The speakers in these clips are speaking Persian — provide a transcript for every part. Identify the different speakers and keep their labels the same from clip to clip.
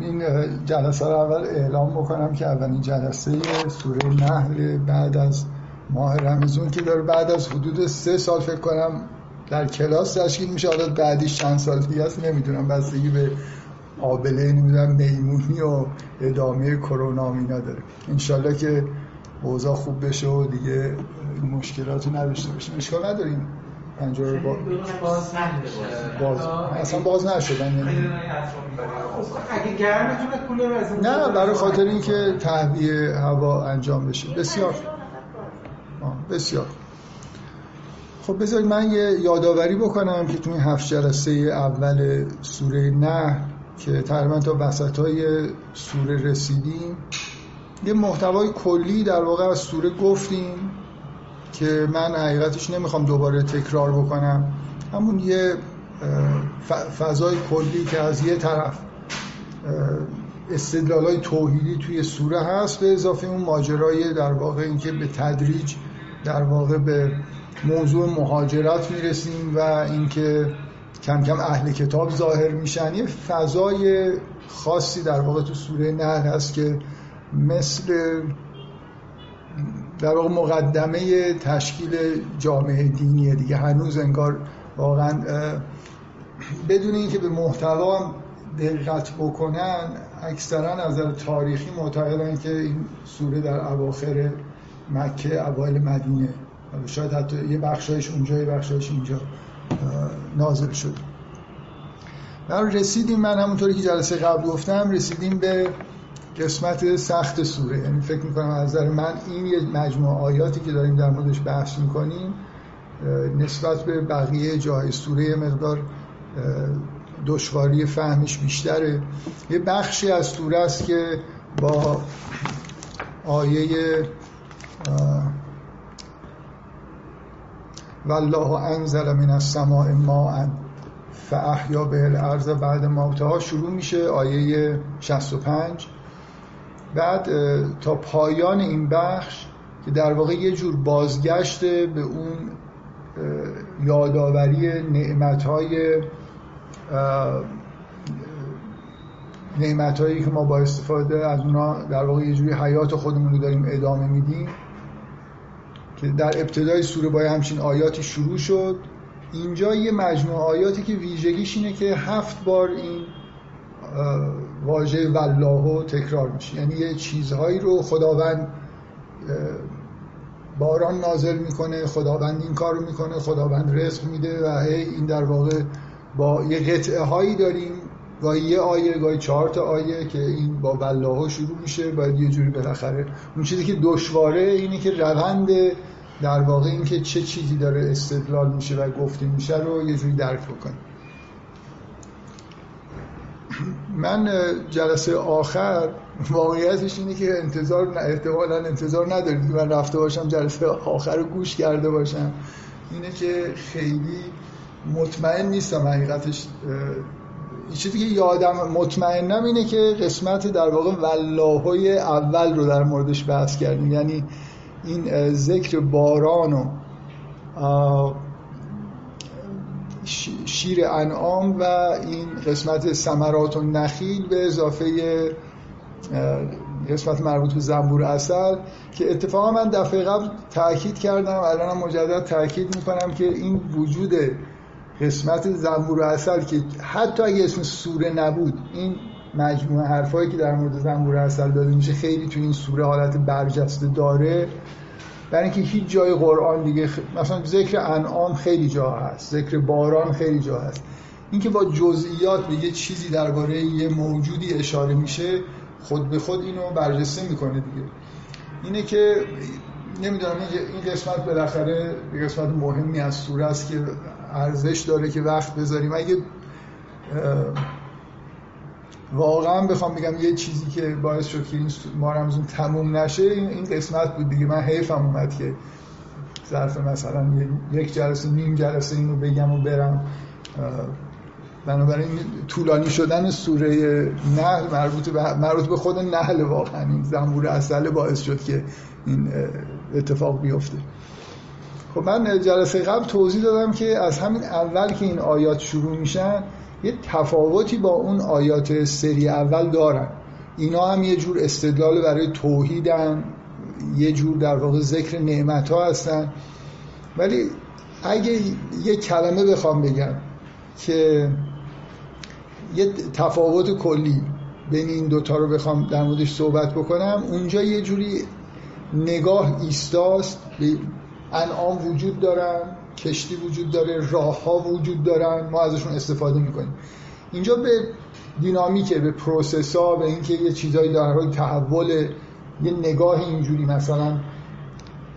Speaker 1: این جلسه رو اول اعلام بکنم که اولین جلسه سوره نحل بعد از ماه رمزون که داره بعد از حدود سه سال فکر کنم در کلاس تشکیل میشه. حالا بعدیش چند سال دیگه است نمی‌دونم. بستگی به آبله نمی‌دونم میمونی و ادامه کرونا اینا داره. انشالله که اوضاع خوب بشه و دیگه مشکلاتی نداشته باشیم. اشکال نداریم. پنجره با... باز باز اصلا باز نشدن یعنی
Speaker 2: اگه گرمتونه کولر از
Speaker 1: نه برای خاطر اینکه تهویه هوا انجام بشه. بسیار. بسیار. خب بذارید من یه یادآوری بکنم که تو این هفت جلسه اول سوره نه که تقریبا تا وسط های سوره رسیدیم یه محتوای کلی در واقع از سوره گفتیم. که من حقیقتش نمی‌خوام دوباره تکرار بکنم. همون یه فضای کلی که از یه طرف استدلال های توحیدی توی سوره هست به اضافه اون ماجرای در واقع اینکه به تدریج در واقع به موضوع مهاجرت می‌رسیم و اینکه کم کم اهل کتاب ظاهر میشن. یه فضای خاصی در واقع تو سوره نحل هست که مثل در واقع مقدمه تشکیل جامعه دینیه دیگه. هنوز انگار واقعا بدون اینکه به محتوا دقت بکنن اکثرا از نظر تاریخی معتقدن که این سوره در اواخر مکه اوایل مدینه. شاید حتی یه بخشایش اونجا یه بخشایش اینجا نازل شد. رسیدیم من همونطوری که جلسه قبل گفتم رسیدیم به قسمت سخت سوره. یعنی فکر می‌کنم از نظر من این یه مجموعه آیاتی که داریم در موردش بحث می‌کنیم نسبت به بقیه جای سوره مقدار دشواری فهمش بیشتره. یه بخشی از سوره است که با آیه والله انزل من السماء ماء فاحیا به الارض بعد موتها. شروع میشه آیه 65 بعد تا پایان این بخش که در واقع یه جور بازگشت به اون یادآوری نعمتهای نعمتهایی که ما با استفاده از اونا در واقع یه جوری حیات خودمون رو داریم ادامه میدیم که در ابتدای سوره با همچین آیاتی شروع شد. اینجا یه مجموعه آیاتی که ویژگیش اینه که هفت بار این واژه والله تکرار میشه یعنی یه چیزهایی رو خداوند باران نازل می‌کنه خداوند این کار رو می‌کنه خداوند رزق میده و این در واقع با یه قطعه هایی داریم. گاهی یه آیه گاهی چهار تا آیه که این با والله شروع میشه. باید یه جوری بالاخره اون چیزی که دشواره اینه که روند در واقع این که چه چیزی داره استدلال میشه و گفته میشه رو یه جوری درک بکنیم. من جلسه آخر واقعیتش اینه که انتظار احتمالا انتظار ندارید من رفته باشم جلسه آخر رو گوش کرده باشم. اینه که خیلی مطمئن نیستم حقیقتش چیزی که یادم مطمئنم اینه که قسمت در واقع والله اول رو در موردش بحث کردیم. یعنی این ذکر باران و شیر انعام و این قسمت سمرات و نخیل به اضافه قسمت مربوط به زنبور اصل که اتفاقا من دفعه قبل تاکید کردم الان مجدد تاکید می‌کنم که این وجود قسمت زنبور اصل که حتی اگه اسم سوره نبود این مجموعه حرفایی که در مورد زنبور اصل داده میشه خیلی تو این سوره حالت برجسته داره. برای اینکه هیچ جای قرآن دیگه خ... مثلا ذکر انعام خیلی جا هست ذکر باران خیلی جا هست. اینکه با جزئیات به یه چیزی درباره یه موجودی اشاره میشه خود به خود اینو برجسته می‌کنه دیگه. اینه که نمی‌دونم این قسمت بالاخره یه قسمت مهمی از سوره است که ارزش داره که وقت بذاریم. اگه واقعا بخوام بگم یه چیزی که باعث شد که این ما رمزون تموم نشه این قسمت بود دیگه. من حیفم اومد که ظرف مثلا یک جلسه نیم جلسه اینو بگم و برم. بنابراین طولانی شدن سوره نحل مربوط به مربوط به خود نحل واقعا این زنبور اصله باعث شد که این اتفاق بیفته. خب من جلسه قبل توضیح دادم که از همین اول که این آیات شروع میشن یه تفاوتی با اون آیات سری اول دارن. اینا هم یه جور استدلال برای توحیدن یه جور در واقع ذکر نعمت ها هستن. ولی اگه یه کلمه بخوام بگم که یه تفاوت کلی بین این دوتا رو بخوام در موردش صحبت بکنم اونجا یه جوری نگاه ایستاست انعام وجود دارن. کشتی وجود داره راه ها وجود دارن ما ازشون استفاده می‌کنیم. اینجا به دینامیکه به پروسس ها به اینکه یه چیزایی در حال تحول یه نگاه اینجوری مثلا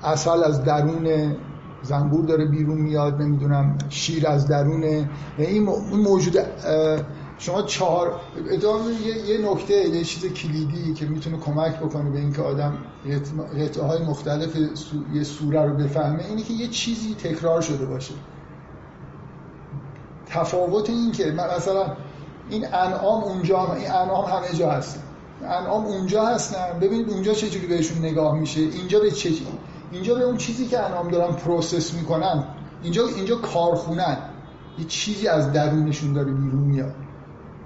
Speaker 1: اصل از درون زنبور داره بیرون میاد نمی‌دونم شیر از درونه این موجود شما چهار ادامه یه, یه نکته یه چیز کلیدی که می‌تونه کمک بکنه به اینکه آدم قطعه های مختلف یه سوره رو بفهمه اینه که یه چیزی تکرار شده باشه. تفاوت این که مثلا این انعام اونجا این انعام همه جا هستن انعام اونجا هستن ببینید اونجا چه جوری بهشون نگاه میشه؟ اینجا به چه اینجا به اون چیزی که انعام دارن پروسس می‌کنن اینجا اینجا کارخونن. یه چیزی از درونشون داره بیرون میاد.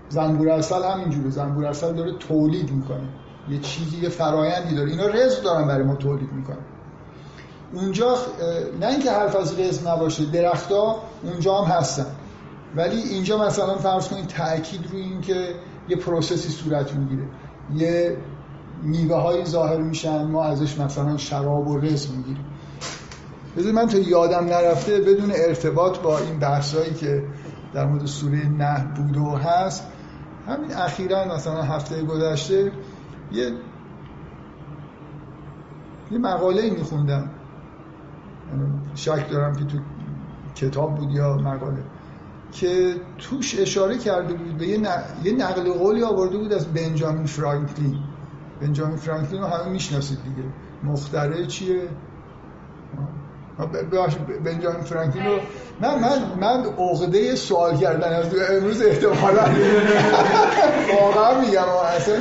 Speaker 1: زنبور اصل همینجوره. زنبور اصل داره تولید می‌کنه. یه چیزی یه فرایندی داره. اینا رزق دارن برای ما تولید می‌کنن. اونجا نه اینکه حرف از رزق نباشه درختها اونجا هم هستن. ولی اینجا مثلا فرض کنید تاکید روی این که یه پروسسی صورت می‌گیره. یه میوه های ظاهر میشن ما ازش مثلا شراب و رزق می‌گیریم. بذار من تا یادم نرفته بدون ارتباط با این بحثایی که در مورد سوره نه بود و هست همین اخیرا مثلا هفته گذشته یه یه مقاله میخوندم. شک دارم که تو کتاب بود یا مقاله که توش اشاره کرده بود به یه, یه نقل قولی آورده بود از بنجامین فرانکلین. بنجامین فرانکلین رو همه می‌شناسید دیگه. مختره چیه؟ بنجامین فرانکلین رو من من من عقده سوال کردن از امروز احتمالا. واقعا میگم اصلا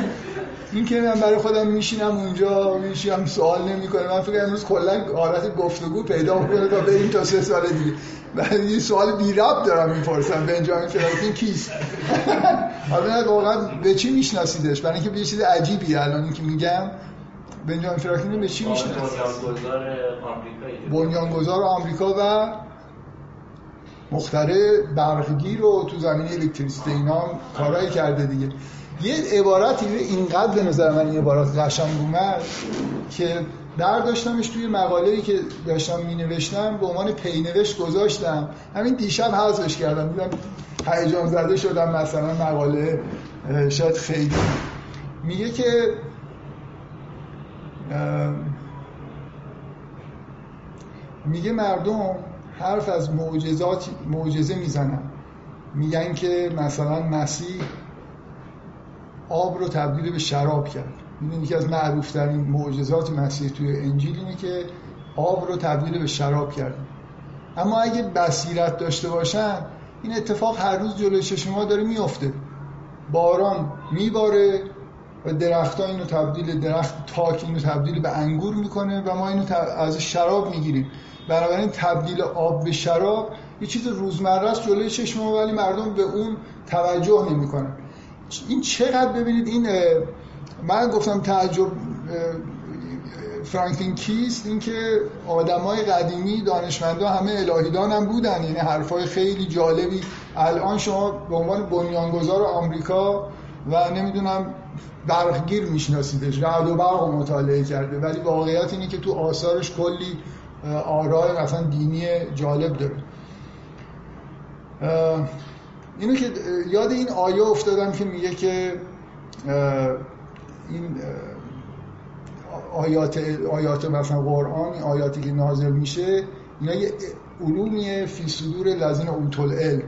Speaker 1: این که من برای خودم میشینم اونجا میشینم سوال نمی‌کنه من فکر امروز کلا حالت گفتگو پیدا می‌کنه تا بریم تا سه سال دیگه. من یه سوال بی ربط دارم می‌پرسم. بنجامین فرانکلین کیست؟ حالا واقعا به چی میشناسیدش؟ برای اینکه یه چیز عجیبی الان که میگم. بنجامین فرانکلین به چی می‌شناسید بنیانگذار آمریکا و مختره برقگیر رو تو زمینه الکتریسیته اینا کارایی کرده دیگه. یه عبارتی اینقدر به نظر من این عبارات قشنگ اومد که برداشتمش توی مقاله ای که داشتم می نوشتم به عنوان پینوشت گذاشتم. همین دیشب حذفش کردم. دیدم هیجان زده شدم مثلا مقاله شاید خیلی. میگه که میگه مردم حرف از معجزات معجزه می‌زنن. میگن که مثلا مسیح آب رو تبدیل به شراب کرد. این یکی از معروف ترین معجزات مسیح توی انجیل اینه که آب رو تبدیل به شراب کرد. اما اگه بصیرت داشته باشن این اتفاق هر روز جلوی چشم ما داره میفته باران میباره و درخت اینو تبدیل درخت تاک اینو تبدیل به انگور می‌کنه و ما اینو از شراب می‌گیریم. بنابراین تبدیل آب به شراب یه چیز روزمره است جلوی چشم ما ولی مردم به اون توجه نمی‌کنن. این چقدر ببینید این من گفتم تعجب فرانکلین کیست؟ اینکه آدمای قدیمی دانشمندا همه الهیدان هم بودن. یعنی حرفای خیلی جالبی. الان شما به عنوان بنیانگذار آمریکا و نمی‌دونم برقگیر میشناسیدش رعد و برق مطالعه کرده. ولی واقعیت اینه که تو آثارش کلی آرای مثلا دینی جالب داره. اینو که یاد این آیه افتادم که میگه که این آیات آیات مثلا قرآن آیاتی که نازل میشه اینا یه علومیه فی صدور لذین اوتول علم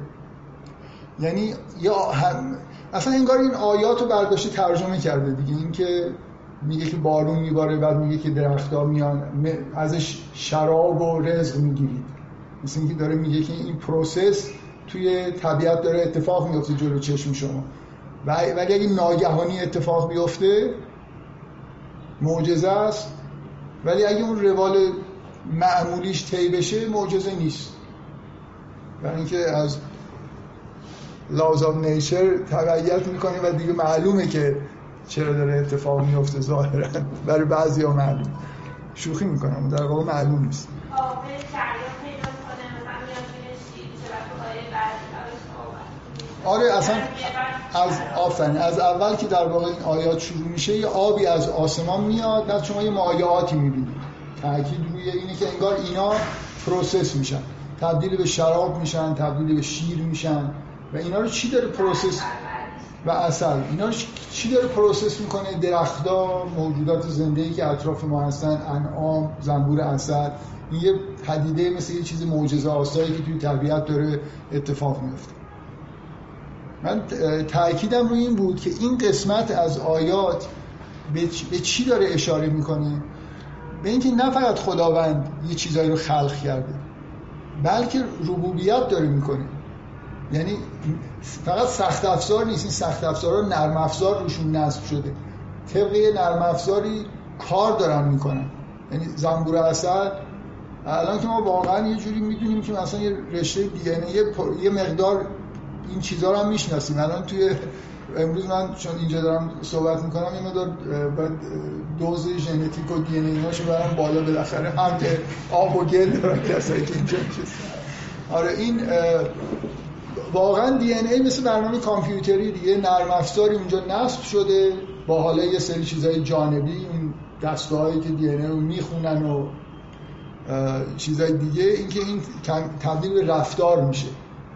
Speaker 1: یعنی یا اصلا انگار این آیات رو برداشته ترجمه کرده دیگه. اینکه میگه که بارون میباره بعد میگه که درختها میان ازش شراب و رزق می‌گیرید. مثل اینکه داره میگه که این process توی طبیعت داره اتفاق میفته جلو چشم شما. ولی اگه ناگهانی اتفاق بیفته معجزه است. ولی اگه اون روال معمولیش طی بشه معجزه نیست. برای اینکه از laws of nature تبعیت می‌کنه و دیگه معلومه که چرا داره اتفاق میفته ظاهرا. برای بعضی ها معلوم. شوخی می‌کنم. در واقع معلوم نیست. آره اصلا از آفرین. از اول که در واقع این آیات شروع میشه یه آبی از آسمان میاد بعد شما یه مایعاتی می‌بینید. تاکید روی اینه که انگار اینا پروسس میشن. تبدیل به شراب میشن تبدیل به شیر میشن. و اینا رو چی داره process و عسل؟ اینا چی داره process می‌کنه؟ درختها موجودات زنده که اطراف ما هستن انعام زنبور عسل این یه پدیده مثل یه چیز معجزه آسایی که توی طبیعت داره اتفاق میفته من تاکیدم روی این بود که این قسمت از آیات به چی داره اشاره می‌کنه؟ به اینکه نه فقط خداوند یه چیزایی رو خلق کرده بلکه ربوبیت داره می‌کنه. یعنی فقط سخت افزار نیست این سخت افزار ها نرم افزار روشون نصب شده. طبق نرم افزاری کار دارن می‌کنن. یعنی زنبور اصل الان که ما واقعا یه جوری می‌دونیم که مثلا یه رشته دی یه مقدار این چیزها رو هم می‌شناسیم. الان توی امروز من چون اینجا دارم صحبت می‌کنم این مدار باید دوز ژنتیک و دی ان برم بالا بالاخره هم که آب و گل دارن کسایی که اینجا آره این واقعا دی ای مثل برنامه کامپیوتری دیگه نرم افزاری اونجا نصب شده با حالا یه سری چیزای جانبی این دستگاهایی که دی رو می‌خونن و چیزای دیگه. اینکه این تبدیل به رفتار میشه.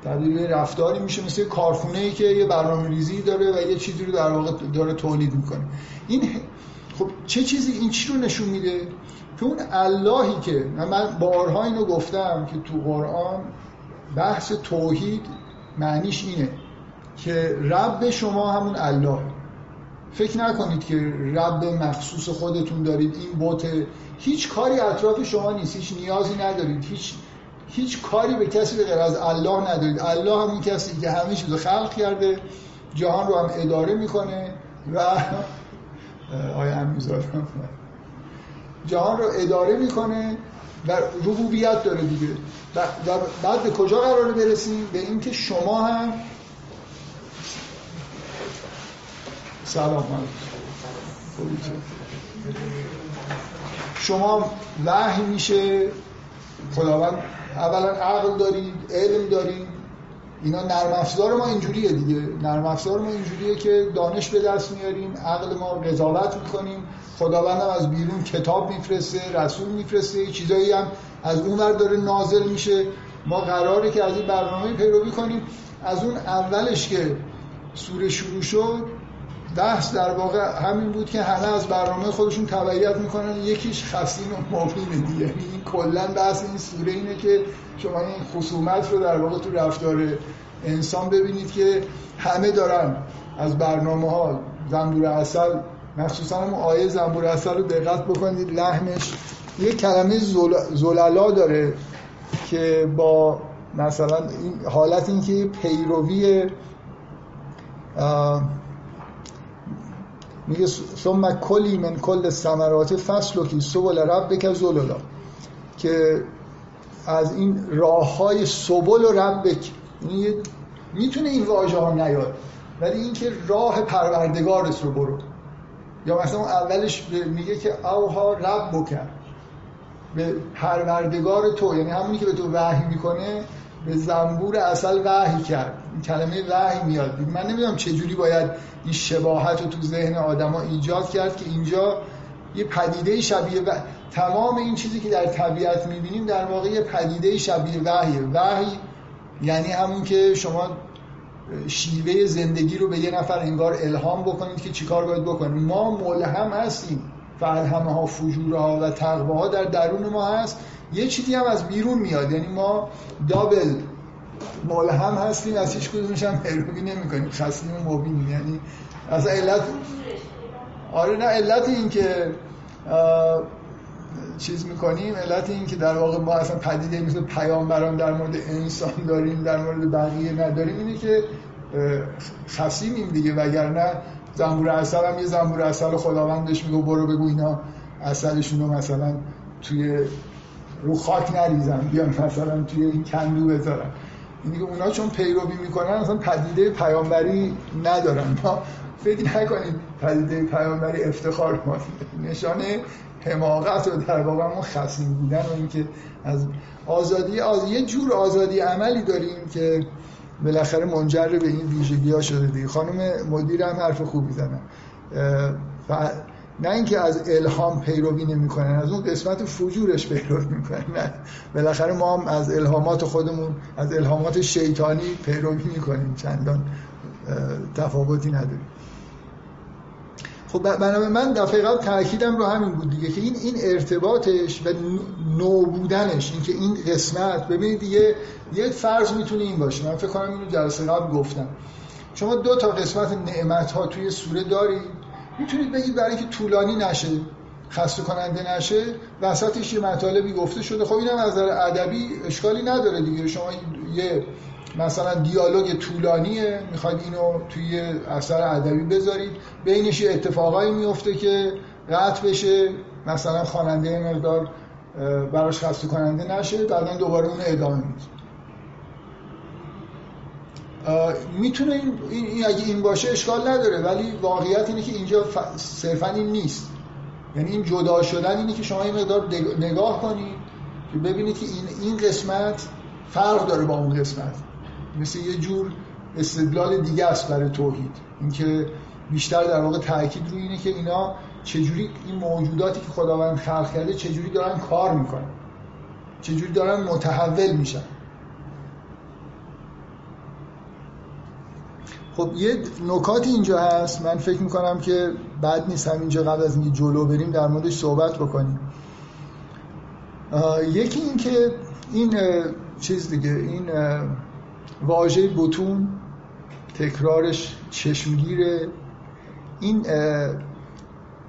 Speaker 1: تبدیل به رفتاری میشه مثل کارخونه ای که یه برنامه ریزی داره و یه چیزی رو در واقع داره تولید می‌کنه. این خب چه چیزی این چی رو نشون میده؟ که اون اللهی که من بارها اینو گفتم که تو قرآن بحث توحید معنیش اینه که رب شما همون الله. فکر نکنید که رب مخصوص خودتون دارید این بوت هیچ کاری اطراف شما نیست هیچ نیازی ندارید هیچ هیچ کاری به کسی غیر از الله ندارید. الله همون کسی که همه چیز خلق کرده جهان رو هم اداره می‌کنه و آیا هم جهان رو اداره می‌کنه و ربوبیت داره دیگه. و بعد به کجا قراره برسیم به اینکه شما هم سلام شما وحی میشه. خداوند اولا عقل دارید علم دارید. اینا نرم افزار ما اینجوریه دیگه. نرم افزار ما اینجوریه که دانش به دست میاریم عقل ما قضاوت می‌کنیم. خداوند هم از بیرون کتاب میفرسته رسول میفرسته چیزایی هم از اون ور داره نازل میشه. ما قراره که از این برنامه پیروی کنیم. از اون اولش که سوره شروع شد بحث در واقع همین بود که همه از برنامه خودشون تبعیت می‌کنن. یکیش خسین و مبینه دیگه. یعنی این کلا بحث این سوره اینه که شما این خصومت رو در واقع تو رفتار انسان ببینید که همه دارن از برنامه ها زنبور اصل مخصوصا هم آیه زنبور اصل رو دقت بکنید. لحنش یه کلمه زللا داره که با مثلا این حالت این که پیروی میگه ثم کلی من کل ثمرات فصل که سبل ربک زللا که از این راه های سبل و ربک یعنی می‌تونه این واژه ها نیاد ولی اینکه راه پروردگارت رو برو. یا مثلا اولش میگه که اوها رب بکن به پروردگار تو یعنی همونی که به تو وحی می‌کنه به زنبور اصل وحی کرد. این کلمه وحی میاد. من نمی‌دونم چجوری باید این شباهت رو تو ذهن آدما ایجاد کرد که اینجا یه پدیده شبیه و تمام این چیزی که در طبیعت می‌بینیم در واقع یه پدیده شبیه وحیه. وحی یعنی همون که شما شیوه زندگی رو به یه نفر انگار الهام بکنید که چیکار باید بکنید ما ملهم هستیم. فالهمه ها فجورها و تقوه ها در درون ما هست. یه چیزی هم از بیرون میاد یعنی ما دابل ملهم هستیم از هیچ کدومش هم پیروی نمی کنیم خستیم و مبینیم یعنی از علت آره نه علت این که چیز می‌کنیم علت این که در واقع ما اصلا پدیده مثل پیامبران در مورد انسان داریم در مورد بقیه نداریم اینه که خسیمیم دیگه. وگرنه زنبور اصل هم یه زنبور اصل خداوندش میگو برو بگو اینا اصلشون رو مثلا توی رو خاک نریزن بیان مثلا توی این کندو بذارن اینی که اونا چون پیروی می‌کنن اصلا پدیده پیامبری ندارن. ما فکر نکنید پدیده پیامبری افتخار ما نشانه حماقت و در واقع ما خصیم بودن و اینکه از آزادی آز... یه جور آزادی عملی داریم که بالاخره منجر به این ویژگی ها شده دیگه. خانم مدیر هم حرف خوبی زدن. و نه اینکه از الهام پیروی نمی‌کنن از اون قسمت فجورش پیروی می‌کنن نه. بالاخره ما هم از الهامات خودمون از الهامات شیطانی پیروی می‌کنیم چندان تفاوتی نداریم. خب بنابراین من دفعه قبل تاکیدم رو همین بود دیگه که این این ارتباطش و نو بودنش اینکه این قسمت ببینید دیگه یه فرض می‌تونه این باشه. من فکر کنم اینو جلسه قبل گفتم. شما دو تا قسمت نعمت ها توی سوره دارید. می‌تونید بگید برای اینکه طولانی نشه خسته کننده نشه وسطش یه مطالبی گفته شده. خب اینم از نظر ادبی اشکالی نداره دیگه. شما یه مثلا دیالوگ طولانیه می‌خواید اینو توی اثر ادبی بذارید. بینش یه اتفاقایی میفته که قطع بشه. مثلا خواننده مقدار براش خسته کننده نشه. بعدا دوباره اون ادامه میده. می‌تونه این, این اگه این باشه اشکال نداره ولی واقعیت اینه که اینجا ف... صرفا این نیست. یعنی این جدا شدن اینه که شما این مقدار نگاه کنید که ببینید که این این قسمت فرق داره با اون قسمت. مثل یه جور استدلال دیگه است برای توحید. اینکه بیشتر در واقع تاکید روی اینه که اینا چجوری این موجوداتی که خداوند خلق کرده چجوری دارن کار می‌کنن. چجوری دارن متحول میشن. خب یه نکاتی اینجا هست. من فکر می‌کنم که بعد نیست همینجا قبل از اینکه جلو بریم در موردش صحبت بکنیم. یکی این که این چیز دیگه این واژه بتون تکرارش چشمگیره. این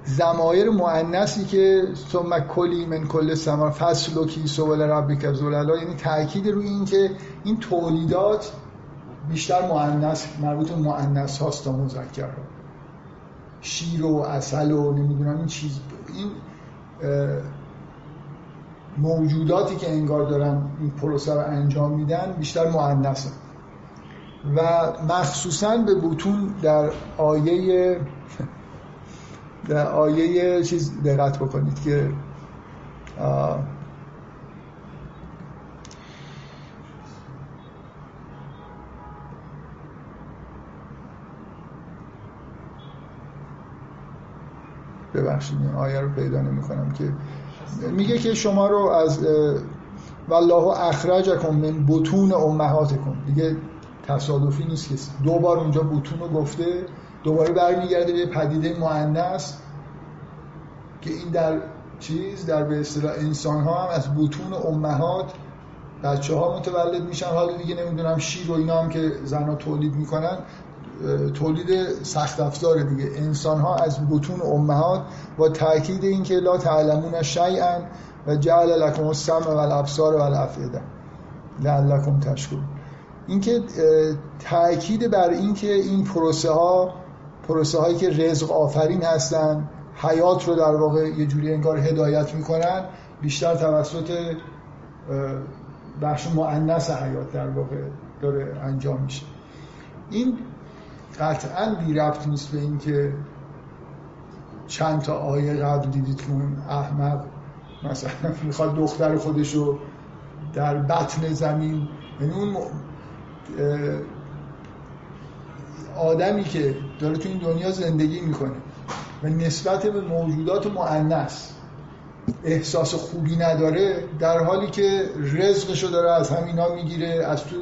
Speaker 1: زمایر معنسی که ثم کلی من کل سمار فصل و کی سوال ربک زللا یعنی تاکید روی این که این تولیدات بیشتر مؤنث مربوط به مؤنث هاست تا مذکر ها شیر و اصل و نمی‌دونم این چیز این موجوداتی که انگار دارن این پروسه رو انجام میدن بیشتر مؤنثه. و مخصوصا به بوتون در آیه در آیه چیز دقت بکنید که ببخشید این آیه رو پیدا نمی کنم که میگه که شما رو از والله اخرجکم من بطون امهاتکم. دیگه تصادفی نیست که دو بار اونجا بطون رو گفته دوباره برمیگرده به پدیده مؤنث که این در چیز در به اصطلاح انسان ها هم از بطون امهات بچه ها متولد میشن. حالا دیگه نمی‌دونم شیر و اینا هم که زنها تولید می‌کنن. تولید سخت افزار دیگه. انسان ها از بطون امهات با تاکید اینکه لا تعلمون شیئا و جعل لکم السمع و الابصار و الافئده لعلکم تشکرون. اینکه تاکید بر اینکه این پروسه ها پروسه هایی که رزق آفرین هستن حیات رو در واقع یه جوری انگار هدایت می‌کنن بیشتر توسط بخش مؤنث حیات در واقع داره انجام میشه. این قطعا بی ربط نیست به اینکه چند تا آیه قبل دیدید که اون احمق مثلا می‌خواد دختر خودشو در بطن زمین یعنی اون آدمی که داره تو این دنیا زندگی می‌کنه و نسبت به موجودات معنس احساس خوبی نداره در حالی که رزقشو داره از همینا می‌گیره از تو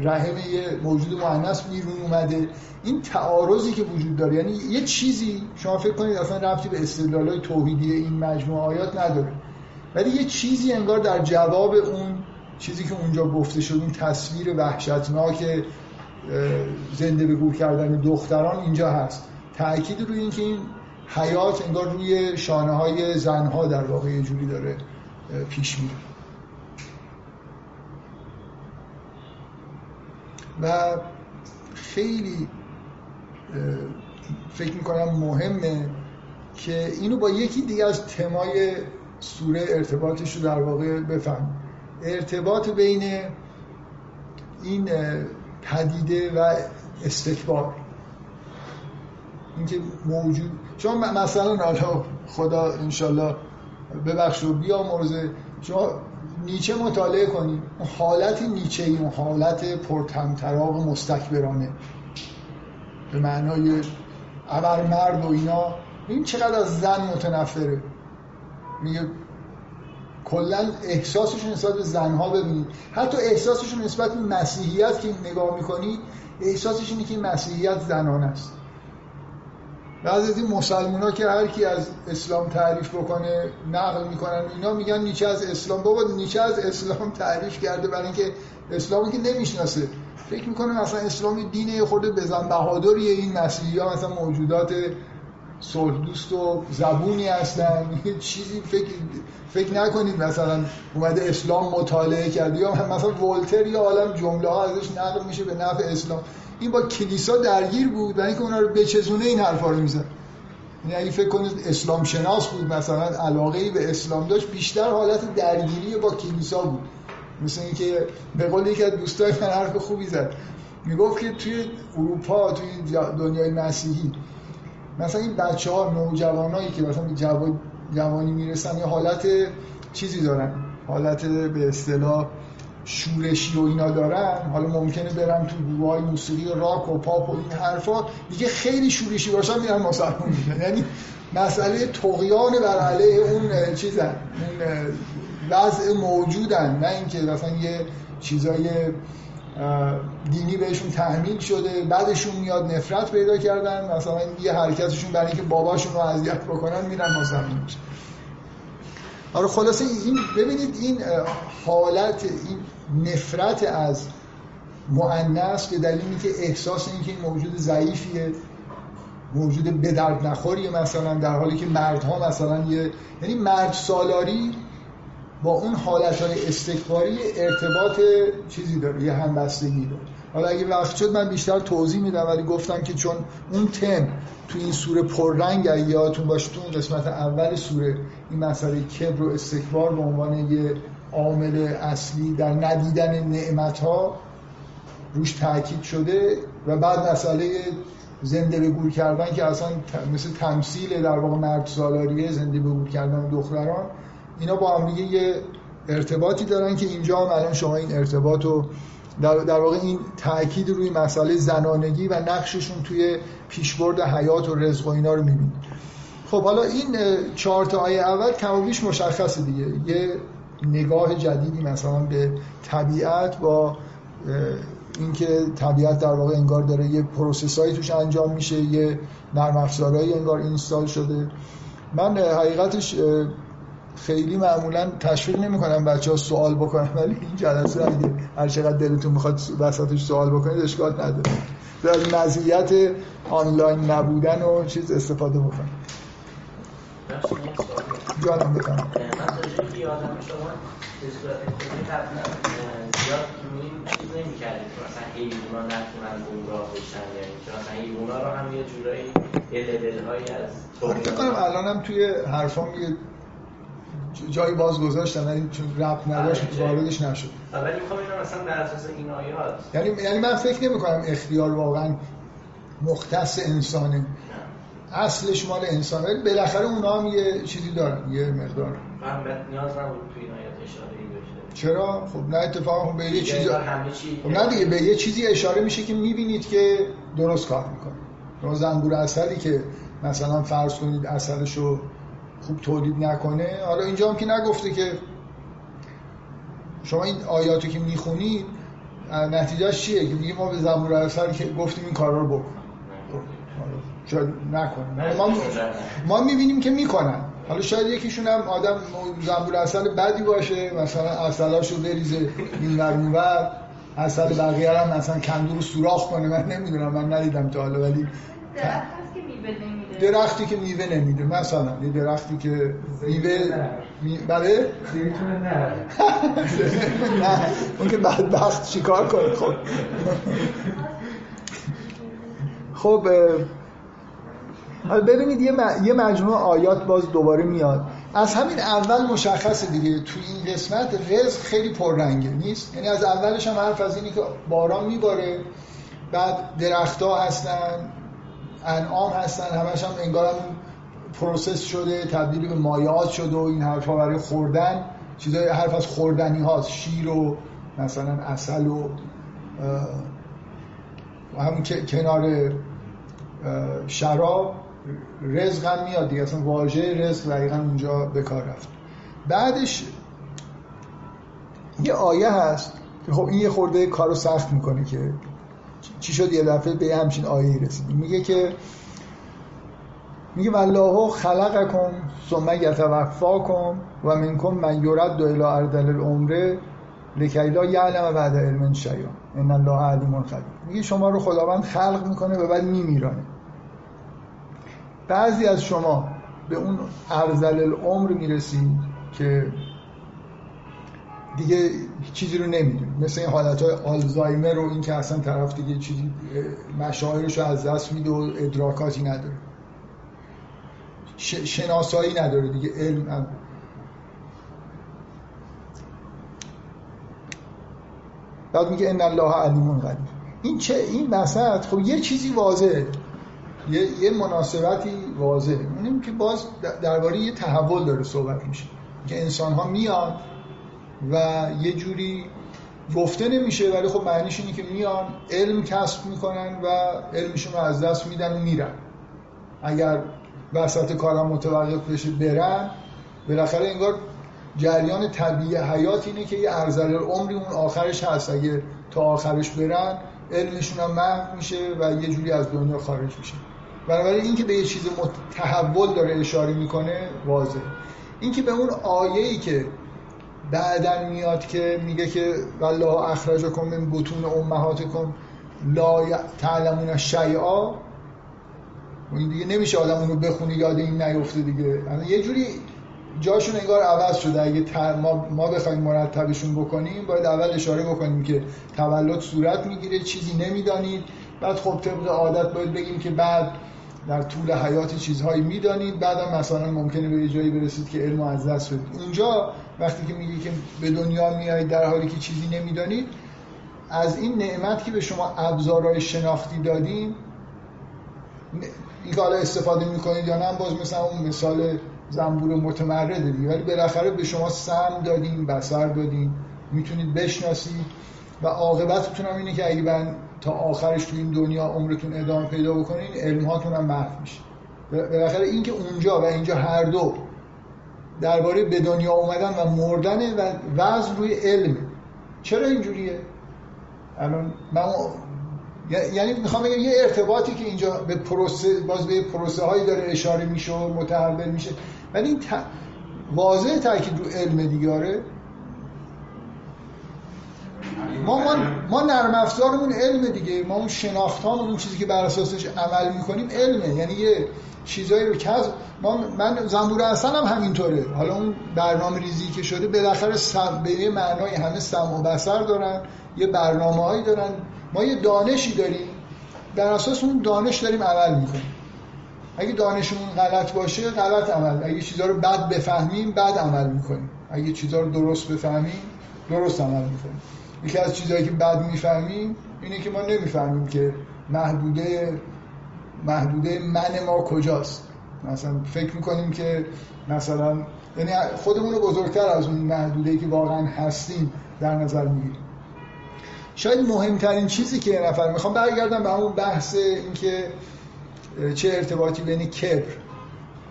Speaker 1: رحم یه موجود معنس بیرون اومده. این تعارضی که وجود داره یعنی یه چیزی شما فکر کنید اصلا ربطی به استدلالای توحیدی این مجموعه آیات نداره. ولی یه چیزی انگار در جواب اون چیزی که اونجا گفته شد اون تصویر وحشتناک زنده به گور کردن دختران اینجا هست. تأکید روی اینکه این حیات انگار روی شانه های زنها در واقع یه جوری داره پیش میره. و خیلی فکر می‌کنم مهمه که اینو با یکی دیگه از تمای سوره ارتباطش رو در واقع بفهم. ارتباط بین این پدیده و استکبار. اینکه موجود چون مثلا حالا خدا انشالله ببخش و بیا مرزه شما نیچه مطالعه کنید اون حالت نیچه ای اون حالت پرتمطراق مستکبرانه. به معنای ابر مرد و اینا این چقدر از زن متنفره. میگه کلا احساسشون نسبت به زنها ببینید. حتی احساسشون نسبت به مسیحیت که نگاه می‌کنید احساسش اینه که مسیحیت زنان است. بعضی از این مسلمان ها که هر کی از اسلام تعریف بکنه نقل می‌کنن اینا میگن نیچه از اسلام. بابا نیچه از اسلام تعریف کرده برای اینکه اسلامی که نمی‌شناسه. فکر می‌کنه مثلا اسلامی دین خود بزن بهادریه این مسیحی ها مثلا موجودات صلح دوست و زبونی هستن. چیزی فکر فکر نکنید مثلا اومده اسلام مطالعه کرده یا مثلا ولتر یا عالم جمله ها ازش نقل میشه به نفع اسلام. این با کلیسا درگیر بود برای اینکه اونا رو بچزونه این حرفا رو میزن یعنی اگه فکر کنید اسلام شناس بود مثلا علاقه به اسلام داشت بیشتر حالت درگیری با کلیسا بود. مثل اینکه به قول یکی از دوستای من حرف خوبی زد. می‌گفت که توی اروپا توی دنیای مسیحی مثلا این بچه ها نوجوانایی که مثلا به جوانی می‌رسن یه حالت چیزی دارن. حالت به اصطلاح شورشی و اینا دارن. حالا ممکنه برن تو گروه موسیقی و راک و پاپ و این حرفا. دیگه خیلی شورشی باشن میرن مسلمان میشن. یعنی مسئله تقیان بر علیه اون چیزن. اون وضع موجودن. نه اینکه مثلا یه چیزای دینی بهشون تحمیل شده بعدشون میاد نفرت پیدا کردن مثلا یه حرکتشون برای اینکه باباشون رو اذیت بکنن میرن مسلمان میشن آره خلاصه این ببینید این حالت این نفرت از مؤنث به دلیل اینکه احساس اینکه این موجود ضعیفیه موجود به درد نخوریه مثلا در حالی که مردها مثلا یه یعنی مرد سالاری با اون حالت های استکباری ارتباط چیزی داره یه همبستگی داره. حالا اگه وقت شد من بیشتر توضیح میدم ولی گفتم که چون اون تم تو این سوره پررنگ اگه یادتون باشه تو اون قسمت اول سوره این مسئله کبر و استکبار به عنوان یه عامل اصلی در ندیدن نعمت ها روش تاکید شده و بعد مسئله زنده به گور کردن که اصلا مثل تمثیل در واقع مرد سالاریه زنده به گور کردن دختران اینا با هم یه ارتباطی دارن که اینجا هم الان شما این ارتباط رو در, در واقع این تاکید روی مسئله زنانگی و نقششون توی پیشبرد حیات و رزق و اینا رو می‌بینید. خب حالا این چهار تا آیه اول کم و بیش مشخصه دیگه. یه نگاه جدیدی مثلا به طبیعت با اینکه طبیعت در واقع انگار داره یه پروسسایی توش انجام میشه یه نرم انگار اینستال شده. من حقیقتش خیلی معمولا تشویق نمی‌کنم بچه ها سوال بکنن ولی این جلسه اگه هر چقدر دلتون می‌خواد وسطش سوال بکنید اشکال نداره. از مزیت آنلاین نبودن و چیز استفاده بکنید. جانم بکنم من یادم شما به صورت کلی قبلا زیاد چیز نمی کردید که مثلا حیونا نتونن گمراه بشن یعنی که مثلا حیونا رو هم یه جورایی دل هایی از فکر کنم الانم توی حرفام یه جایی باز گذاشتم ولی چون رب نداشت آره، واردش نشد.
Speaker 3: ولی می‌خوام اینو مثلا بر اساس این آیات.
Speaker 1: یعنی یعنی من فکر نمی کنم اختیار واقعا مختص انسانه. اصلش مال انسان ولی بالاخره اونا هم یه چیزی دارن یه مقدار.
Speaker 3: نیاز نبود تو این آیات اشاره
Speaker 1: چرا؟ خب نه اتفاقا به یه چیزی خب نه دیگه به یه چیزی اشاره میشه که می‌بینید که درست کار می‌کنه. زنبور اصلی که مثلا فرض کنید اصلشو خوب تولید نکنه حالا اینجا هم که نگفته که شما این آیاتو که می‌خونید نتیجهش چیه؟ که میگه ما به زبور اثر که گفتیم این کارا رو بکن. شاید نکنن ما, ما می‌بینیم که می‌کنن. حالا شاید یکیشون هم آدم زنبور اصل بدی باشه مثلا اصلاشو بریزه این ور اصل بقیه هم مثلا کندو رو سوراخ کنه. من نمی‌دونم من ندیدم تا حالا ولی درختی که میوه نمیده مثلا یه درختی که میوه می... بله؟ نه نه اون که بدبخت چیکار کنه خب. خب ببینید یه, یه مجموعه آیات باز دوباره میاد. از همین اول مشخصه دیگه. تو این قسمت رزق خیلی پررنگه نیست؟ یعنی از اولش هم حرف از اینی که باران میباره بعد درختها هستن انعام هستن همش هم انگار هم پروسس شده تبدیل به مایعات شده و این حرفها برای خوردن. چیزای حرف از خوردنی هاست شیر و مثلا اصل و همون کنار شراب رزق هم میاد دیگه. اصلا واژه رزق دقیقا اونجا به کار رفت. بعدش یه آیه هست خب این یه خورده کارو سخت می‌کنه که چی شد؟ یه دفعه به همچین آیه رسیدیم میگه که میگه والله خلقکم ثم یتوفاکم و منکم من یرد الی اردل العمره لکی لا یعلم بعد علم شیئا ان الله علیم خبیر میگه شما رو خداوند خلق می‌کنه و بعد میمیرانه. بعضی از شما به اون ارزل العمر می‌رسید که دیگه چیزی رو نمی‌دونی مثل این حالت های آلزایمر و این که اصلا طرف دیگه چیزی مشاعرش رو از دست میده و ادراکاتی نداره. شناسایی نداره دیگه علم نداره. بعد میگه ان الله علیم قدیر. این چه این وسط خب یه چیزی واضحه. یه, یه مناسبتی واضحه. اونیم که باز درباره یه تحول داره صحبت میشه. که انسان ها میان و یه جوری گفته نمیشه ولی خب معنیش اینه که میان علم کسب می‌کنن و علمشون رو از دست میدن و میرن. اگر وسط کارم متوقف بشه برن. بالاخره انگار جریان طبیعی حیات اینه که یه ارزل عمری اون آخرش هست. اگه تا آخرش برن علمشون هم محو میشه و یه جوری از دنیا خارج میشه. بنابراین اینکه به یه چیز تحول داره اشاره می‌کنه واضح اینکه به اون آیه‌ای که بعدا میاد که میگه که والله اخرجکم من بطون امهاتکم لا تعلمون شیئا. این دیگه نمیشه آدم اون رو بخونی یاد این نیفته دیگه. یه جوری جاشون انگار عوض شده. اگه ما, ما بخوایم مرتبشون بکنیم باید اول اشاره بکنیم که تولد صورت می‌گیره چیزی نمی‌دانید. بعد خب طبق عادت باید بگیم که بعد در طول حیات چیزهایی می‌دانید. بعدم مثلا ممکنه به جایی برسید که علم از دست بدید. اونجا وقتی که میگی که به دنیا میایید در حالی که چیزی نمی‌دانید از این نعمت که به شما ابزارهای شناختی دادیم این استفاده می‌کنید یا نه باز مثلا اون مثال زنبور متمرده دیگه. ولی بالاخره به شما سم دادیم بسر دادیم. می‌تونید بشناسید. و عاقبتتون هم اینه که اگه من تا آخرش تو این دنیا عمرتون ادامه پیدا بکنین علم هاتون هم محو میشه. بالاخره این که اونجا و اینجا هر دو درباره به دنیا اومدن و مردن و وزن روی علم. چرا اینجوریه؟ الان من یعنی می‌خوام بگم یه ارتباطی که اینجا به پروسه باز به پروسه هایی داره اشاره میشه و متحول میشه. ولی این واضح تاکید رو علم دیگاره ما, ما, ما نرم افزارمون علم دیگه. ما اون شناختان اون چیزی که بر اساسش عمل می‌کنیم علمه. یعنی یه چیزایی رو که ما من زنبور اصلا هم همینطوره. حالا اون برنامه ریزی که شده بالاخره سم به یه معنای همه سم و بسر دارن یه برنامه هایی دارن. ما یه دانشی داریم. در اساس اون دانش داریم عمل می‌کنیم. اگه دانشمون غلط باشه غلط عمل. اگه چیزها رو بد بفهمیم بد عمل می‌کنیم. اگه چیزها رو درست بفهمیم درست عمل می‌کنیم. یکی از چیزهایی که بد می‌فهمیم اینه که ما نمی‌فهمیم که محدوده محدوده من ما کجاست. مثلا فکر می‌کنیم که مثلا یعنی خودمون رو بزرگتر از اون محدوده که واقعا هستیم در نظر می‌گیریم. شاید مهمترین چیزی که یه نفر می‌خوام برگردم به همون بحث اینکه چه ارتباطی بین کبر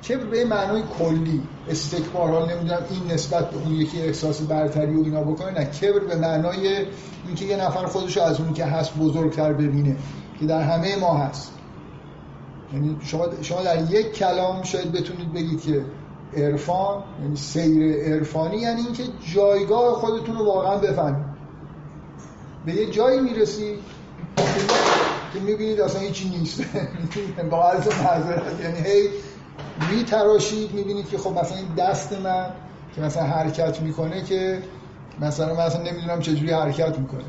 Speaker 1: کبر به معنای کلی استکبار؟ حال نمی‌دونم این نسبت به اون یکی احساس برتری و اینا بکنه نه. کبر به معنای اینکه یه نفر خودشو از اونی که هست بزرگتر ببینه که در همه ما هست. یعنی شما شما در یک کلام شاید بتونید بگید که عرفان یعنی سیر عرفانی یعنی اینکه جایگاه خودتون رو واقعا بفهمید. به یه جایی می‌رسید که می‌بینید اصلا هیچی نیست. با عرض معذرت. یعنی هی میتراشید می‌بینید که خب مثلا این دست من که مثلا حرکت می‌کنه که مثلا من اصلا نمی‌دونم چجوری حرکت می‌کنه.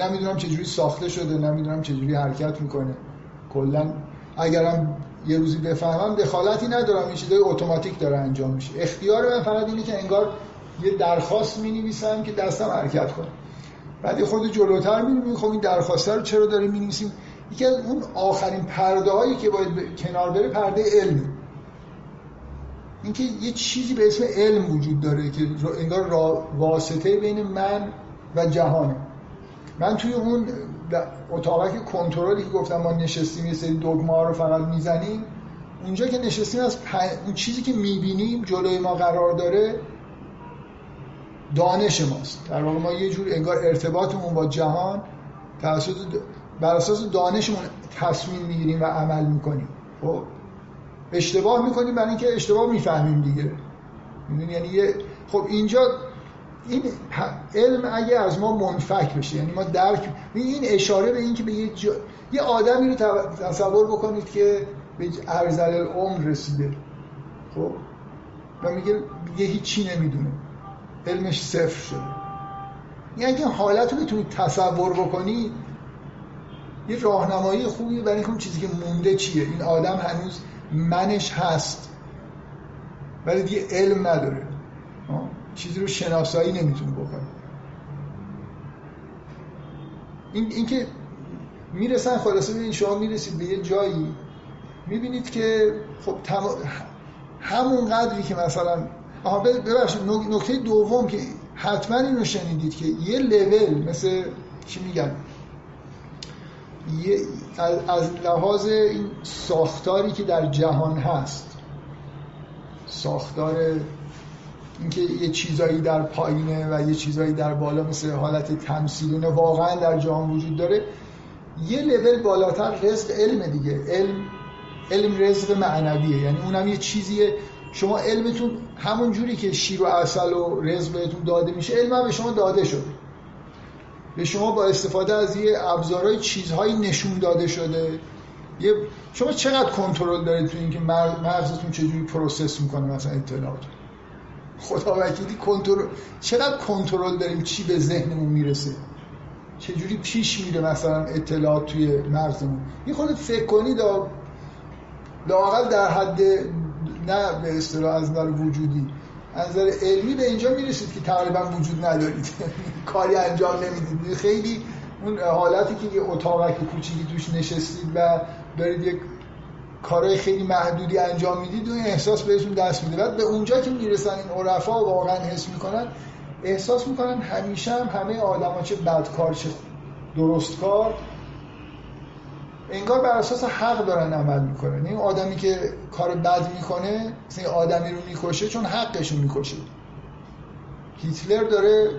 Speaker 1: نمی‌دونم چجوری ساخته شده نمی‌دونم چجوری حرکت می‌کنه. کلا اگرم یه روزی بفهمم دخالتی ندارم. این چیزای اتوماتیک داره انجام میشه. اختیار من فقط اینه که انگار یه درخواست می نویسم که دستم حرکت کنه. بعد خود جلوتر می خب این درخواسته رو چرا داریم می نویسیم یکی از اون آخرین پرده هایی که باید کنار بره پرده علم اینکه یه چیزی به اسم علم وجود داره که انگار واسطه بین من و جهانه. من توی اون اتاقک کنترلی که گفتم ما نشستیم یه سری دوگما رو فقط می‌زنیم اونجا که نشستیم از اون چیزی که می‌بینیم جلوی ما قرار داره دانش ماست. در واقع ما یه جور انگار ارتباطمون با جهان توسط بر اساس دانشمون تصمیم می‌گیریم و عمل می‌کنیم. خب؟ اشتباه می‌کنیم برای اینکه اشتباه می‌فهمیم دیگه. یعنی یه خب اینجا این علم اگه از ما منفک بشه یعنی ما درک این اشاره به این که به یه, جا... یه آدمی رو تصور بکنید که به ارزل العمر رسیده. خب؟ و میگه یه هیچی نمی‌دونه. علمش صفر شده. یعنی اگه حالت رو بتونید تصور بکنید یه راهنمایی خوبی برای اینکه اون چیزی که مونده چیه؟ این آدم هنوز منش هست. ولی دیگه علم نداره. چیزی رو شناسایی نمی‌تونه بکنه. این اینکه می‌رسن خلاصه ببینید شما می‌رسید به یه جایی می‌بینید که خب تم... همون قدری که مثلا آها ببخشید نکته دوم که حتما اینو شنیدید که یه لول مثل چی میگن؟ از لحاظ این ساختاری که در جهان هست ساختار اینکه یه چیزایی در پایینه و یه چیزایی در بالا مثل حالت تمثیلونه واقعا در جهان وجود داره یه لول بالاتر رزق علم دیگه. علم علم رزق معنویه. یعنی اونم یه چیزیه. شما علمتون همون جوری که شیر و عسل و رزق بهتون داده میشه علم هم به شما داده شده. به شما با استفاده از یه ابزارهای چیزهایی نشون داده شده. یه شما چقدر کنترل دارید تو اینکه مغزتون چجوری process می‌کنه مثلا اطلاعات؟ خدا وکیلی کنترل چقدر کنترل داریم چی به ذهنمون می‌رسه؟ چجوری پیش میره مثلا اطلاعات توی مغزمون؟ یه خود فکر کنید لاقل در حد نه به اصطلاح از نظر وجودی. از نظر علمی به اینجا می‌رسید که تقریبا وجود ندارید. کاری انجام نمی‌دید. خیلی اون حالتی که یه اتاقک کوچیکی توش نشستید و دارید یک کارهای خیلی محدودی انجام می‌دید و احساس بهتون دست میده. بعد به اونجا که می‌رسن این عرفا واقعا حس می‌کنن احساس می‌کنن همیشه هم همه آدما چه بدکار چه درست کار انگار بر اساس حق دارن عمل می‌کنن این آدمی که کار بد می‌کنه مثل آدمی رو می‌کشه چون حقش رو می‌کشه. هیتلر داره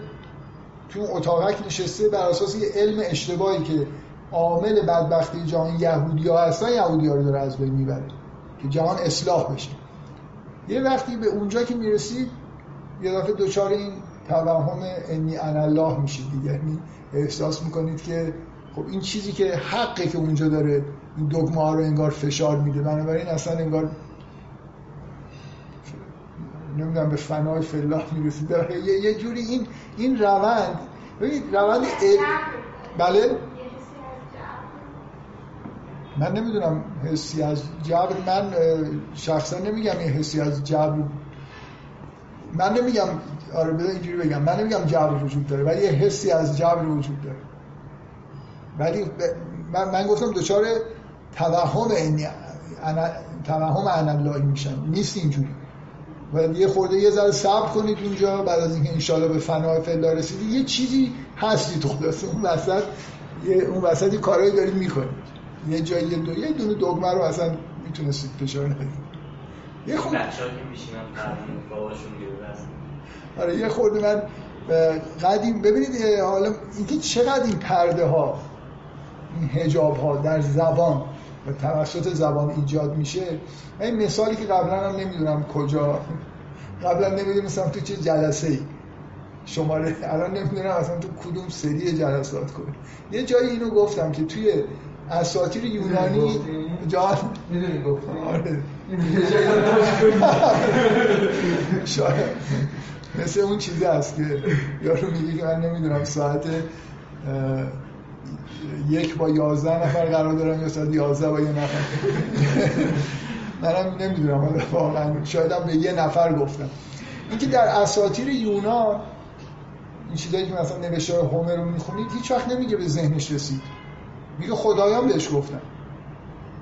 Speaker 1: تو اتاقک نشسته بر اساس یه علم اشتباهی که عامل بدبختی جهان یهودی ها هستن یهودی ها رو داره از بین می‌بره که جهان اصلاح بشه. یه وقتی به اونجا که می‌رسید یه دفعه دوچار این توهم انی ان الله میشید دیگه. یعنی احساس می‌کنید که خب این چیزی که حقه که اونجا داره این دگمه ها رو انگار فشار میده. بنابراین اصلا انگار نمی‌دونم به فنای فلاح می‌رسید یه،, یه جوری این این روند ببینید روند بله؟ من نمی‌دونم حسی از جبر من شخصا نمیگم این حسی از جبر من نمیگم آره بذار اینجوری بگم. من نمیگم جبر وجود داره ولی یه حسی از جبر وجود داره. ولی من, من گفتم دوچار توهم این توهم اناللهی میشن نیست اینجوری. و یه خورده یه ذره صبر کنید اونجا بعد از اینکه انشالله به فنای فعلا رسیدی یه چیزی هستی تو خلاصه. اون وسط یه اون وسط یه کارهایی دارید می‌کنید. یه جایی یه دو یه دونه دگمه رو اصلا می‌تونستید فشار ندید
Speaker 3: یه باباشون
Speaker 1: آره یه خورده من قدیم ببینید حالا اینکه چقدر این پرده ها این هجاب ها در زبان و توسط زبان ایجاد میشه. این مثالی که قبلا هم نمی‌دونم کجا قبلا نمی‌دونستم تو چه جلسه ای شماره الان نمی‌دونم اصلا تو کدوم سری جلسات کنه یه جایی اینو گفتم که توی اساطیر یونانی جان
Speaker 2: می‌دونی گفتم آره.
Speaker 1: شاید. مثل اون چیزی هست که یارو میگه که من نمی‌دونم ساعت یک با یازده نفر قرار دارم یا ساعت یازده با یه نفر. منم نمی‌دونم واقعا شاید به یه نفر گفتم. اینکه در اساطیر یونان این چیزایی که مثلا نوشته هومر رو می‌خونید هیچ وقت نمیگه به ذهنش رسید. میگه خدایان بهش گفتن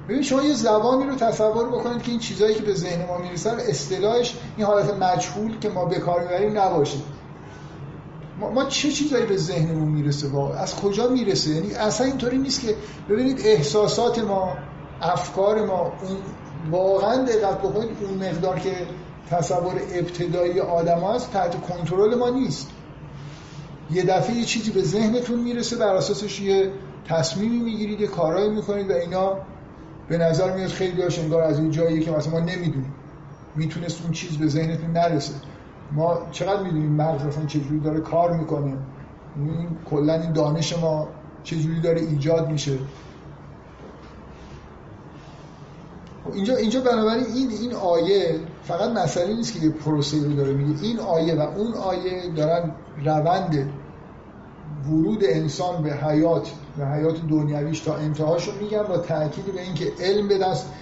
Speaker 1: ببین شما یه زبانی رو تصور بکنید که این چیزایی که به ذهن ما می‌رسه اصطلاحش این حالت مجهول که ما به کار می‌بریم نباشه. ما, ما چه چیزایی به ذهنمون می‌رسه واقعا از کجا می‌رسه؟ یعنی اصلا اینطوری نیست که ببینید احساسات ما افکار ما اون واقعا دقت بکنید اون مقدار که تصور ابتدایی آدم هست تحت کنترل ما نیست. یه دفعه یه چیزی به ذهنتون می‌رسه بر اساسش یه تصمیمی می‌گیرید یه کارایی می‌کنید و اینا به نظر میاد خیلی هاش انگار از این جایی که مثلا ما نمی‌دونیم. می‌تونست اون چیز به ذهنتون نرسه. ما چقدر می‌دونیم مغز اصلا چجوری داره کار می‌کنه؟ این کلا این دانش ما چجوری داره ایجاد میشه؟ خب اینجا اینجا بنابراین این این آیه فقط مسئله نیست که یه پروسه رو داره میگه. این آیه و اون آیه دارن روند ورود انسان به حیات و حیات دنیویش تا انتهاشو میگن با تاکید به اینکه علم به دست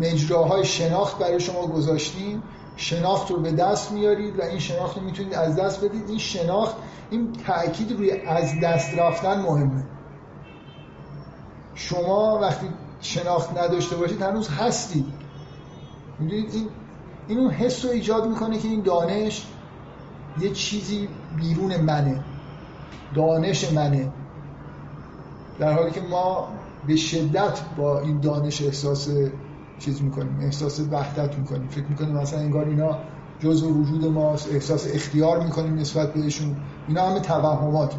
Speaker 1: مجراهای شناخت برای شما گذاشتیم. شناخت رو به دست میارید و این شناخت رو می‌تونید از دست بدید. این شناخت این تاکید روی از دست رفتن مهمه. شما وقتی شناخت نداشته باشید هنوز هستید. می‌دونید؟ این این اون حس رو ایجاد می‌کنه که این دانش یه چیزی بیرون منه. دانش منه. در حالی که ما به شدت با این دانش احساس چیز می‌کنیم احساس وحدت می‌کنیم. فکر می‌کنیم مثلا انگار اینا جزء وجود ماست احساس اختیار می‌کنیم نسبت بهشون. اینا همه توهمات.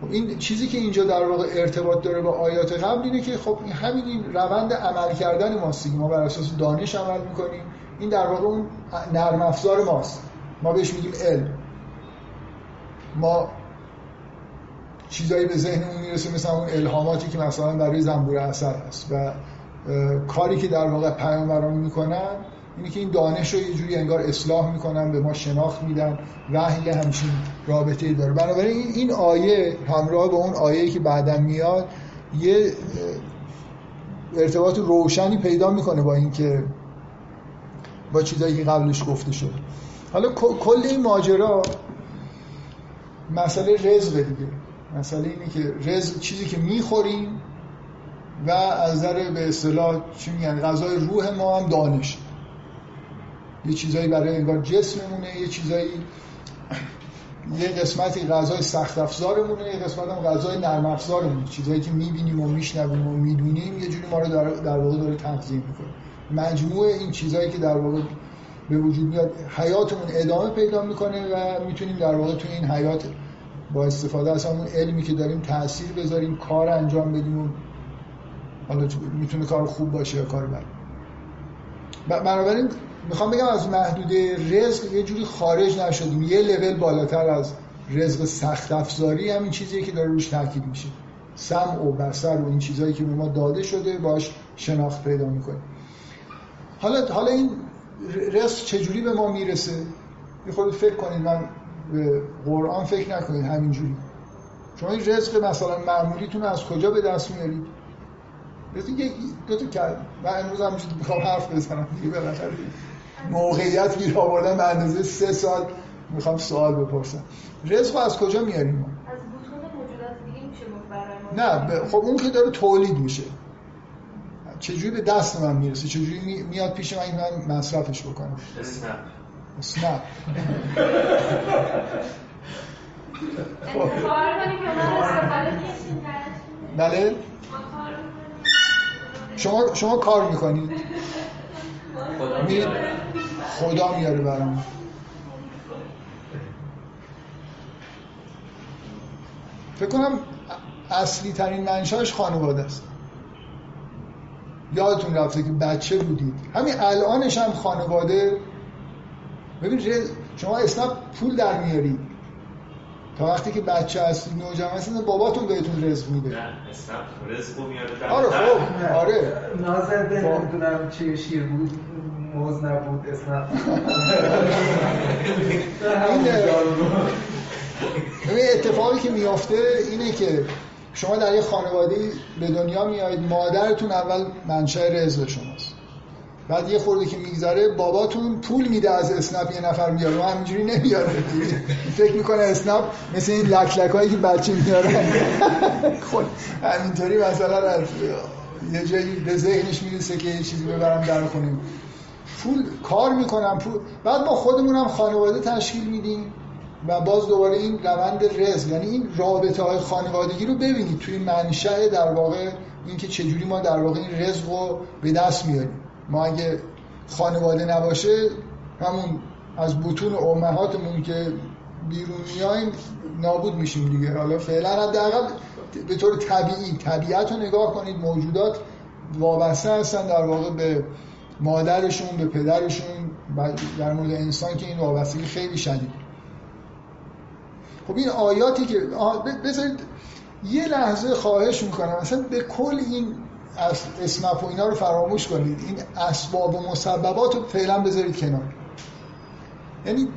Speaker 1: خب این چیزی که اینجا در واقع ارتباط داره با آیات قبل اینه که خب همین این روند عمل کردن ماست ما بر اساس دانش عمل می‌کنیم. این در واقع اون نرم افزار ماست. ما بهش میگیم علم. ما چیزایی به ذهنمون می‌رسه مثل اون الهاماتی که مثلا برای زنبور اثر هست. و کاری که در واقع پیامبران می‌کنن اینه که این دانش رو یه جوری انگار اصلاح می‌کنن به ما شناخت میدن وحی همچین رابطه ای داره. بنابراین این آیه همراه با اون آیه که بعدا میاد یه ارتباط روشنی پیدا می‌کنه با اینکه با چیزایی که قبلش گفته شده. حالا کل این ماجرا مسئله رزق دیگه. مسئله اینه که رزق چیزی که می‌خوریم و از نظر به اصطلاح چی میگن غذای روح ما هم دانش. یه چیزایی برای انگار جسممونه یه چیزایی یه قسمتی غذای سخت افزارمونه یه قسمت هم غذای نرم افزارمونه چیزایی که می‌بینیم و میشنویم و می‌دونیم یه جوری ما رو در, در واقع داره تنظیم می‌کنه. مجموع این چیزایی که در واقع به وجود میاد حیاتمون ادامه پیدا می‌کنه و می‌تونیم در واقع تو این حیات با استفاده از همون علمی که داریم تاثیر بذاریم کار انجام بدیم و حالا می‌تونه کار خوب باشه یا کار بد. بنابراین می‌خوام بگم از محدوده رزق یه جوری خارج نشدیم. یه لول بالاتر از رزق سخت افزاری همین چیزیه که داره روش تاکید میشه. سمع و بصر و این چیزهایی که به ما داده شده باش شناخت پیدا می‌کنیم. حالا حالا این رزق چجوری به ما می‌رسه؟ یه فکر کنید. من به قرآن فکر نکنید همینجوری. شما این رزق مثلا معمولیتون از کجا به دست میارید؟ دیگه دو تا کرد من امروز هم می‌خوام حرف بزنم دیگه بالاخره موقعیت گیر آوردن به اندازه سه سال می‌خوام سوال بپرسم. رزق از کجا میاریم ما؟
Speaker 4: از موجودات دیگه میشه
Speaker 1: نه. خب اون که داره تولید میشه. چجوری به دست من می‌رسه؟ چجوری میاد پیش من من مصرفش بکنم؟
Speaker 3: اسنپ
Speaker 1: اسنپ بله. شما شما کار می‌کنید.
Speaker 3: خدا
Speaker 1: می-
Speaker 3: میاره.
Speaker 1: خدا میاره برام. فکر کنم اصلی ترین منشأش خانواده است. یادتون رفته که بچه بودید. همین الانش هم خانواده ببین شما اسنپ پول در میارید تا وقتی که بچه هستید نوجوان هستید باباتون بهتون رزق میده.
Speaker 3: نه اسنپ رزقو میاره در
Speaker 1: آره. خب آره.
Speaker 2: ناظر به
Speaker 1: خب.
Speaker 2: نمی‌دونم چه شیر بود موز نبود اسنپ.
Speaker 1: این ببین اتفاقی که میافته اینه که شما در یه خانواده به دنیا میایید مادرتون اول منشأ رزق شماست. بعد یه خورده که میگذره باباتون پول میده از اسنپ یه نفر میاره. و همینجوری نمیاره. فکر می‌کنه اسنپ مثل این لک لک هایی که بچه میاره. خود همینطوری مثلا از یه جایی به ذهنش می‌رسه که یه چیزی ببرم در کنیم پول کار می‌کنم پول. بعد ما خودمون هم خانواده تشکیل میدیم و باز دوباره این روند رزق یعنی این رابطه های خانوادگی رو ببینید. توی منشأ در واقع اینکه چجوری ما در واقع این رزق رو به دست میاریم. ما اگه خانواده نباشه همون از بطون امهاتمون که بیرون میایم نابود میشیم دیگه. حالا فعلا حداقل به طور طبیعی طبیعت رو نگاه کنید موجودات وابسته هستن در واقع به مادرشون به پدرشون در مورد انسان که این وابستگی خیلی شدید. خب این آیاتی که بذارید یه لحظه خواهش می‌کنم. مثلا به کل این اسنپ و اینا رو فراموش کنید. این اسباب و مسببات رو فعلا بذارید کنار. یعنی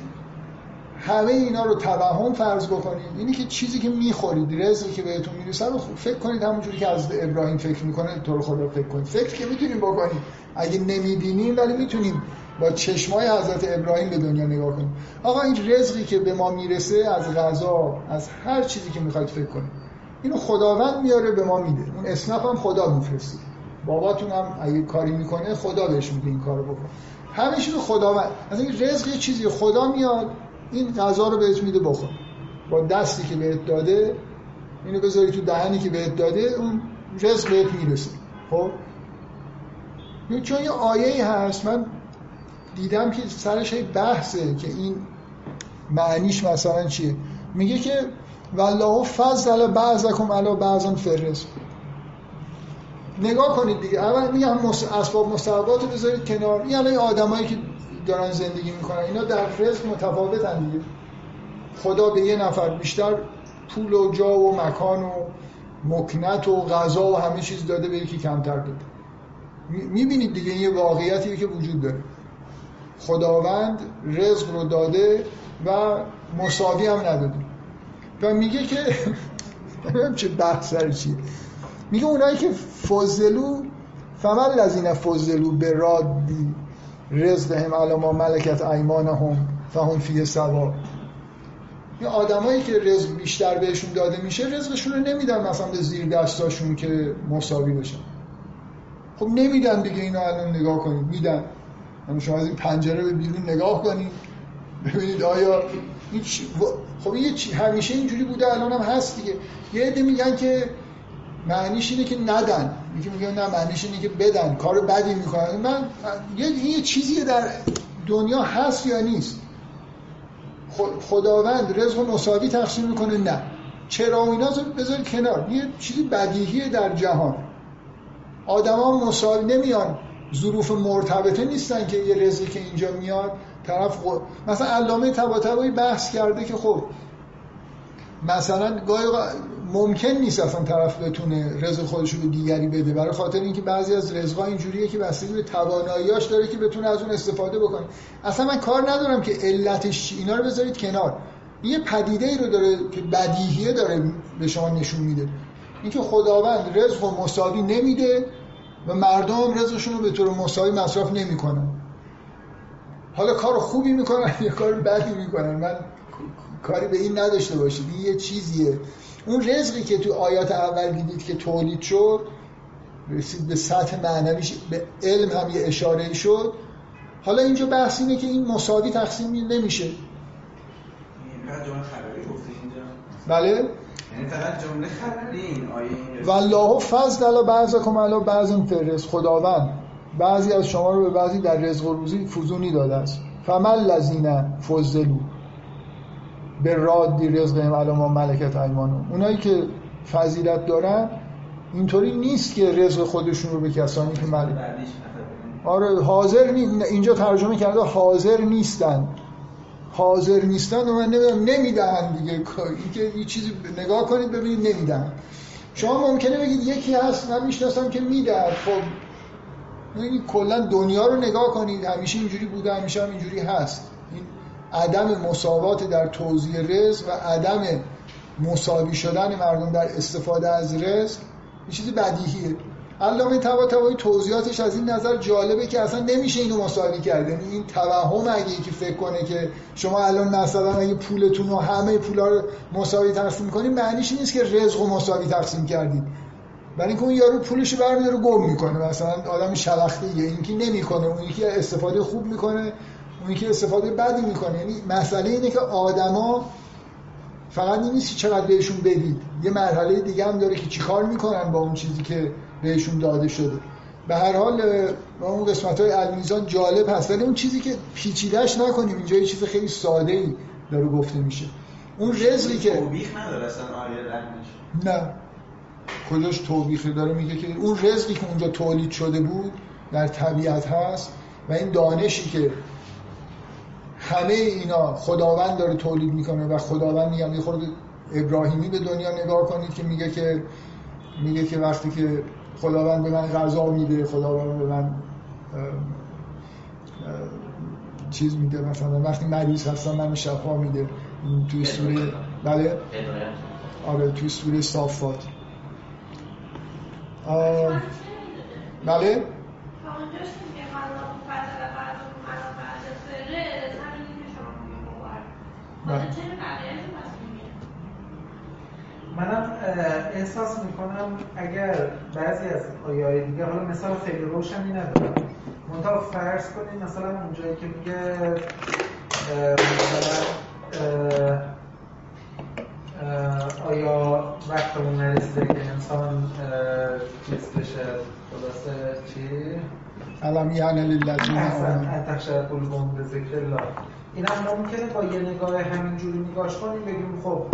Speaker 1: همه اینا رو توهم فرض بکنید. اینی که چیزی که می‌خورید رزقی که بهتون می‌رسه رو فکر کنید همونجوری که از ابراهیم فکر می‌کنه تو رو خدا فکر کنید. فکر که می‌تونیم بکنید. اگه نمی‌بینیم ولی می‌تونیم با چشمای حضرت ابراهیم به دنیا نگاه کنیم آقا این رزقی که به ما می‌رسه از غذا از هر چیزی که می‌خواید فکر کنید. اینو خداوند میاره به ما میده. اون اسنپ هم خدا میفرسته. باباتون هم اگه کاری می‌کنه خدا بهش میگه این کارو بکن. همه چیز خداوند از این رزق یه چیزی خدا میاد این غذا رو بهت میده بخور. با دستی که بهت داده اینو بذاری تو دهنی که بهت داده اون رزق بهت می‌رسه. خب؟ چون یه آیه هست. من دیدم که سرش بحثه که این معنیش مثلا چیه. میگه که والله فضل بعضکم علی بعضا فرز نگاه کنید دیگه. اول میگم اسباب مسببات رو بذارید کنار. این الان آدمایی که دارن زندگی می‌کنن اینا در رزق متفاوتن دیگه. خدا به یه نفر بیشتر پول و جا و مکان و مکنت و غذا و همه چیز داده به یکی کمتر داده. می‌بینید دیگه این یه واقعیتی که وجود داره. خداوند رزق رو داده و مساوی هم نداده. و میگه که چه بحث سر چیه. میگه اونایی که فضلو فمل لذین فضلو به رادی رزق هم علا ما ملکت ایمان هم فهم فیه سوا. این آدمایی که رزق بیشتر بهشون داده میشه رزقشون رو نمیدن مثلا به زیر دستاشون که مساوی بشن. خب نمیدن دیگه اینو الان نگاه کنید. میدن. شما از این پنجره به بیرون نگاه کنید. ببینید آیا هیچ خب یه همیشه اینجوری بوده الان هم هست دیگه. یه عده میگن که معنیش اینه که ندن. میگه میگن نه معنیش اینه که بدن. کار بدی می‌کنن. من یه, یه چیزی در دنیا هست یا نیست. خداوند رزق مساوی تقسیم می‌کنه نه. چرا و اینا؟ بذار کنار. یه چیزی بدیهیه در جهان. آدما مساوی نمیان. ظروف مرتبطه نیستن که یه رزقی که اینجا میاد طرف خود مثلا علامه طباطبایی بحث کرده که خب مثلا گاهی ممکن نیست اصلا طرف بتونه رزق خودش رو به دیگری بده برای خاطر اینکه بعضی از رزقا اینجوریه که بستگی به تواناییاش داره که بتونه از اون استفاده بکنه. اصلا من کار ندارم که علتش چی اینا رو بذارید کنار. یه پدیده ای رو داره که بدیهیه داره به شما نشون میده. اینکه خداوند رزق و مساوی نمیده و مردم رزقشون رو به طور مساوی مصرف نمی‌کنن. حالا کار خوبی می‌کنن یا کار بدی می‌کنن. من کاری به این نداشته باشید. این یه چیزیه. اون رزقی که تو آیات اول دیدید که تولید شد رسید به سطح معنویش به علم هم یه اشاره شد. حالا اینجا بحث اینه که این مساوی تقسیم نمیشه. بله.
Speaker 2: یعنی فقط جمله خبری این آیه
Speaker 1: والله فضل علی بعضکم علی بعض فرز خداوند. بعضی از شما رو به بعضی در رزق و روزی فزونی داده است. فمل لذین فضلو. به رادی رزق علی ما ملکت ایمانو. اونایی که فضیلت دارن اینطوری نیست که رزق خودشون رو به کسانی که ملک آره حاضر نی... اینجا ترجمه کرده حاضر نیستن. حاضر نیستن و من نمی‌دونم نمی‌دهن دیگه. اینکه یه چیزی نگاه کنید ببینید نمی‌دهن شما ممکنه بگید یکی هست من می‌شناسم که می‌دهد. خب این کلا دنیا رو نگاه کنید همیشه اینجوری بوده همیشه هم اینجوری هست. این عدم مساوات در توزیع رزق و عدم مساوی شدن مردم در استفاده از رزق یه چیز بدیهیه. علامه طباطبایی توضیحاتش از این نظر جالبه که اصلا نمیشه اینو مساوی کرد. یعنی این توهم اگه یکی فکر کنه که شما الان مثلا اگه پولتون رو همه پولا رو مساوی تقسیم کنید معنیش نیست که رزق رو مساوی تقسیم کردید. برای اینکه اون یارو پولش برمیداره گم می‌کنه. مثلا آدم شلخته این که نمی‌کنه. اون یکی استفاده خوب می‌کنه اون یکی استفاده بدی می‌کنه. یعنی مسئله اینه که آدما فقط نیست چقدر بهشون بدید. یه مرحله دیگه هم داره که چیکار می‌کنن با اون چیزی که بهشون داده شده. به هر حال اون قسمت های المیزان جالب هست. ولی اون چیزی که پیچیدهش نکنیم. اینجا یه چیز خیلی ساده ای داره گفته میشه. اون رزقی که نه. کجاش توبیخی داره میگه که اون رزقی که اونجا تولید شده بود در طبیعت هست و این دانشی که همه اینا خداوند داره تولید می‌کنه و خداوند میگم یه خورده ابراهیمی به دنیا نگاه کنید که میگه که میگه که وقتی که خداوند به من غذا میده خداوند به من چیز میده مثلا وقتی مریض هستم من شفا میده. توی سوره بله؟ آره توی سوره صافات. بله؟
Speaker 5: بله. منم احساس می‌کنم اگر بعضی از آیه دیگه حالا مثال خیلی روشنی ندارم. منتها فرض کنید مثلا اونجایی که میگه مثلا آیا وقتمون نرسیده که انسان چیز بشه؟ خلاصه چی؟
Speaker 1: علم یعنی للذین
Speaker 5: آمنوا. تخشع قلوبهم به ذکر الله. این هم ممکنه با یه نگاه همینجوری نگاش کنیم بگیم خب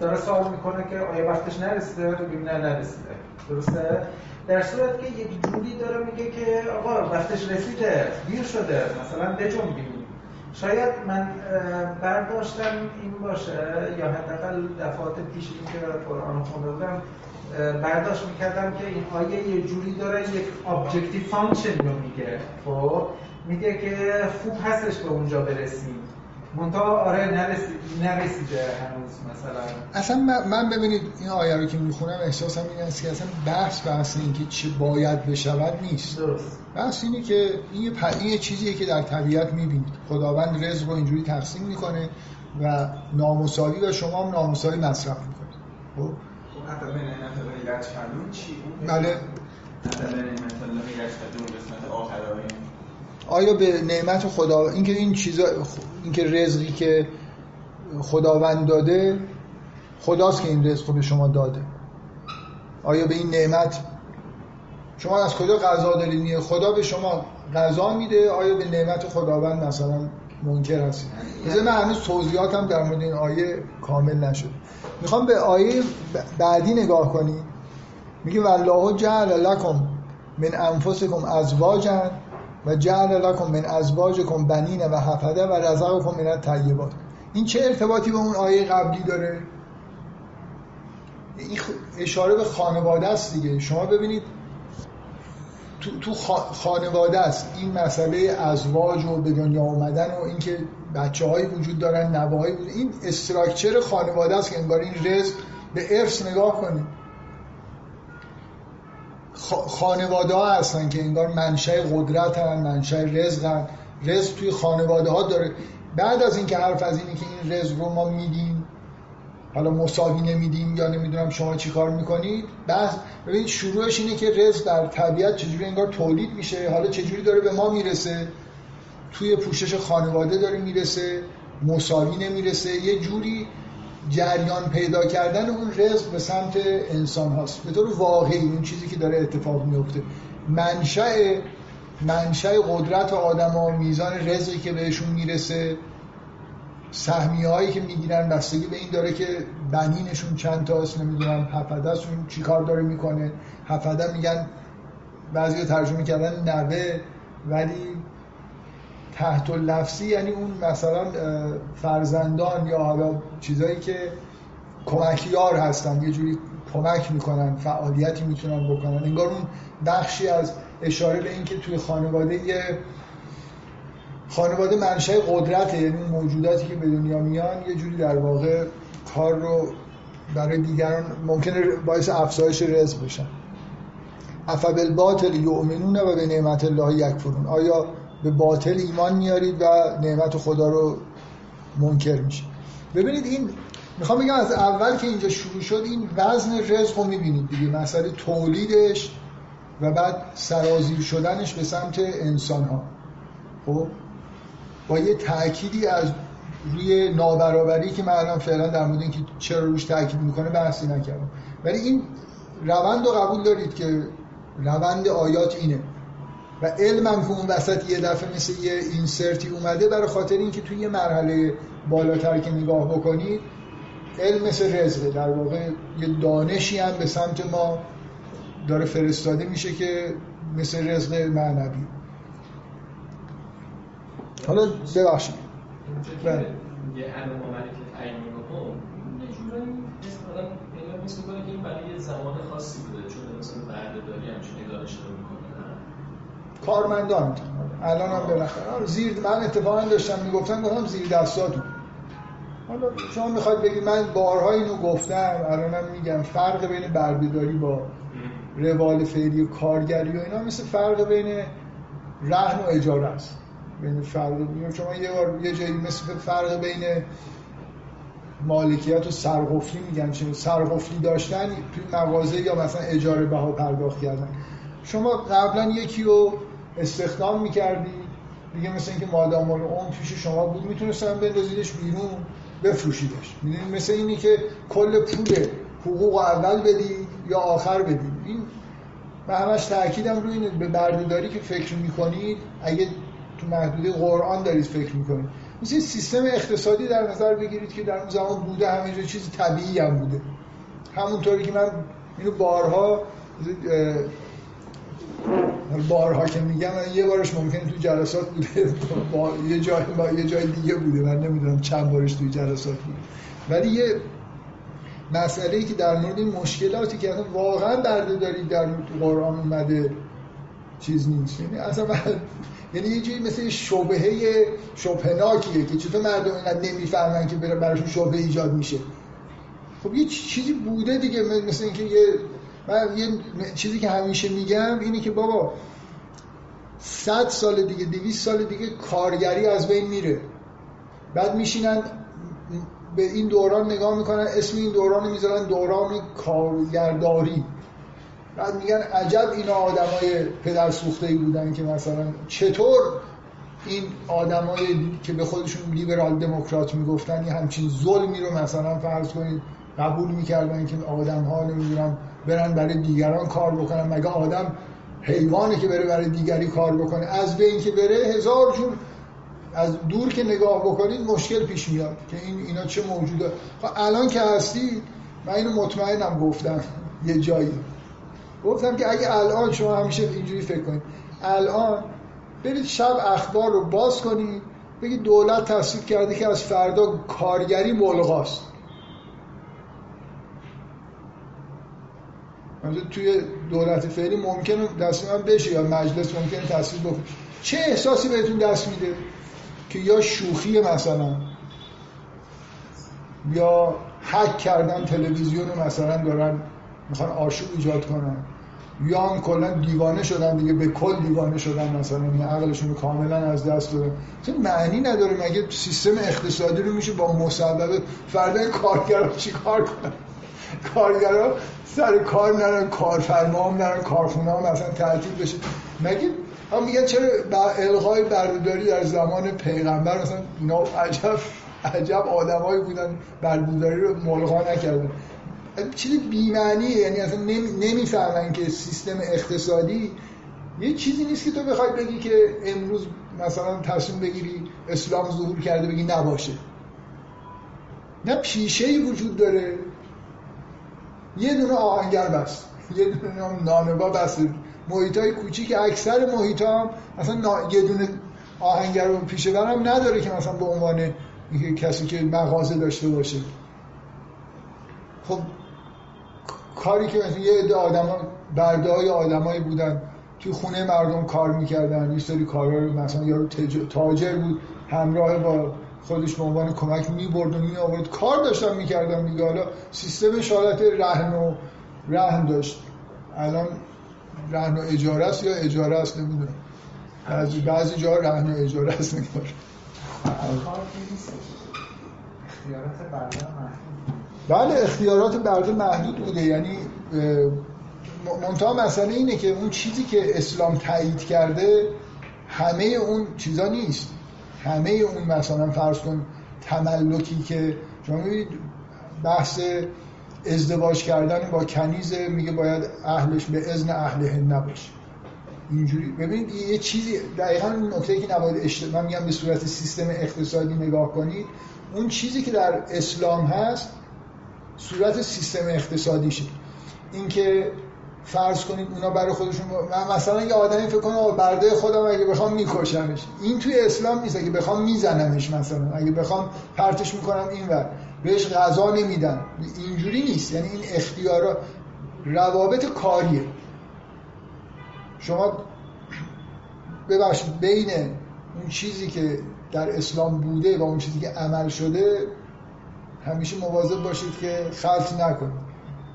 Speaker 5: داره سوال می‌کنه که آیا وقتش نرسیده؟ بگیم نه نرسیده. درسته؟ در صورت که یک جوری داره میگه که آقا وقتش رسیده دیر شده. مثلا بجنبیم شاید من برداشتم این باشه یا حداقل دفعات پیش این که قرآن خونده بودم برداشت می‌کردم که این آیه یه جوری داره یک objective function رو میگه. خب میگه که خوب هستش به اونجا برسیم. منتها آره نرسیده هنوز مثلا.
Speaker 1: اصلا من ببینید این آیه رو که می‌خونم احساسم این است که اصلا بحث بحث این که چه باید بشود نیست.
Speaker 5: درست.
Speaker 1: بحث اینه که این یه چیزیه که در طبیعت می‌بینید. خداوند رزق رو اینجوری تقسیم می‌کنه و نامساوی و شما هم نامساوی مصرف می‌کنید.
Speaker 2: خب؟ چی؟
Speaker 1: بله.
Speaker 2: آخر
Speaker 1: آیا به نعمت خدا اینکه این چیزا اینکه رزقی که خداوند داده خداست که این رزق رو به شما داده؟ آیا به این نعمت شما از کجا غذا دارید خدا به شما غذا میده؟ آیا به نعمت خداوند مثلا منکر هستید مثلا من هنوز توضیحاتم در مورد این آیه کامل نشد می‌خوام به آیه بعدی نگاه کنید میگه والله جعل لکم من انفسکم ازواجا و جعل لکم من ازواجکم بنین و حفده و رزقکم من الطیبات. این چه ارتباطی به اون آیه قبلی داره؟ این اشاره به خانواده است دیگه. شما ببینید تو, تو خانواده است. این مسئله ازواج و به دنیا آمدن و اینکه بچه وجود دارن وجود این استراکچر خانواده است که انگار این رزق به ارث نگاه کنید. خانواده ها هستن که انگار منشأ قدرت هن منشأ رزق هن. رزق توی خانواده ها داره. بعد از اینکه حرف از اینه که این رزق رو ما میدیم حالا مساوی نمیدیم یا نمی‌دونم شما چی کار می‌کنید بس. ببینید شروعش اینه که رزق در طبیعت چجوری انگار تولید میشه حالا چجوری داره به ما می‌رسه. توی پوشش خانواده داره می‌رسه مساوی نمی‌رسه. یه جوری جریان پیدا کردن اون رزق به سمت انسان هاست. به طور واقعی اون چیزی که داره اتفاق میفته. منشأ منشأ قدرت آدم ها میزان رزقی که بهشون می‌رسه سهمی هایی که می‌گیرن بستگی به این داره که بنینشون چند تاست نمی‌دونم هفده چی چیکار داره می‌کنه. هفده میگن بعضی ترجمه کردن نوه ولی تحت لفظی یعنی اون مثلا فرزندان یا حالا چیزایی که کمکیار هستن یه جوری کمک می‌کنن فعالیتی می‌تونن بکنن. انگار اون بخشی از اشاره به اینکه توی خانواده یه خانواده منشأ قدرته یعنی موجوداتی که به دنیا میان یه جوری در واقع کار رو برای دیگران ممکنه باعث افزایش رزق بشن. افبل باطل یؤمنون و به نعمت الله یکفرون. آیا به باطل ایمان میارید و نعمت خدا رو منکر میشه. ببینید این می‌خوام بگم از اول که اینجا شروع شد این وزن رزق رو می‌بینید دیگه مسئله تولیدش و بعد سرازیر شدنش به سمت انسان ها خب؟ با یه تأکیدی از روی نابرابری که من الان فعلا در مورد اینکه چرا روش تاکید می‌کنه بحثی نکردم. ولی این روند رو قبول دارید که روند آیات اینه. و علمم که اون وسط یه دفعه مثل یه اینسرتی اومده برای خاطر اینکه توی یه مرحله بالاتر که نگاه بکنید علم مثل رزقه در واقع یه دانشی هم به سمت ما داره فرستاده میشه که مثل رزق معنوی. حالا ببخشید.
Speaker 6: یه الان اومده که تعیین این برای یه زمان خاصی بوده چون مثلا بردهداری همچین اداره شده
Speaker 1: کارمندان. الان هم بالاخره. زیر من اتفاقا داشتم می‌گفتم گفتم زیر دستاتون. حالا شما می‌خواید بگید من بارها اینو گفتم. الانم میگم فرق بین بردهداری با روال فعلی و کارگری و اینا مثل فرق بین رهن و اجاره است. بین فرق شما یه بار یه جایی مثل فرق بین مالکیت و سرقفلی میگن چه سرقفلی داشتن توی مغازه یا مثلا اجاره بها پرداخت کردن. شما قبلا یکی رو استخدام می‌کردی؟ دیگه مثل اینکه مادام اون پیش شما بود می‌تونستن بندازیدش بیرون بفروشیدش. می‌دونید مثل اینی که کل پول حقوق اول بدی یا آخر بدی. این من همش تاکیدم روی اینه به بردهداری که فکر می‌کنید اگه تو محدوده قرآن دارید فکر می‌کنید. مثل سیستم اقتصادی در نظر بگیرید که در اون زمان بوده همینجا چیز طبیعی هم بوده. همونطوری که من اینو بارها بارها که میگم یه بارش ممکنه تو جلسات بوده. با یه جای با یه جای دیگه بوده. من نمی‌دونم چند بارش توی جلسات بوده. ولی یه مسئله ای که در مورد این مشکلاتی که واقعا برده دارید در قرآن اومده چیز نیست. یعنی اصلا یعنی یه جایی مثل شبهه شبهناکیه که چطور مردم اینقدر نمی‌فهمن که براشون شبهه ایجاد میشه. خب یه چیزی بوده دیگه مثل اینکه یه من یه چیزی که همیشه میگم اینه که بابا صد سال دیگه دویست سال دیگه کارگری از بین میره. بعد میشینن به این دوران نگاه می‌کنن اسم این دوران رو می‌ذارن دوران کارگرداری. بعد میگن عجب اینا آدمای پدر سوخته ای بودن که مثلا چطور این آدمایی که به خودشون لیبرال دموکرات می‌گفتن یه همچین ظلمی رو مثلا فرض کنید قبول می‌کردن که آدم ها نمی‌دونم برن برای دیگران کار بکنن. مگه آدم حیوانی که بره برای دیگری کار بکنه از بین که بره هزار جور از دور که نگاه بکنید مشکل پیش میاد که این اینا چه موجوده. خب الان که هستی من اینو مطمئنم گفتم یه جایی. گفتم که اگه الان شما همیشه اینجوری فکر کنید. الان برید شب اخبار رو باز کنید بگید دولت تصویب کرده که از فردا کارگری ملغاست. توی دولت فعلی ممکنه تصمیم بشه یا مجلس ممکنه تصویب بکنه. چه احساسی بهتون دست میده که یا شوخی مثلا یا حک کردن تلویزیون مثلا دارن می‌خوان آشوب ایجاد کنن یا هم کلا دیوانه شدن دیگه به کل دیوانه شدن مثلا این عقلشون کاملا از دست دادن. معنی نداره مگه سیستم اقتصادی رو میشه با مسبب فردا کارگرا چی کار کنن کارگرا سر کار نرن کارفرما هم نرن کارخونه هم مثلا تعطیل بشه. مگه هم میگن چرا الغای بردهداری در زمان پیغمبر؟ مثلا اینا عجب عجب آدمایی بودن بردهداری رو ملغا نکردن. چیز بیمعنیه یعنی اصلا نمی‌فهمن که سیستم اقتصادی یه چیزی نیست که تو بخوای بگی که امروز مثلا تصمیم بگیری اسلام ظهور کرده بگی نباشه. نه پیشه ای وجود داره. یه دونه آهنگر بس. یه دونه نانبا بس. محیط های کوچیک اکثر محیط هم مثلا یه دونه آهنگر رو پیشه برم نداره که مثلا به عنوان کسی که مغازه داشته باشه. خب کاری که مثلا یه عده آدم برده های آدمایی بودن توی خونه مردم کار می‌کردن یه سری کارا رو مثلا یارو تاجر بود همراه با خودش به عنوان کمک می‌برد و میآورد. کار داشتن می‌کردن دیگه. حالا سیستمش حالت رهن و رهن داشت. الان رهن و اجاره است یا اجاره است نمی‌دونم. بعضی بعضی جا رهن و اجاره است نگار بله اختیارات برده محدود بوده. یعنی منتها مسئله اینه که اون چیزی که اسلام تایید کرده همه اون چیزا نیست. همه اون مثلا فرض کن تملکی که شما می‌بینید بحث ازدواج کردن با کنیزه میگه باید اهلش به اذن اهل نباشه. اینجوری. ببینید یه چیزی دقیقا اون نکته که نباید اشتباه من میگم به صورت سیستم اقتصادی نگاه کنید اون چیزی که در اسلام هست صورت سیستم اقتصادیشه. اینکه فرض کنید اونا برای خودشون من مثلا یه آدمی فکر کنم برده خودم اگه بخوام میکشمش. این توی اسلام نیست اگه بخوام میزنمش مثلا. اگه بخوام پرتش می‌کنم اینور بهش غذا نمیدن. اینجوری نیست. یعنی این اختیارا روابط کاریه. شما ببخشید بین اون چیزی که در اسلام بوده و اون چیزی که عمل شده همیشه مواظب باشید که خلط نکنید.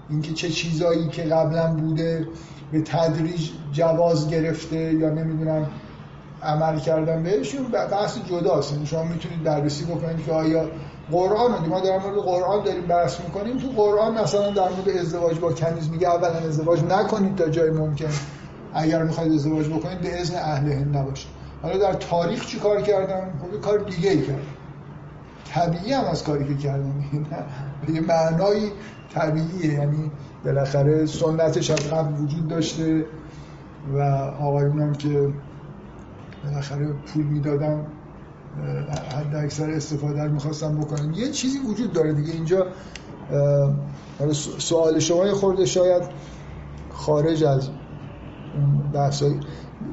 Speaker 1: اینکه چه چیزایی که قبلا بوده به تدریج جواز گرفته یا نمی‌دونم عمل کردن بهشون بحث جداست. یعنی شما می‌تونید بررسی بکنید که آیا قرآن ما در مورد قرآن داریم بحث می‌کنیم. تو قرآن مثلا در مورد ازدواج با کنیز میگه اولا ازدواج نکنید تا جای ممکن. اگر می‌خواید ازدواج بکنید به اذن اهل هند نباشه حالا در تاریخ چی کار کردن؟ خب کار دیگه ای کردن. طبیعی هم از کاری که کردن یه معنایی طبیعیه. یعنی بالاخره سنتش از قبل وجود داشته و آقایون هم که بالاخره پول می‌دادن حد اکثر استفاده رو می‌خواستم بکنم یه چیزی وجود داره دیگه. اینجا سوال شما خورده شاید خارج از بحثایی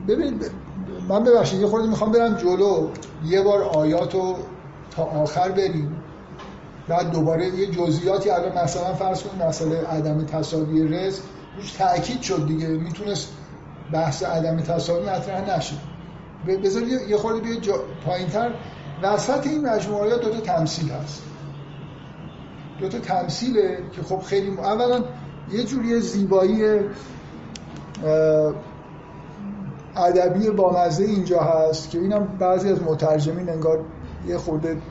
Speaker 1: ببینید من ببخشید یه خورده می‌خوام برم جلو. یه بار آیات رو تا آخر بریم. بعد دوباره یه جزئیاتی الان مثلا فرض کنید مسئله عدم تساوی رزق روش تاکید شد دیگه. می‌تونست بحث عدم تساوی مطرح نشه. بذار یه خورده جا... پایینتر. وسط این مجموعه دو تا تمثیل هست. دو تا تمثیله که خب خیلی اولا یه جوری زیبایی ادبی بامزه اینجا هست که اینم بعضی از مترجمین انگار یه خورده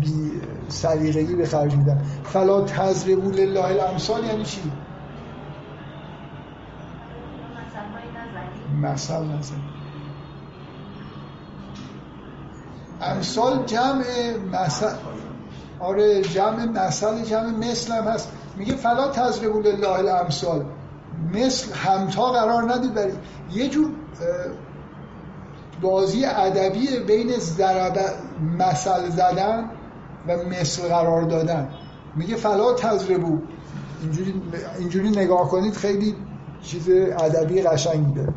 Speaker 1: بی سلیقگی به خرج میدن. فلا تضربوا لله الامثال یعنی چی؟ مثل نزن امثال جمع مثل آره جمع مثل جمع مثل هم هست. میگه فلا تضربوا لله الامثال. مثل همتا قرار ندید برای یه جور بازی ادبی بین ضرب مثل زدن و مثل قرار دادن. میگه فلا تضربو. اینجوری, اینجوری نگاه کنید خیلی چیز ادبی قشنگی داره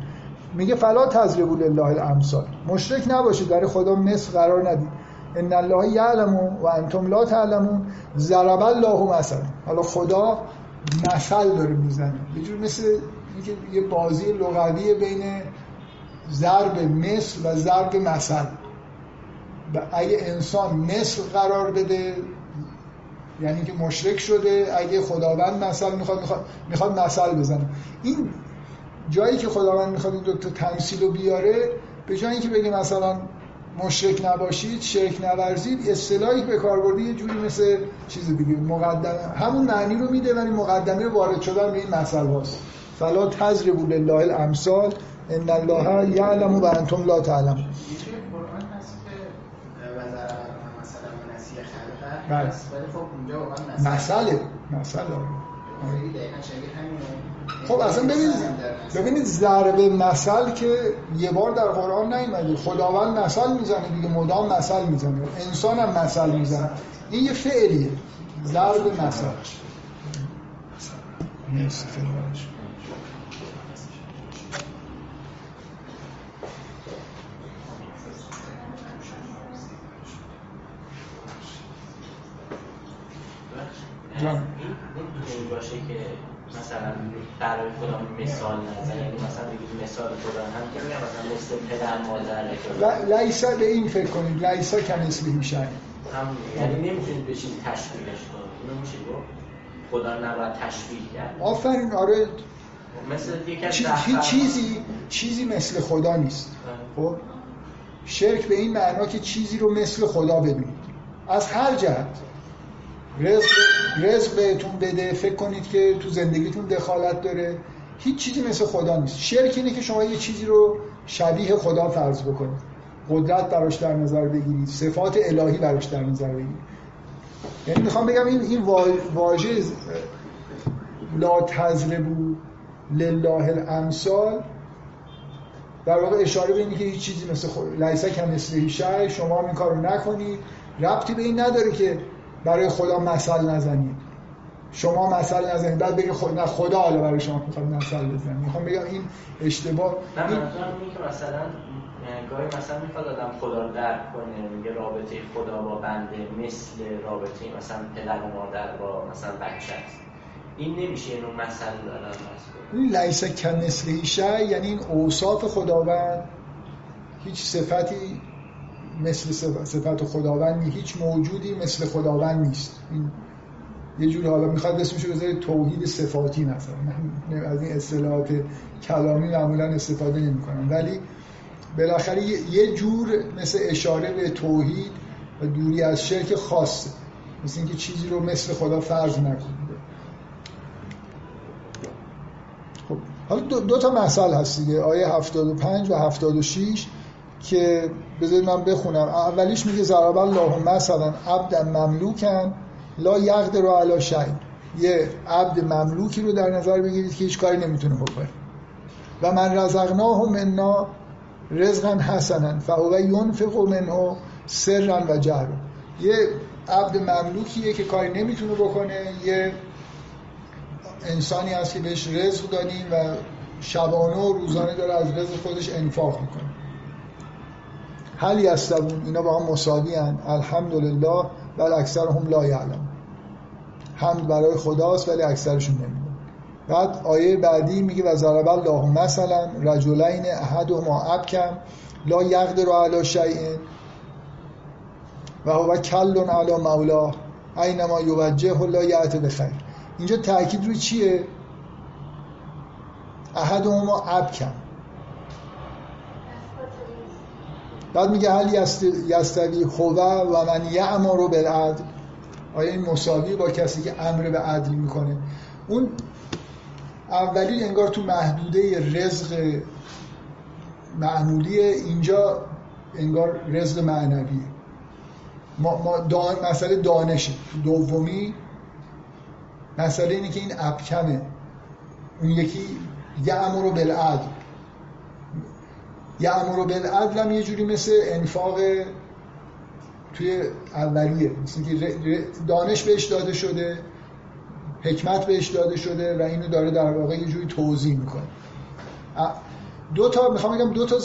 Speaker 1: میگه فلا تضربو لله الامثال. مشرک نباشید برای خدا مثل قرار ندید. ان الله یعلم و انتم لا تعلمون. ضرب الله مثلا. حالا خدا مثل داره می‌زنه. یه مثل یه بازی لغوی بین ضرب مثل و ضرب مثل. اگه انسان مثل قرار بده یعنی که مشرک شده اگه خداوند مثل می‌خواد می‌خواد, می‌خواد مثل بزنه. این جایی که خداوند می‌خواد این دو تا تمثیل رو بیاره به جای اینکه بگه مثلا مشرک نباشید شرک نورزید اصطلاحی به کار برده یه جوری مثل چیز دیگه مقدمه همون معنی رو میده ولی مقدمه وارد شدن به این مسئله هاست. فلا تضربوا لله الامثال ان الله یعلم و انتم لا تعلمون. بله. مسئله مسئله. خب اصلا ببینید ببینید ضرب مثل که یه بار در قرآن نیومده خداوند مثل می‌زنه دیگه مدام مثل می‌زنه. انسان هم مثل می‌زنه. این یه فعلیه. ضرب مثل.
Speaker 3: جان باشه که مثلا برای خدا مثال نزن یعنی مثلا بگید مثال خدا هم که مثلا مثل پدر مادر
Speaker 1: لیسا به این فکر کنید. لیسا کنسلی میشن هم
Speaker 3: یعنی نمی‌تونید به چیزی تشبیهش کنید. اینو میشه خدا نباید تشبیه کرد.
Speaker 1: آفرین. آره.
Speaker 3: مثل
Speaker 1: هیچ چیزی چیزی مثل خدا نیست. خب؟ شرک به این معنا که چیزی رو مثل خدا ببینید از هر جهت. رزق, رزق بهتون بده فکر کنید که تو زندگیتون دخالت داره. هیچ چیزی مثل خدا نیست. شرک اینه که شما یه چیزی رو شبیه خدا فرض بکنید. قدرت براش در نظر بگیرید. صفات الهی براش در نظر بگیرید. یعنی می‌خوام بگم این این واژه لا تزربو لله الامثال. در واقع اشاره به اینه که هیچ چیزی مثل خود لیسا کم مثل شما این کارو نکنید. ربطی به این نداره که برای خدا مثل نزنید. شما مثل نزنید. بعد بگید خود نه خدا حالا برای شما می‌خواد مثل بزنید می‌خوام بگم این اشتباه
Speaker 3: نه این... که مثلا گاهی مثلا می‌خواد آدم خدا رو درک کنه میگه رابطه خدا با بنده مثل رابطه مثلا پدر و مادر با مثلا بچه است. این نمیشه اینو مثل دارم
Speaker 1: این لیس کمثل یعنی این اوصاف خداوند هیچ صفتی مثل صفت خداوند هیچ موجودی مثل خداوند نیست. این یه جوری حالا می‌خواد اسمشو بذاره توحید صفاتی مثلا من از این اصطلاحات کلامی معمولا استفاده نمی کنم ولی بالاخره یه جور مثل اشاره به توحید و دوری از شرک خاصه. مثل اینکه چیزی رو مثل خدا فرض نکنید خب حالا دو, دو تا مسئله هست دیگه. آیه 75 و 76 که بذارید من بخونم. اولیش میگه ضرب الله مثلا عبد مملوکن لا یقدر علی شیء. یه عبد مملوکی رو در نظر بگیرید که هیچ کاری نمی‌تونه بکنه. و من رزقناه منا رزقا حسنا فهو ینفق منه سرا و جهرا. یه عبد مملوکیه که کاری نمی‌تونه بکنه. یه انسانی هست که بهش رزق دادیم و شبانه و روزانه داره از رزق خودش انفاق می‌کنه. هل یستوون؟ اینا با هم مساوی هن. الحمدلله بل اکثرهم لا یعلم. حمد برای خداست ولی اکثرشون نمیدون بعد آیه بعدی میگه و ضرب الله مثلا رجلین ما ابکم لا یقدر علی شیء. و هو کل علی مولاه اینما یوجه لا یعت بخیر اینجا تاکید روی چیه؟ ما ابکم. بعد میگه هل یستوی خوبه و من یعمر بالعدل. آیا این مساوی با کسی که امر به عدل می‌کنه؟ اون اولی انگار تو محدوده رزق معمولی اینجا انگار رزق معنوی ما, ما دان مسئله دانشه. دومی مسئله اینه که این ابکمه. اون یکی یه امر بالعدل. یه امر بالعدل هم یه جوری مثل انفاق توی اولیه. مثل که دانش بهش داده شده حکمت بهش داده شده و اینو داره در واقع یه جوری توضیح می‌کنه. دو تا می‌خوام بگم دو تا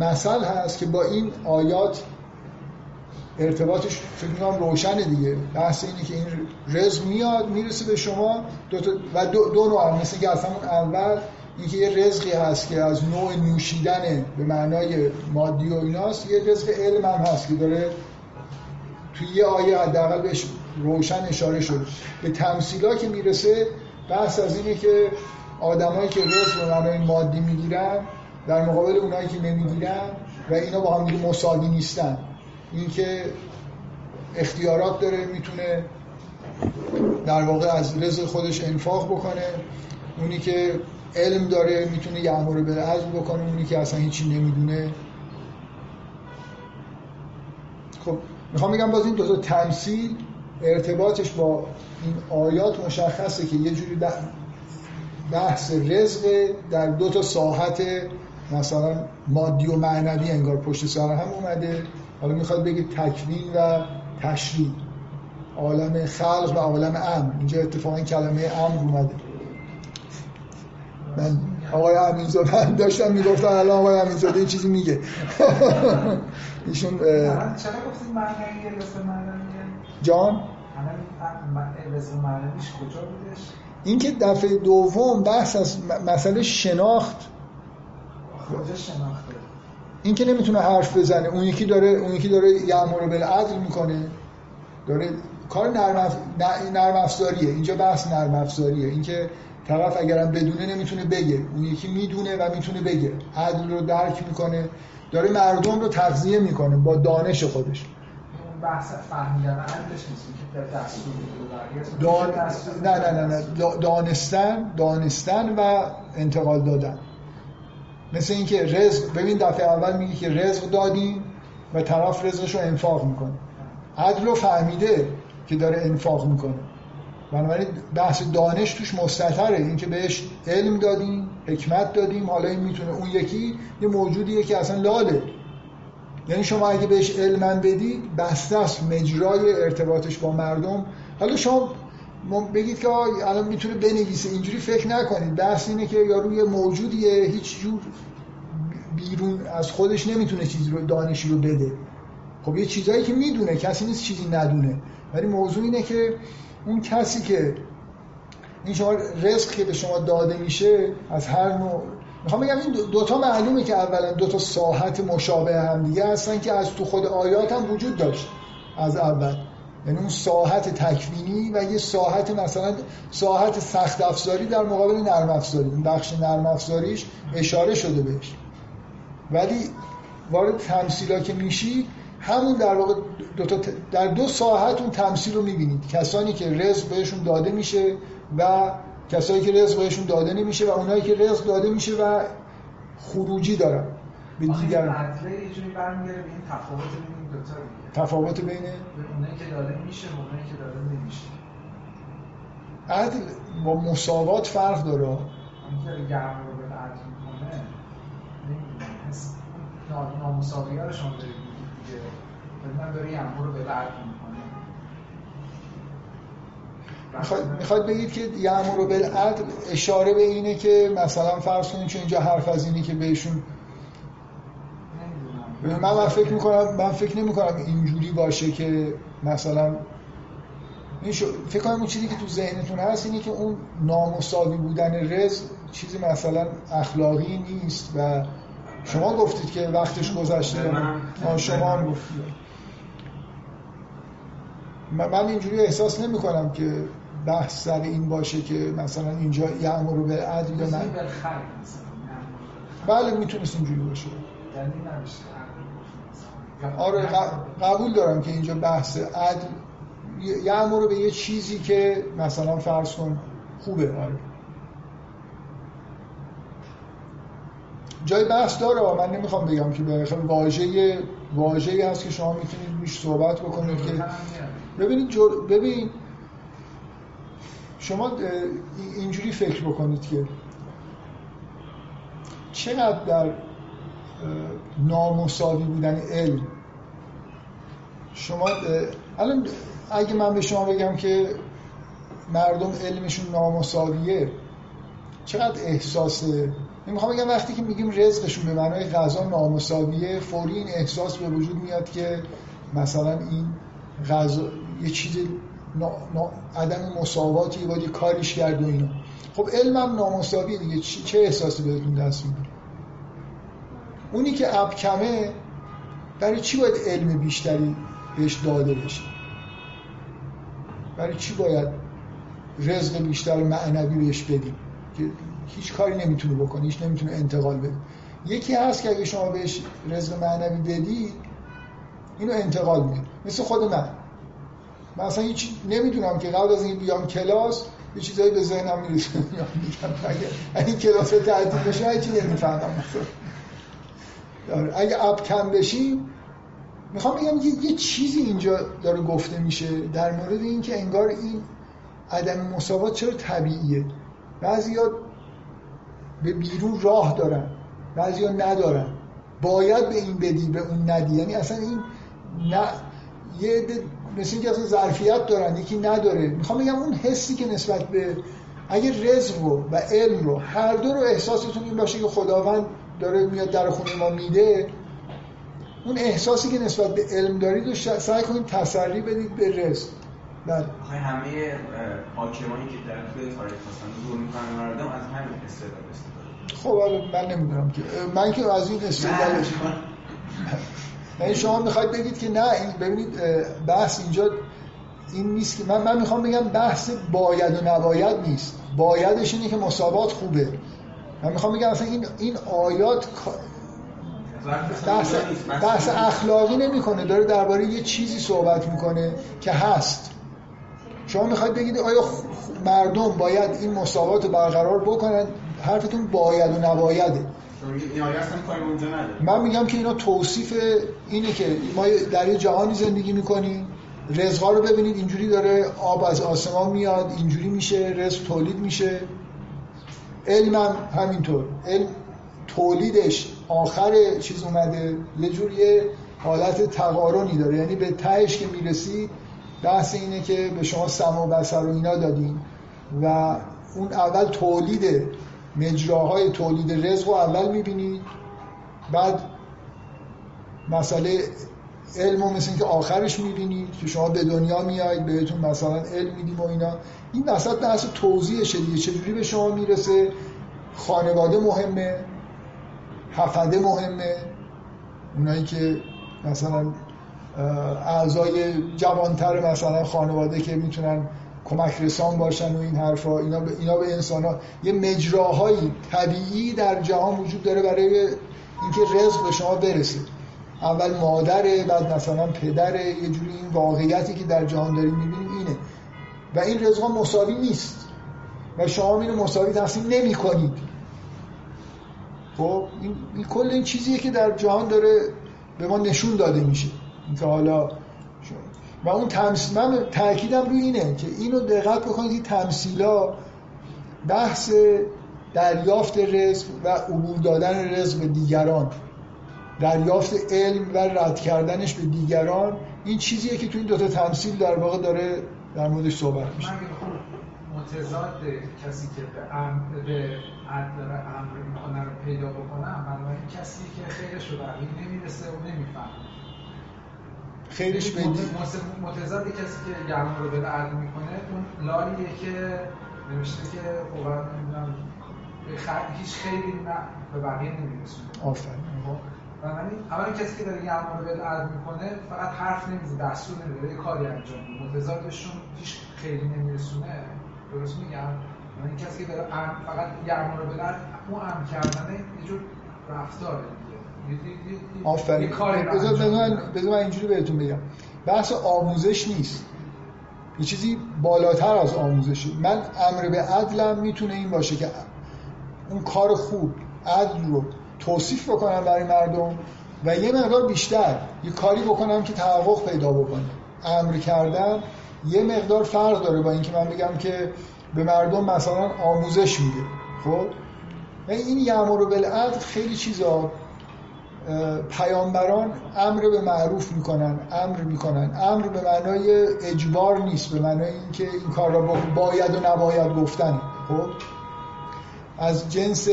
Speaker 1: مثل هست که با این آیات ارتباطش فکر می‌کنم روشنه دیگه. بحث اینه که این رزق میاد می‌رسه به شما. دو تا و دو, دو نوع مثل که از همون اینکه یه رزقی هست که از نوع نوشیدن به معنای مادی و ایناست یه رزق علم هم هست که داره توی یه آیه حداقل بهش روشن اشاره شد به تمثیلا که می‌رسه بحث از اینه که آدمایی که رزق به معنای مادی می‌گیرن در مقابل اونایی که نمی‌گیرن و اینا با هم مساوی نیستن. اینکه اختیارات داره می‌تونه در واقع از رزق خودش انفاق بکنه. اونی که علم داره می‌تونه یعمر به عزم بکنه اونی که اصلا هیچی نمی‌دونه. خب می‌خوام بگم باز این دو تا تمثیل ارتباطش با این آیات مشخصه که یه جوری بحث رزق در دو تا ساحت مثلا مادی و معنوی انگار پشت سر هم اومده. حالا می‌خواد بگه تکوین و تشریع عالم خلق و عالم امر اینجا اتفاقا کلمه امر اومده. من آقای امینزاده داشتم می‌گفتم الان آقای امینزاده این چیزی میگه. ایشون
Speaker 5: چرا گفتید
Speaker 1: جان؟
Speaker 5: کجا بودش؟
Speaker 1: اینکه دفعه دوم بحث از مسئله شناخت.
Speaker 5: شناخته؟
Speaker 1: این که نمی‌تونه حرف بزنه. اون یکی داره اون یکی داره یامر بالعدل می‌کنه. داره کار نرم نرم افزاریه. اینجا بحث نرم افزاریه. اینکه طرف اگرم بدونه نمی‌تونه بگه. اون یکی می‌دونه و می‌تونه بگه. عدل رو درک می‌کنه. داره مردم رو تغذیه می‌کنه با دانش خودش.
Speaker 5: بحث فهمیدن
Speaker 1: دان... نه نه نه نه. دانستن دانستن و انتقال دادن. مثل اینکه رزق ببین دفعه اول میگه که رزق دادیم و طرف رزقش رو انفاق می‌کنه. عدل رو فهمیده که داره انفاق می‌کنه. بنابراین بحث دانش توش مستطره. اینکه بهش علم دادیم حکمت دادیم حالا این می‌تونه اون یکی یه موجودیه که اصلا لاله. یعنی شما اگه بهش علم بدید بسته است مجرای ارتباطش با مردم. حالا شما بگید که الان می‌تونه بنویسه. اینجوری فکر نکنید. بحث اینه که یارو یه موجودیه هیچ جور بیرون از خودش نمی‌تونه چیزی رو دانشی رو بده. خب یه چیزایی که می‌دونه کسی نیست چیزی ندونه. ولی موضوع اینه که اون کسی که این شما رزق که به شما داده میشه از هر نوع می‌خوام بگم این دوتا معلومه که اولا دوتا ساحت مشابه هم دیگه هستن که از تو خود آیات هم وجود داشت از اول. یعنی اون ساحت تکوینی و یه ساحت مثلا ساحت سخت افزاری در مقابل نرم افزاری. این بخش نرم افزاریش اشاره شده بهش. ولی وارد تمثیلا که میشی همون در واقع دو تا در دو ساحت اون تمثیل رو می‌بینید. کسانی که رزق بهشون داده میشه و کسانی که رزق بهشون داده نمیشه و اونایی که رزق داده میشه و خروجی دارن.
Speaker 5: به دیگر یه جوری برمیگره به این تفاوت بین
Speaker 1: تفاوت بین
Speaker 5: اونایی که داده میشه و اونایی که داده نمیشه.
Speaker 1: عدل با مساوات فرق داره.
Speaker 5: اینکه گرم رو به عدل می‌کنه نمی‌دونم. نامساوی رو شما دارید دیگه من داره یه رو به
Speaker 1: می‌خواد بگید که یعمر رو بالعدل اشاره به اینه که مثلا فرض کنید چون اینجا حرف از اینی که بهشون من, من فکر می‌کنم من فکر نمی کنم اینجوری باشه که مثلا فکر کنم اون چیزی که تو ذهنتون هست اینه که اون نامساوی بودن رزق چیزی مثلا اخلاقی نیست و شما گفتید که وقتش گذشته. شما هم گفتید من اینجوری احساس نمی کنم که بحث سر این باشه که مثلا اینجا یعمر رو به عدل یا نه. بله می‌تونست اینجوری باشه. آره قبول دارم که اینجا بحث عدل یعمر به یه چیزی که مثلا فرض کن خوبه آره. جای بحث داره من نمی‌خوام بگم که به واژه واژه‌ای هست که شما می‌تونید روش صحبت بکنید که ببینید جور... ببین شما اینجوری فکر بکنید که چقدر در نامساوی بودن علم شما الان اگه من به شما بگم که مردم علمشون نامساویه چقدر احساس می‌خوام بگم وقتی که میگیم رزقشون به معنای غذا نامساویه فوری این احساس به وجود میاد که مثلا این غذا یه چیز عدم مساواتی باید کاریش کرد و اینا. خب علمم نامساویه دیگه. چه احساسی بهتون دست میده؟ اونی که ابکمه برای چی باید علم بیشتری بهش داده بشه؟ برای چی باید رزق بیشتر معنوی بهش بدیم؟ که هیچ کاری نمی‌تونه بکنه هیچ نمی‌تونه انتقال بده. یکی هست که اگه شما بهش رزق معنوی بدی اینو انتقال میده. مثل خود من. من اصلا هیچ نمی‌دونم که قبل از این بیام کلاس یه چیزایی به ذهنم می‌رسه میگم اگه این کلاس رو تعطیل بشه هیچی نمی‌فهمم. آره، اگه اب کم بشیم می‌خوام بگم یه, چیزی اینجا داره گفته میشه در مورد اینکه انگار این عدم مساوات چرا طبیعیه. بعضیا به بیرون راه دارن بعضیا ندارن. باید به این بدی به اون ندی. یعنی اصلا این نه یه مثل اینکه اصلا ظرفیت دارن یکی نداره. می‌خوام بگم اون حسی که نسبت به اگه رزق رو و علم رو هر دو رو احساستون این باشه که خداوند داره میاد در خونه ما میده اون احساسی که نسبت به علم دارید رو سعی کنید تسری بدید به رزق. بله.
Speaker 2: همه حاکمانی که در توی تاریخ مثلا ظلم می‌کنن مردم از همین استدلال استفاده
Speaker 1: خب من نمی‌دونم که من که از این استدلال یعنی شما می‌خواید بگید که نه این ببینید بحث اینجا این نیست که من من می‌خوام بگم بحث باید و نباید نیست. بایدش اینه که مساوات خوبه. من می‌خوام بگم اصلا این این آیات بحث, بحث اخلاقی نمی‌کنه. داره درباره یه چیزی صحبت می‌کنه که هست. شما می‌خواید بگید آیا مردم باید این مساوات رو برقرار بکنن؟ حرفتون باید و نبایده. من میگم که اینا توصیف اینه که ما در یه جهانی زندگی می‌کنیم رزقا رو ببینید اینجوری داره آب از آسمان میاد اینجوری میشه رزق تولید میشه. علمم همینطور. علم تولیدش آخر چیز اومده یه جور حالت تقارنی داره. یعنی به تهش که می‌رسی بحث اینه که به شما سم و بسر و اینا دادیم و اون اول تولید مجراهای تولید رزق رو اول می‌بینید بعد مسئله علم و مثل که آخرش می‌بینید که شما به دنیا میایید بهتون مثلا علم میدیم و اینا. این وسط بحث توضیحشه دیگه چجوری به شما می‌رسه؟ خانواده مهمه حفده مهمه. اونایی که مثلا اعضای جوانتر مثلا خانواده که می‌تونن کمک رسان باشن و این حرفا. اینا به, اینا به انسان ها یه مجراهای طبیعی در جهان وجود داره برای اینکه رزق به شما برسه. اول مادره بعد مثلا پدره. یه جوری این واقعیتی که در جهان داریم می‌بینیم اینه. و این رزق مساوی نیست. و شما اینو مساوی تقسیم نمی کنید خب این, این کل این چیزیه که در جهان داره به ما نشون داده میشه. اینکه حالا و اون تمثیل من تاکیدم روی اینه که اینو دقت بکنید این تمثیلا بحث دریافت رزق و عبور دادن رزق به دیگران دریافت علم و رد کردنش به دیگران این چیزیه که تو این دوتا تمثیل در واقع داره در موردش صحبت میشه.
Speaker 5: متضاد کسی که به امر به امر می‌کنه رو پیدا بکنه بنابراین کسی که خیرش رو بقیه نمی‌رسه و نمی‌فهمه.
Speaker 1: خیرش به
Speaker 5: متضاد کسی که گرما رو به عدل می‌کنه اون لالیه که نوشته که خب نمی‌دونم هیچ خیلی نه به بقیه نمیرسونه
Speaker 1: آفرین؟
Speaker 5: بنابراین اولا کسی که داره گرما رو به عدل می‌کنه فقط حرف نمیزه دستور نمیده یه کاری انجام میده. متضادشون هیچ خیلی نمیرسونه. درست میگم؟ این کسی که داره فقط گرما رو بدن اون ام کردنه یه جور رفتاره.
Speaker 1: آفرین. بذار من اینجوری بهتون بگم. بحث آموزش نیست. یه چیزی بالاتر از آموزشه من امر به عدلم می‌تونه این باشه که اون کار خوب عدل رو توصیف بکنم برای مردم و یه مقدار بیشتر یه کاری بکنم که تحقق پیدا بکنه. امر کردن یه مقدار فرق داره با اینکه من بگم که به مردم مثلا آموزش میده. خب؟ این یامر بالعدل خیلی چیزا پیامبران امر به معروف می‌کنن امر می‌کنن. امر به معنای اجبار نیست به معنای اینکه این کار را باید و نباید گفتن. خب؟ از جنس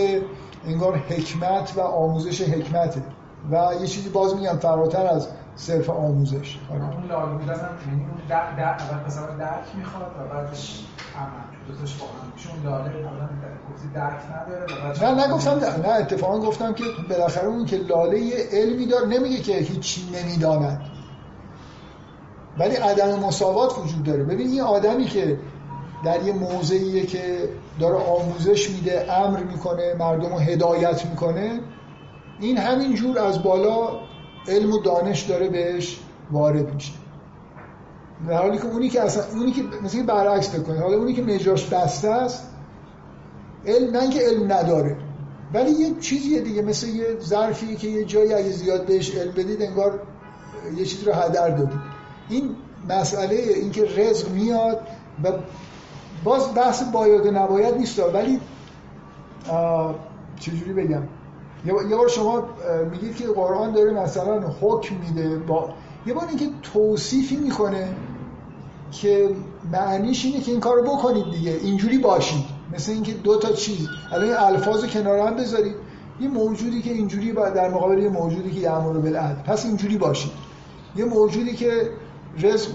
Speaker 1: انگار حکمت و آموزش حکمته. و یه چیزی باز میگم فراتر از صرف آموزش.
Speaker 5: آره. اون لال بودن یعنی اون در در اول مثلا درک می‌خواد و بعدش عمل دوتاش با هم چون لاله اولا گفتی درک نداره
Speaker 1: نه نگفتم نه اتفاقا گفتم که بالاخره اون که لاله یه علمی داره نمیگه که هیچی نمی‌داند. ولی عدم مساوات وجود داره. ببین این آدمی که در یه موضعیه که داره آموزش میده امر می‌کنه مردم رو هدایت می‌کنه این همین جور از بالا علم و دانش داره بهش وارد میشه. در حالی که اونی که اصلا اونی که مثلا برعکس بکنه حالا اونی که مجراش بسته است علم نه که علم نداره ولی یه چیزیه دیگه مثل یه ظرفی که یه جایی اگه زیاد بهش علم بدید انگار یه چیزی رو هدر دادید. این مسئله اینکه رزق میاد و باز بحث باید و نباید نیست ولی چجوری بگم؟ یه بار شما میگید که قرآن داره مثلا حکم میده. با یه بار اینکه توصیفی می‌کنه که معنیش اینه که این کارو بکنید دیگه. اینجوری باشید. مثل اینکه دو تا چیز. الان این الفاظ کنار هم بذارید. یه موجودی که اینجوری در مقابل یه موجودی که یعمر بالعدل پس اینجوری باشید. یه موجودی که رزق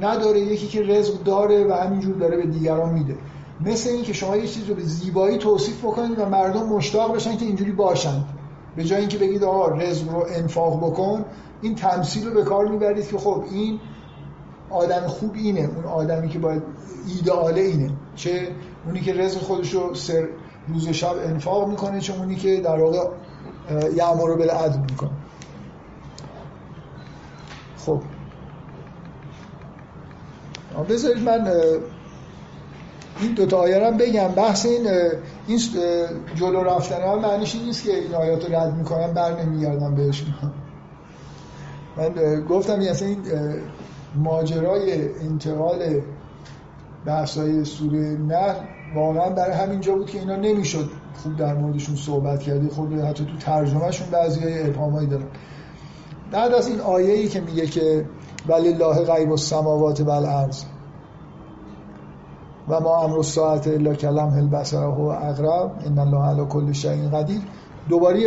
Speaker 1: نداره یکی که رزق داره و همینجور داره به دیگران میده. مثل این که شما یه چیز رو به زیبایی توصیف بکنید و مردم مشتاق بشن که اینجوری باشند به جای اینکه بگید آقا رزق رو انفاق بکن این تمثیل رو به کار می‌برید که خب این آدم خوب اینه اون آدمی که باید ایدئاله اینه. چه اونی که رزق خودش رو سر روز شب انفاق می‌کنه چه اونی که در واقع یعمر رو بالعدل می‌کنه. خب. بذارید من این دوتا آیه هم بگم. بحث این این جلو رفتن ها معنیش این نیست که این آیات رو رد می‌کنم بر نمیگردم بهشون من گفتم این اصلا این ماجرای انتقال بحثای سوره نه واقعا برای همینجا بود که اینا نمی‌شد خوب در موردشون صحبت کردی. خود حتی تو ترجمهشون بعضی های ابهامایی دارن. بعد از این آیه ای که میگه که ولی الله غیب السماوات و الارض و ما امر الساعت الا کلم هل بصره و اقرب ان الله علی کل شیء قدیر. دوباره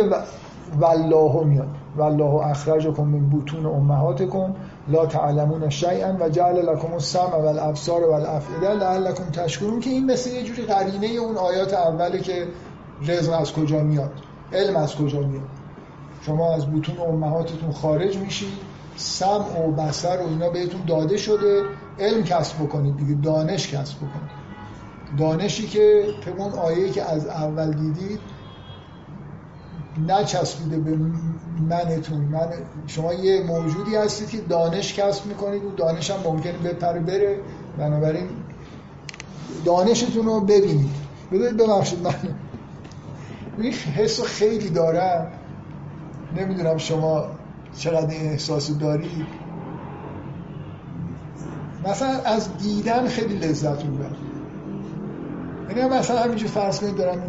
Speaker 1: والله میاد. والله اخرجکم من بطون امهاتکم لا تعلمون شیئا و جعل لكم السمع والابصار والافئده لعلكم تشکرون که این مثل یه جوری قرینه اون آیات اوله که رزق از کجا میاد علم از کجا میاد. شما از بطون امهاتتون خارج میشید سمع و بصر و اینا بهتون داده شده علم کسب بکنید دیگه دانش کسب بکنید. دانشی که طبق اون آیه‌ای که از اول دیدید نچسبیده به منتون. من شما یه موجودی هستید که دانش کسب می‌کنید و دانش هم ممکنه بپره بره. بنابراین دانشتون رو ببینید. بذارید ببخشید من. این حس خیلی دارم نمی‌دونم شما چقدر این احساس دارید. مثلا از دیدن خیلی لذت می‌برم. یعنی مثلا همینجور فرض کنید دارم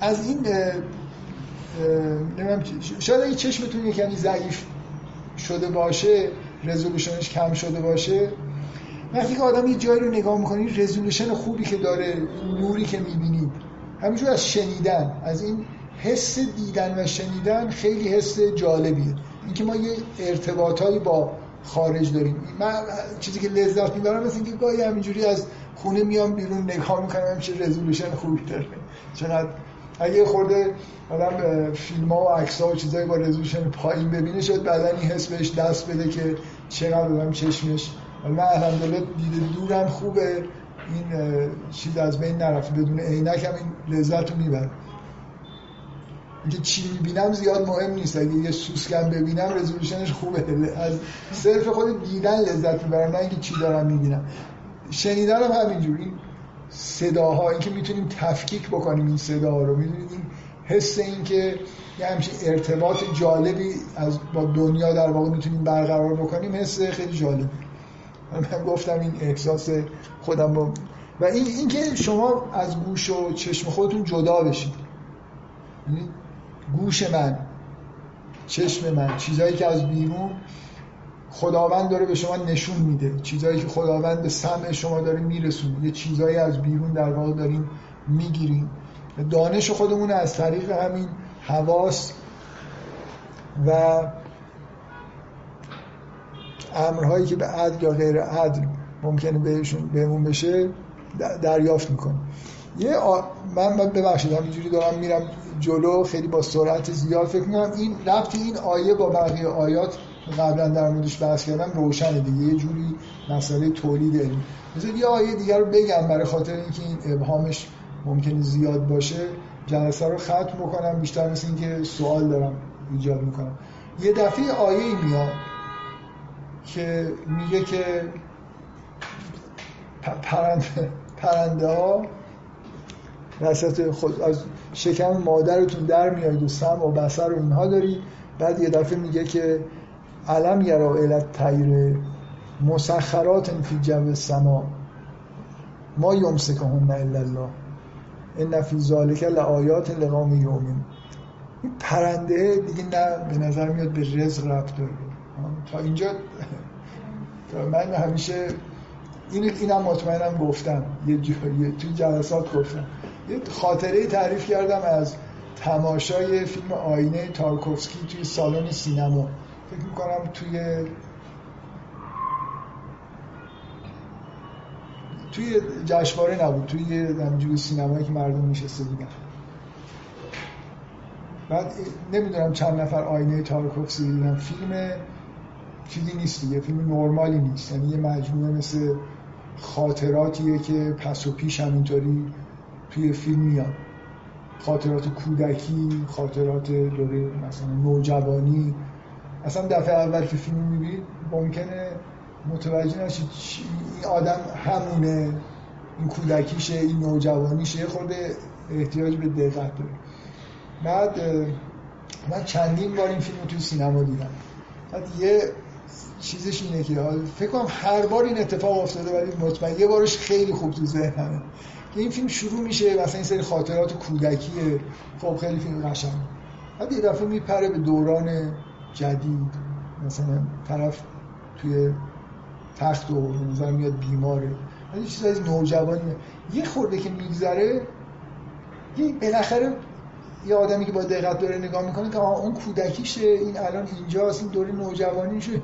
Speaker 1: از این نمیم شاید اگه چشمتون یه کمی ضعیف شده باشه رزولوشنش کم شده باشه وقتی که آدم یه جایی رو نگاه می‌کنی رزولوشن خوبی که داره نوری که می‌بینید. همینجور از شنیدن از این حس دیدن و شنیدن خیلی حس جالبیه. اینکه ما یه ارتباطایی با خارج داریم. من چیزی که لذت می‌برم مثل اینکه گاهی همینجوری از خونه میام بیرون نگاه می‌کنم چه رزولوشن خوبی داره. چقدر اگه خورده آدم فیلم ها و عکس ها و چیزایی با رزولوشن پایین ببینه شاید بعدا این حس بهش دست بده که چقدر آدم چشمش. من الحمدلله دیده دورم خوبه. این چیز از بین نرفته بدون عینک هم این لذت رو می‌بره. اینکه چی می‌بینم زیاد مهم نیست. اگه یه سوسکم ببینم رزولوشنش خوبه. از صرف خود دیدن لذت می‌برم نه اینکه چی دارم می‌بینم. شنیدن هم همینجور این صداها اینکه می‌تونیم تفکیک بکنیم این صداها رو. می‌دونید این حس این که یه همچین ارتباط جالبی از با دنیا در واقع می‌تونیم برقرار بکنیم حس خیلی جالبی من گفتم این احساس خودم با و این اینکه شما از گوش و چشم خودتون جدا بشید. یعنی گوش من چشم من چیزایی که از بیرون خداوند داره به شما نشون میده. چیزایی که خداوند به سمع شما داره میرسونه. یه چیزایی از بیرون در واقع دارین می‌گیرین. دانش خودمون از طریق همین حواس و امرهایی که به عدل یا غیر عدل ممکنه بهشون بهمون بشه دریافت می‌کنیم. یه آ... من ببخشید همینجوری دارم میرم جلو خیلی با سرعت زیاد فکر می‌کنم. این ربطی این آیه با بقیه آیات قبلا در موردش بحث کردم روشنه دیگه. یه جوری مسئله تولید علم مثلا یه آیه دیگر رو بگم برای خاطر اینکه این ابهامش ممکنه زیاد باشه. جلسه رو ختم بکنم بیشتر مثل اینکه سوال دارم ایجاد می‌کنم. یه دفعه آیه میاد که میگه که پرنده, پرنده ها وسط خود از شکم مادرتون در میاد و سم و بسر و اینها داری بعد یه دفعه میگه که علم یرا علت تیر مسخرات فی جو سما. ما یمسکهن الا الله. ان فی ذالک لآیات یؤمنون. این پرنده دیگه نه به نظر میاد به رزق ربط داره. تا اینجا من همیشه این اینم مطمئنم گفتم. یه جایی توی جلسات گفتم. یه خاطره تعریف کردم از تماشای فیلم آینه تارکوفسکی توی سالن سینما. فکر می‌کنم توی توی جشنواره نبود توی یه سینمایی که مردم نشسته بودن. بعد نمی‌دونم چند نفر آینه تارکوفسکی دیدن. فیلم چیزی نیست دیگه فیلم نرمالی نیست. یعنی یه مجموعه مثل خاطراتیه که پس و پیش همینطوری توی فیلم میاد. خاطرات کودکی خاطرات دوره مثلا نوجوانی. اصلا دفعه اول که فیلم می‌بینید ممکنه متوجه نشید این آدم همونه. این کودکیشه این نوجوانیشه. یه خورده احتیاج به دقت داره بعد من چندین بار این فیلم رو توی سینما دیدم. بعد یه چیزش اینه که فکر کنم هر بار این اتفاق افتاده ولی مطمئن یه بارش خیلی خوب تو ذهنمه. این فیلم شروع میشه مثلا این سری خاطرات کودکیه. خب خیلی فیلم قشنگ. بعد یه دفعه میپره به دوران جدید. مثلا طرف توی تخت و نظر میاد بیماره. یه چیز از نوجوانی. یه خورده که میگذره یه بالاخره یه آدمی که با دقت داره نگاه می‌کنه که اون کودکیشه این الان اینجاست این دوره نوجوانیشه.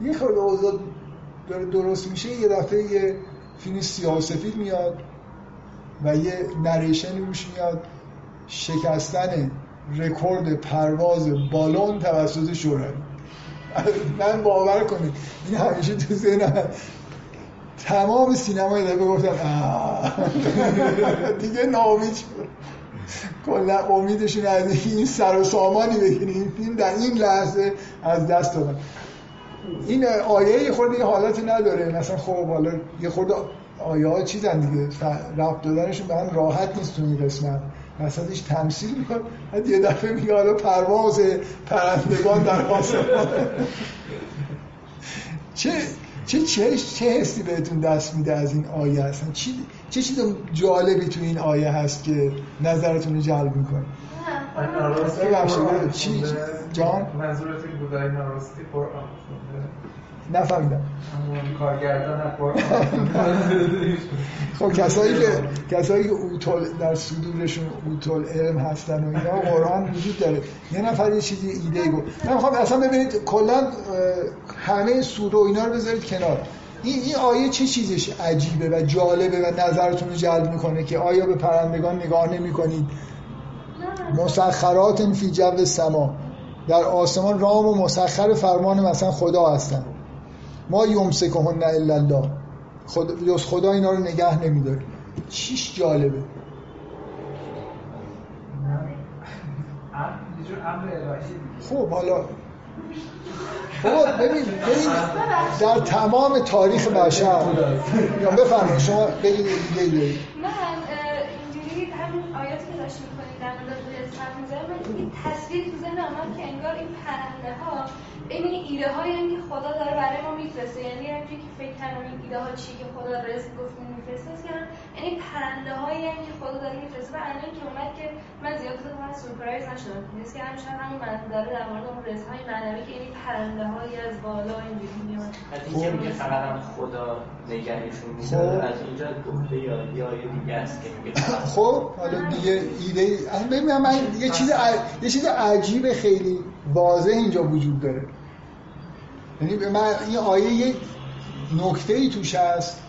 Speaker 1: یه خورده اوضاع داره درست میشه. یه دفعه یه فیلم سیاه میاد. و یه نریشن روش میاد شکستن رکورد پرواز بالون توسط شوروی. من باور کنید این همیشه تو ذهنم تمام سینما یه دفعه گفتم دیگه ناامید کلا امیدشون از این سر و سامانی بگیریم. این در این لحظه از دست دادن. این آیه یه خورده یه حالتی نداره. مثلا خب حالا یه خورده آیه ها چیزن دیگه؟ رفت دادنشون به هم راحت نیست تو این قسمت. وسطش تمثیل می‌کنه. بعد یه دفعه میگه حالا پرواز پرندگان در آسمان. چه چه چه چه حسی بهتون دست میده از این آیه هستن چی چه چیز جالبی تو این آیه هست که نظرتون رو جلب می‌کنه؟ چی؟ جان؟
Speaker 5: منظورت این بود ناراستی قرآن
Speaker 1: نفهمیدم خب کسایی که کسایی که اوتول در صدورشون اوتول علم هستن و اینا قرآن وجود داره. یه نفر یه چیزی ایده گفت. من می‌خوام اصلا ببینید کلا همه سوره و اینا رو بذارید کنار. این این آیه چه چیزش عجیبه و جالبه و نظرتون رو جلب می‌کنه که آیا به پرندگان نگاه نمی‌کنید؟ مسخرات فی جو سما در آسمان رام و مسخر فرمان مثلا خدا هستن. ما یمسکهن الا الله. خدا خدا اینا رو نگه نمیداره چیش جالبه. خب حالا بابا ببین ببین در تمام تاریخ بشر یا بفرمایید شما بگید دیگه
Speaker 4: من اینجوری همین آیاتی که داشت می‌کنید در مورد تصویر تو ذهن که انگار این پرنده ها این ایده هایی که خدا داره برای ما میفرسته. یعنی همینجوری که فکر کردم این ایده ها چی که خدا رزق گفت میفرسته کردم یعنی پرنده هایی که خدا داره میفرسته. و الان که اومد که من زیاد خود من سورپرایز نشدم. نیست که همیشه همین من داره در مورد اون رزق های معنوی که این پرنده هایی از بالا اینجوری میاد.
Speaker 3: از اینکه میگه فقط هم خدا نگهشون میداره از اینجا گفته یا یا دیگه است که میگه.
Speaker 1: خب حالا دیگه ایده ببینم من یه چیز یه چیز عجیب خیلی واضح اینجا وجود داره. یعنی من این آیه یه نکته ای توش هست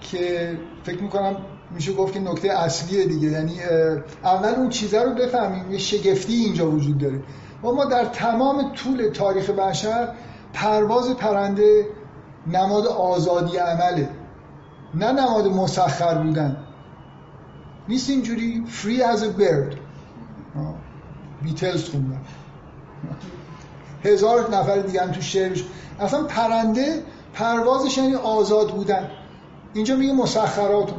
Speaker 1: که فکر می‌کنم میشه گفت که نکته اصلیه دیگه. یعنی اول اون چیزه رو بفهمیم. یه شگفتی اینجا وجود داره. و ما در تمام طول تاریخ بشر پرواز پرنده نماد آزادی عمله. نه نماد مسخر بودن. نیست اینجوری؟ Free as a bird. بیتلز خوندن هزار نفر دیگه هم تو شعرش اصلا پرنده پروازش یعنی آزاد بودن. اینجا میگه مسخراتون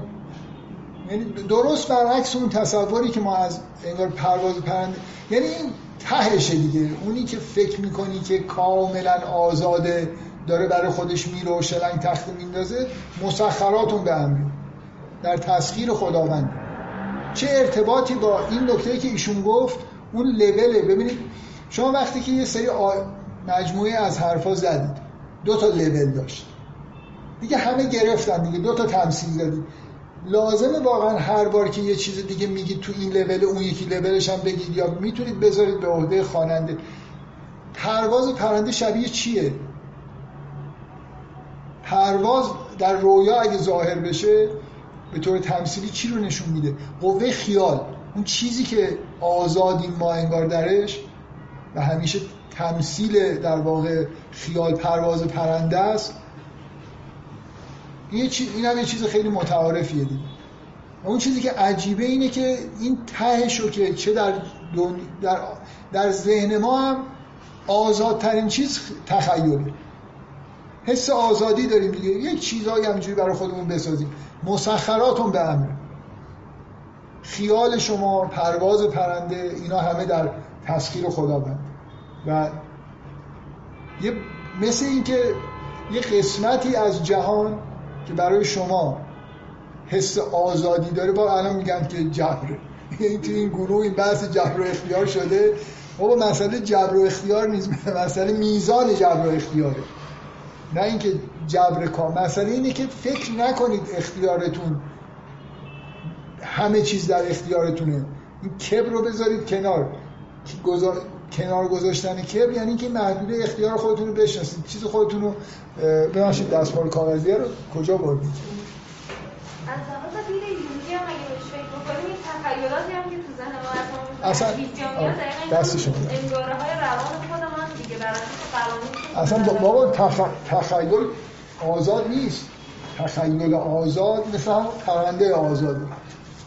Speaker 1: یعنی درست برعکس اون تصوری که ما از انگار پرواز پرنده یعنی این تهشه دیگه. اونی که فکر می‌کنی که کاملا آزاده داره برای خودش میره و شلنگ تخت میندازه مسخراتون به امری در تسخیر خداوند. چه ارتباطی با این نکته که ایشون گفت؟ اون لوله ببینید شما وقتی که یه سری مجموعه از حرفا زدید دو تا لول داشت دیگه همه گرفتن دیگه دو تا تمثیل زدید. لازمه واقعا هر بار که یه چیز دیگه میگید تو این لول اون یکی لولش هم بگید یا می‌تونید بذارید به عهده خواننده. پرواز پرنده شبیه چیه؟ پرواز در رویا اگه ظاهر بشه به طور تمثیلی چی رو نشون میده؟ قوه خیال. اون چیزی که آزادیم ما انگار درش و همیشه تمثیل در واقع خیال پرواز پرنده است. این, این هم یه چیز خیلی متعارفیه دیگه. اون چیزی که عجیبه اینه که این تهشو که چه در, در, در ذهن ما هم آزادترین چیز تخیله. حس آزادی داریم دیگه. یک چیزایی همینجوری برای خودمون بسازیم. مسخراتون به امر. خیال شما پرواز پرنده اینا همه در تسخیر خداوند. و یه مثل اینکه یه قسمتی از جهان که برای شما حس آزادی داره با الان میگن که جبره یعنی تو این گروه این بحث جبر و اختیار شده. بابا مسئله جبر و اختیار نیست مسئله میزان جبر و اختیاره. نه اینکه جبر کام مسئله اینه که فکر نکنید اختیارتون همه چیز در اختیارتونه. این کبر رو بذارید کنار. کنار گذاشتن کبر یعنی اینکه محدوده اختیار خودتون رو بشناسید. چیز خودتون رو ببخشید دستمال کاغذیه رو کجا بردید؟
Speaker 4: از لحاظ دید یونگی هم اگه بهش فکر بکنیم این تخیلاتی هم که تو ذهن ما
Speaker 1: اصلا دست شما.
Speaker 4: انگاره های روان خودمان دیگه بر اساس
Speaker 1: قوانین اصلا بابا تخ... تخیل آزاد نیست. تخیل آزاد مثل هم پرنده آزاده.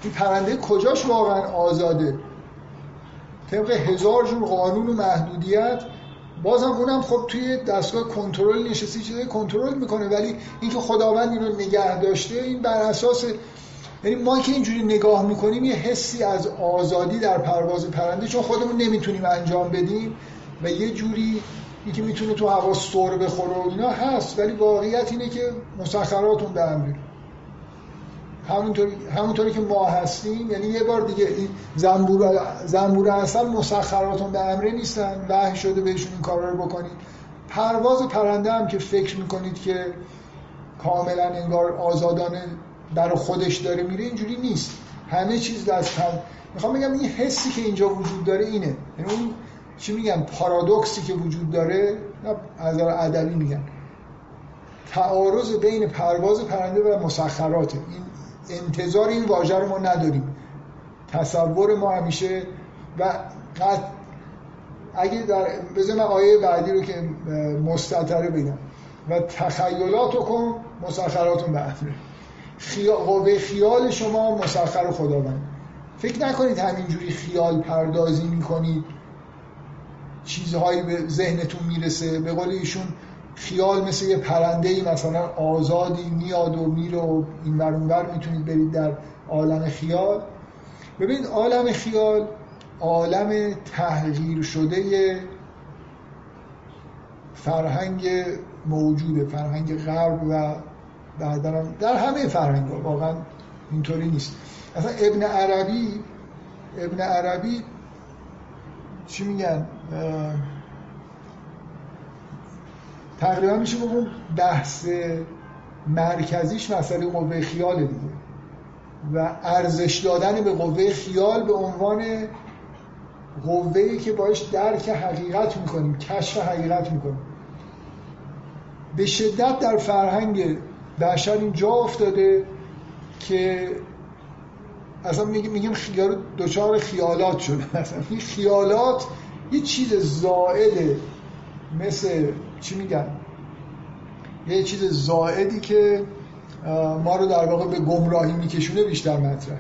Speaker 1: این پرنده کجاش واقعا آزاده؟ طبق هزار جور قانون و محدودیت بازم اونم خب توی دستگاه کنترل نشستی چیزای کنترل می‌کنه. ولی اینکه خداوند اینو نگه داشته این بر اساس یعنی ما که اینجوری نگاه می‌کنیم یه حسی از آزادی در پرواز پرنده چون خودمون نمی‌تونیم انجام بدیم و یه جوری اینکه می‌تونه تو هوا سر بخوره و اینا هست. ولی واقعیت اینه که مسخراتون به امر همونطوری, همونطوری که ما هستیم یعنی یه بار دیگه این زنبور, زنبور اصل مسخراتون به امره نیستن وحی شده بهشون این کار رو بکنید. پرواز پرنده هم که فکر می‌کنید که کاملا انگار آزادانه در خودش داره میره اینجوری نیست. همه چیز دست هم می‌خوام بگم این حسی که اینجا وجود داره اینه. یعنی اون چی میگن؟ پارادوکسی که وجود داره از ادبی میگن. تعارض بین پرواز پرنده و مسخرات این انتظار این واژه رو ما نداریم. تصور ما همیشه و اگه در من آیه بعدی رو که مستطره بگم. و تخیلات کن مسخراتون به امره قوه خیال شما مسخر خداوند. فکر نکنید همینجوری خیال پردازی می‌کنید. چیزهایی به ذهنتون می‌رسه. به قول ایشون خیال مثل یه پرنده ای مثلا آزادی میاد و میره و این ور می‌تونید برید در عالم خیال. ببینید عالم خیال عالم تحقیر شده فرهنگ موجوده فرهنگ غرب و در همه فرهنگ واقعا اینطوری نیست. اصلا ابن عربی ابن عربی چی میگن؟ تقریبا میشه بگم بحث مرکزیش مسئله قوه خیال دیگه. و ارزش دادن به قوه خیال به عنوان قوه‌ای که باش درک حقیقت می‌کنیم کشف حقیقت می‌کنیم. به شدت در فرهنگ بشر این جا افتاده که اصلا میگیم میگیم خیال دچار خیالات شده. مثلا این خیالات یه چیز زائده مثل چی میگن؟ یه چیز زائدی که ما رو در واقع به گمراهی میکشونه بیشتر مطرح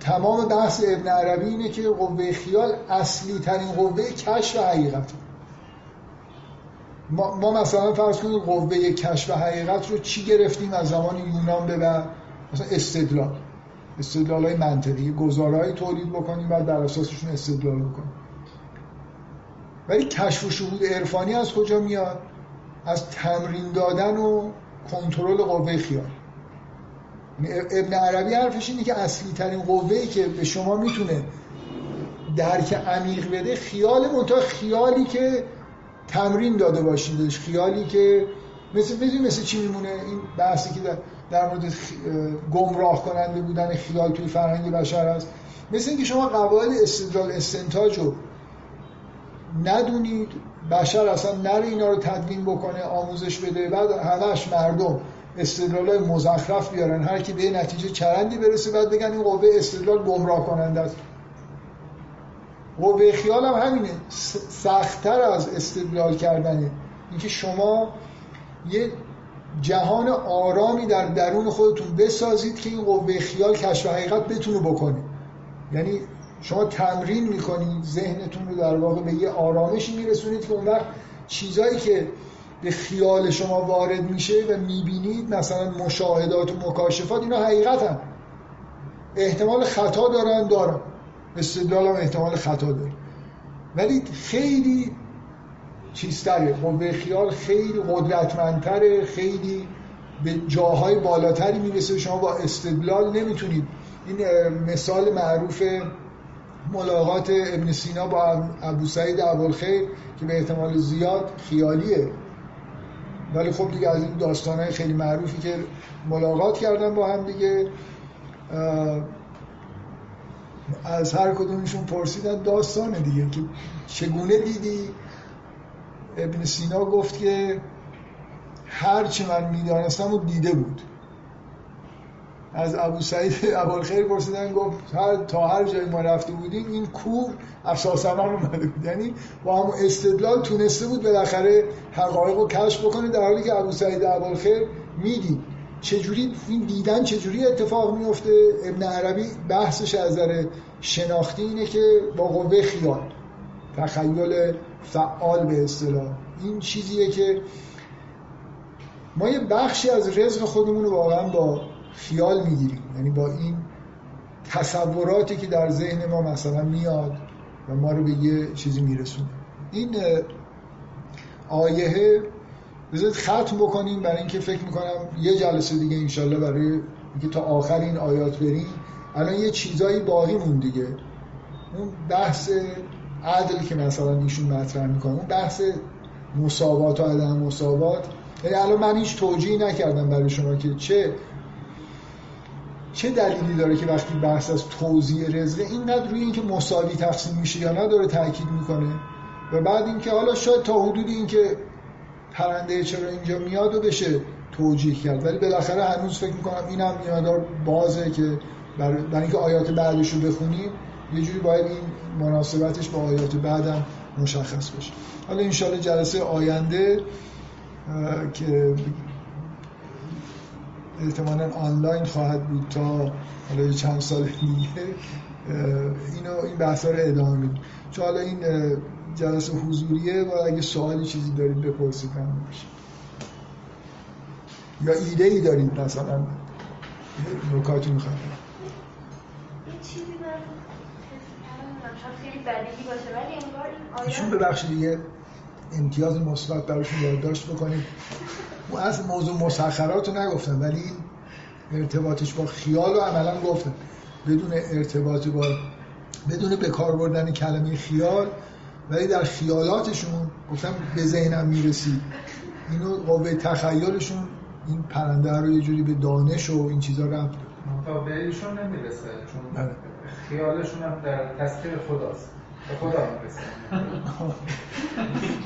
Speaker 1: تمام بحث ابن عربی اینه که قوه خیال اصلی ترین قوه کشف حقیقت ما, ما مثلا فرض کنیم قوه کشف حقیقت رو چی گرفتیم از زمان یونان به بعد؟ مثلا استدلال. استدلال های منطقی. گزارهای تولید بکنیم و در اساسشون استدلال بکنیم. ولی کشف و شهود عرفانی از کجا میاد؟ از تمرین دادن و کنترل قوه خیال. یعنی ابن عربی حرفش اینه که اصلی ترین قوه که به شما می‌تونه درک عمیق بده خیال منتها خیالی که تمرین داده باشیدش خیالی که مثل بدون مثل چی میمونه؟ این بحثی که در, در مورد گمراه کننده بودن خیال توی فرهنگ بشر هست. مثل اینکه شما قواعد استدلال استنتاج رو ندونید بشر اصلا نره اینا رو تدوین بکنه آموزش بده بعد همش مردم استدلال مزخرف بیارن. هر کی به نتیجه چرندی برسه بعد بگن این قوه استدلال گمراه کننده است. قوه خیال هم همینه. سختتر از استدلال کردنه. اینکه شما یه جهان آرامی در درون خودتون بسازید که این قوه خیال کشف حقیقت بتونه بکنه. یعنی شما تمرین می‌کنید ذهنتون رو در واقع به یه آرامشی میرسونید که اون وقت چیزایی که به خیال شما وارد میشه و می‌بینید مثلا مشاهدات و مکاشفات اینا حقیقت هم. احتمال خطا دارن دارن. استدلال هم احتمال خطا داره ولی خیلی چیزتره. قوه خیال خیلی قدرتمندتره خیلی به جاهای بالاتری می‌رسه شما با استدلال نمی‌تونید. این مثال معروف ملاقات ابن سینا با ابو سعید ابوالخیر که به احتمال زیاد خیالیه. ولی خب دیگه از این داستانهای خیلی معروفی که ملاقات کردن با هم دیگه از هر کدومشون پرسیدن داستان دیگه که چگونه دیدی؟ ابن سینا گفت که هر چی من می‌دانستم و دیده بود. از ابو سعید خیر پرسیدن گفت هر تا هر جای ما رفته بودیم این کوه افساسمان اومده بود. یعنی با هم استدلال تونسته بود بالاخره حقایق رو کشف بکنه در حالی که ابو سعید خیر می‌دید. چجوری؟ این دیدن چجوری اتفاق میفته ابن عربی بحثش از نظر شناختی اینه که با قوه خیال تخیل فعال به اصطلاح. این چیزیه که ما یه بخشی از رزق خودمون رو واقعا با خیال می‌گیریم. یعنی با این تصوراتی که در ذهن ما مثلا میاد و ما رو به یه چیزی میرسونه. این آیه بذارید ختم بکنیم برای اینکه فکر می‌کنم یه جلسه دیگه انشالله برای اینکه تا آخر این آیات بریم. الان یه چیزایی باقی مون دیگه. اون بحث عدل که مثلا ایشون مطرح می‌کنه اون بحث مساوات و عدم مساوات. یعنی الان من هیچ توجیهی نکردم برای شما که چه چه دلیلی داره که وقتی بحث از توزیع رزقه اینقدر روی اینکه مساوی تقسیم میشه یا نداره تاکید می‌کنه؟ و بعد اینکه حالا شاید تا حدودی اینکه پرنده چرا اینجا میاد و بشه توجیه کرد. ولی بالاخره هنوز فکر می‌کنم اینم یه مدار بازه که برای, اینکه آیات بعدش رو بخونیم یه جوری باید این مناسبتش با آیات بعدم مشخص بشه. حالا انشالله جلسه آینده که احتمالا آنلاین خواهد بود تا حالا چند سال دیگه. اینو این بحثا رو ادامه میدیم چون حالا این جلسه حضوریه و اگه سوالی چیزی دارید بپرسید من یا ایده ای دارید مثلا؟ نکاتی می‌خواید
Speaker 4: چیزی خیلی بدیهی باشه ولی انگار این
Speaker 1: ایشون ببخشید دیگه امتیاز مثبت براشون یادداشت بکنید. از موضوع مسخرات رو نگفتم ولی ارتباطش با خیال رو عملا گفتم. بدون ارتباط با بدون به کار بردن کلمه خیال ولی در خیالاتشون گفتم به ذهنم می‌رسید اینو قوه تخیلشون این پرنده رو یه جوری به دانش و این چیزا ربط
Speaker 5: تا به ایشون نمی‌رسه چون بله. خیالشون هم در تسخیر خداست. خدا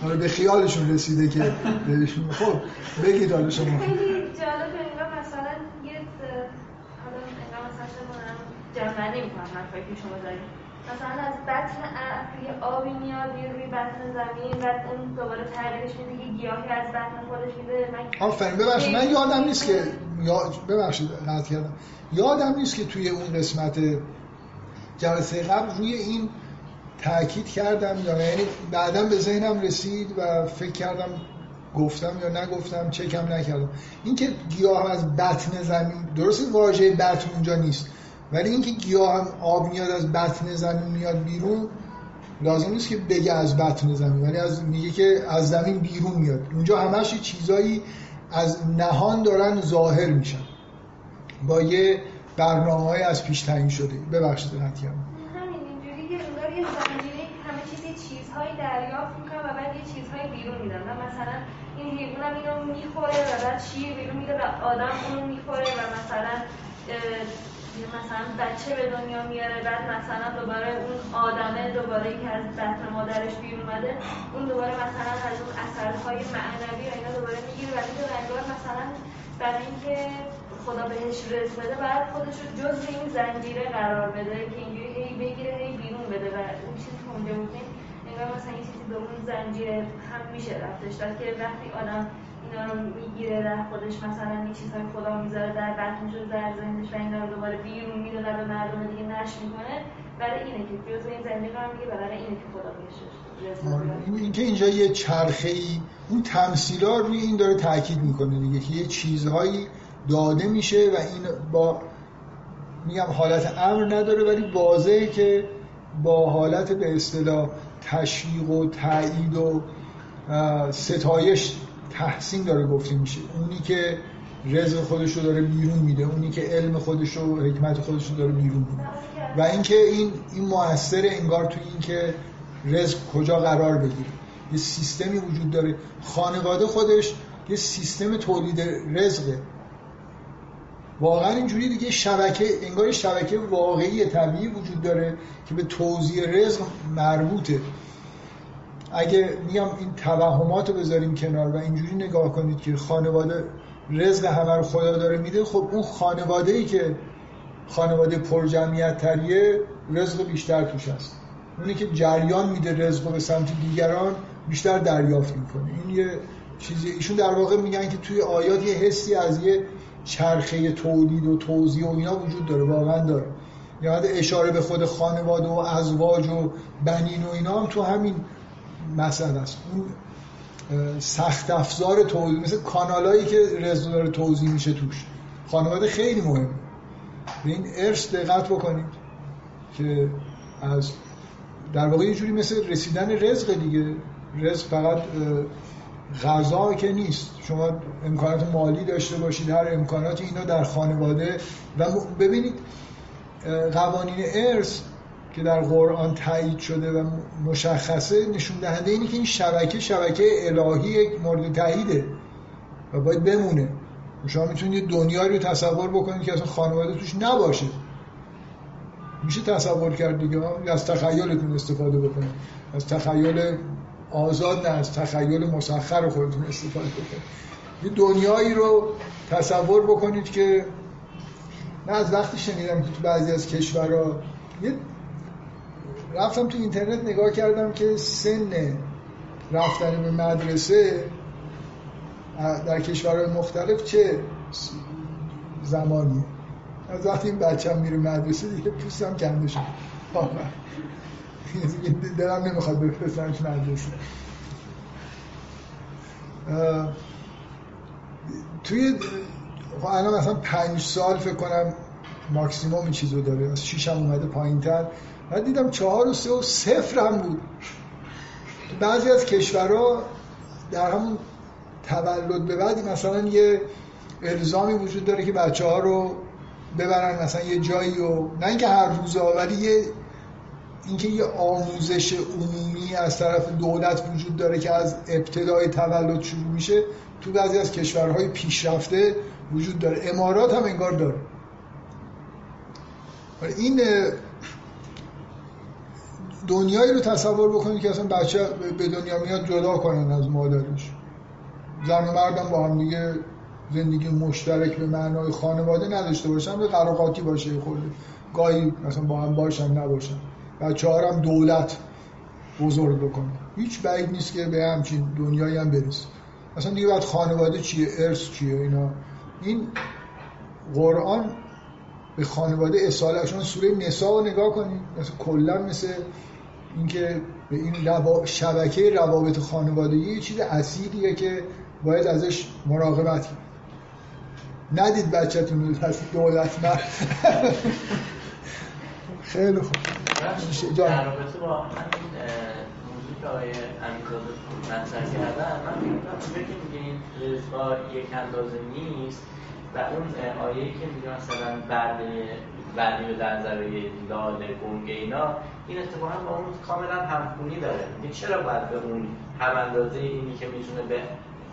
Speaker 1: حالا به خیالشون رسیده که بهشون خب بگید حالا شما.
Speaker 4: خیلی جالب انگار مثلا یه حالا انگار مثلا شما جمعنی می‌کنم حرفایی که شما دارید. مثلا از بطن یه آبی میاد یه روی بطن زمین بعد اون دوباره تغییرش میده یه گیاهی از بطن خودش میده. من
Speaker 1: آفرین ببخشید من یادم نیست که ببخشید قطع کردم. یادم نیست که توی اون قسمت جلسه قبل روی این تاکید کردم یا یعنی بعدا به ذهنم رسید و فکر کردم گفتم یا نگفتم چکم نکردم. اینکه گیاه از بطن زمین درست واژه بطن اونجا نیست ولی اینکه گیاه هم آب میاد از بطن زمین میاد بیرون لازم نیست که بگه از بطن زمین ولی از میگه که از زمین بیرون میاد. اونجا همش چیزایی از نهان دارن ظاهر میشن. با یه برنامه های از پیش تعیین شده. ببخشید
Speaker 4: همین یه زمینه همه چیزی چیزهایی دریافت می‌کنن و بعد یه چیزهایی بیرون میدن مثلا این حیوان هم اینو می‌خوره و بعد شیر بیرون میده و آدم اونو می‌خوره و مثلا مثلا بچه به دنیا میاره بعد مثلا دوباره اون آدمه دوباره که از بطن مادرش بیرون اومده اون دوباره مثلا از اون اثرهای معنوی و اینا دوباره می‌گیره و میگه انگار مثلا برای اینکه خدا بهش رزق بده بعد خودش رو جز این زنجیره قرار بده که اینجوری هی بگیره هی بده و اون چیزی که بودیم انگار مثلا این چیزی به اون زنجیره هم میشه رفتش. که وقتی آدم اینا رو می‌گیره در خودش مثلا این چیزهای خدا می‌ذاره در بطنش و در ذهنش و اینا رو دوباره بیرون میده و به مردم دیگه نش می‌کنه برای اینه که جز این زنجیر رو میگه برای اینه که خدا بهش
Speaker 1: این اینکه اینجا یه چرخه ای اون تمثیلا روی این داره تاکید می‌کنه دیگه که یه چیزهایی داده میشه و این با میگم حالت امر نداره ولی واضحه که با حالت به اصطلاح تشویق و تایید و ستایش تحسین داره گفته میشه. اونی که رزق خودش رو داره بیرون میده اونی که علم خودش رو حکمت خودش رو داره بیرون میده. و اینکه این این موثر انگار توی اینکه رزق کجا قرار بگیره. یه سیستمی وجود داره. خانواده خودش یه سیستم تولید رزقه. واقعا اینجوری دیگه شبکه انگار شبکه واقعی طبیعی وجود داره که به توزیع رزق مربوطه. اگه میگم این توهمات رو بذاریم کنار و اینجوری نگاه کنید که خانواده رزق همه رو خدا داره میده خب اون خانواده ای که خانواده پر جمعیت تریه رزق بیشتر توش هست. اونی که جریان میده رزق به سمت دیگران بیشتر دریافت می‌کنه. این یه چیزی ایشون در واقع میگن که توی آیات یه حسی از یه چرخه تولید و توزیع و اینا وجود داره واقعا داره. یاد اشاره به خود خانواده و ازواج و بنین و اینا هم تو همین مسئله است. اون سخت افزار توضیح مثل کانالایی که رزق داره توضیح میشه توش. خانواده خیلی مهم به این ارث دقت بکنید که از در واقع یه جوری مثل رسیدن رزق دیگه. رزق فقط غذا که نیست. شما امکانات مالی داشته باشید هر امکاناتی اینا در خانواده. و ببینید قوانین ارث که در قرآن تایید شده و مشخصه نشون دهنده اینه که این شبکه شبکه الهی یک مورد تاییده و باید بمونه. شما می‌تونید دنیایی رو تصور بکنید که اصلا خانواده توش نباشه. میشه تصور کرد دیگه؟ از تخیلتون استفاده بکنید. از تخیل آزاد از تخیل مسخر خودتون استفاده بکنید. یه دنیایی رو تصور بکنید که من از وقتی شنیدم که تو بعضی از کشورها یه رفتم تو اینترنت نگاه کردم که سن رفتن به مدرسه در کشورهای مختلف چه زمانیه. از وقتی این بچه هم میره مدرسه دیگه پوستم کنده شد دلم نمی‌خواد بفرستمش مدرسه توی خب الان مثلا پنج سال فکر کنم ماکسیموم این چیزو داره. از شیش هم اومده پایین تر بعد دیدم چهار و سه و صفر هم بود. بعضی از کشورها در همون تولد به بعدی مثلا یه الزامی وجود داره که بچه ها رو ببرن مثلا یه جایی و نه اینکه هر روز ولی یه اینکه یه آموزش عمومی از طرف دولت وجود داره که از ابتدای تولد شروع میشه تو بعضی از کشورهای پیشرفته وجود داره. امارات هم انگار داره. این دنیایی رو تصور بکنید که اصلا بچه به دنیا میاد جدا کنن از مادرش. زن و مردم با هم دیگه زندگی مشترک به معنای خانواده نداشته باشن به قراقاتی باشه خود گاهی مثلا با هم باشن نباشن. بچه هم دولت بزرگ بکنه. هیچ بعید نیست که به همچین دنیایی هم برسه. اصلا دیگه بعد خانواده چیه؟ ارث چیه؟ اینا. این قرآن به خانواده اصالت شما سوره نسا رو نگاه کنید مثل کلا مثل اینکه به این شبکه روابط خانوادگی یه چیز اصیلیه که باید ازش مراقبت کنید ندید بچه‌تون رو دولت. نه خیلی خوب.
Speaker 3: در رابطه با همین موضوع که آقای امیرزاده مطرح کردن من فکر که میگه این رزقا یک اندازه نیست و اون آیه که میگه مثلا بعد بعدی در ذره لال گنگ اینا این اتفاقا با اون کاملا همخونی داره. میگه چرا باید به اون هم اندازه اینی که می‌تونه به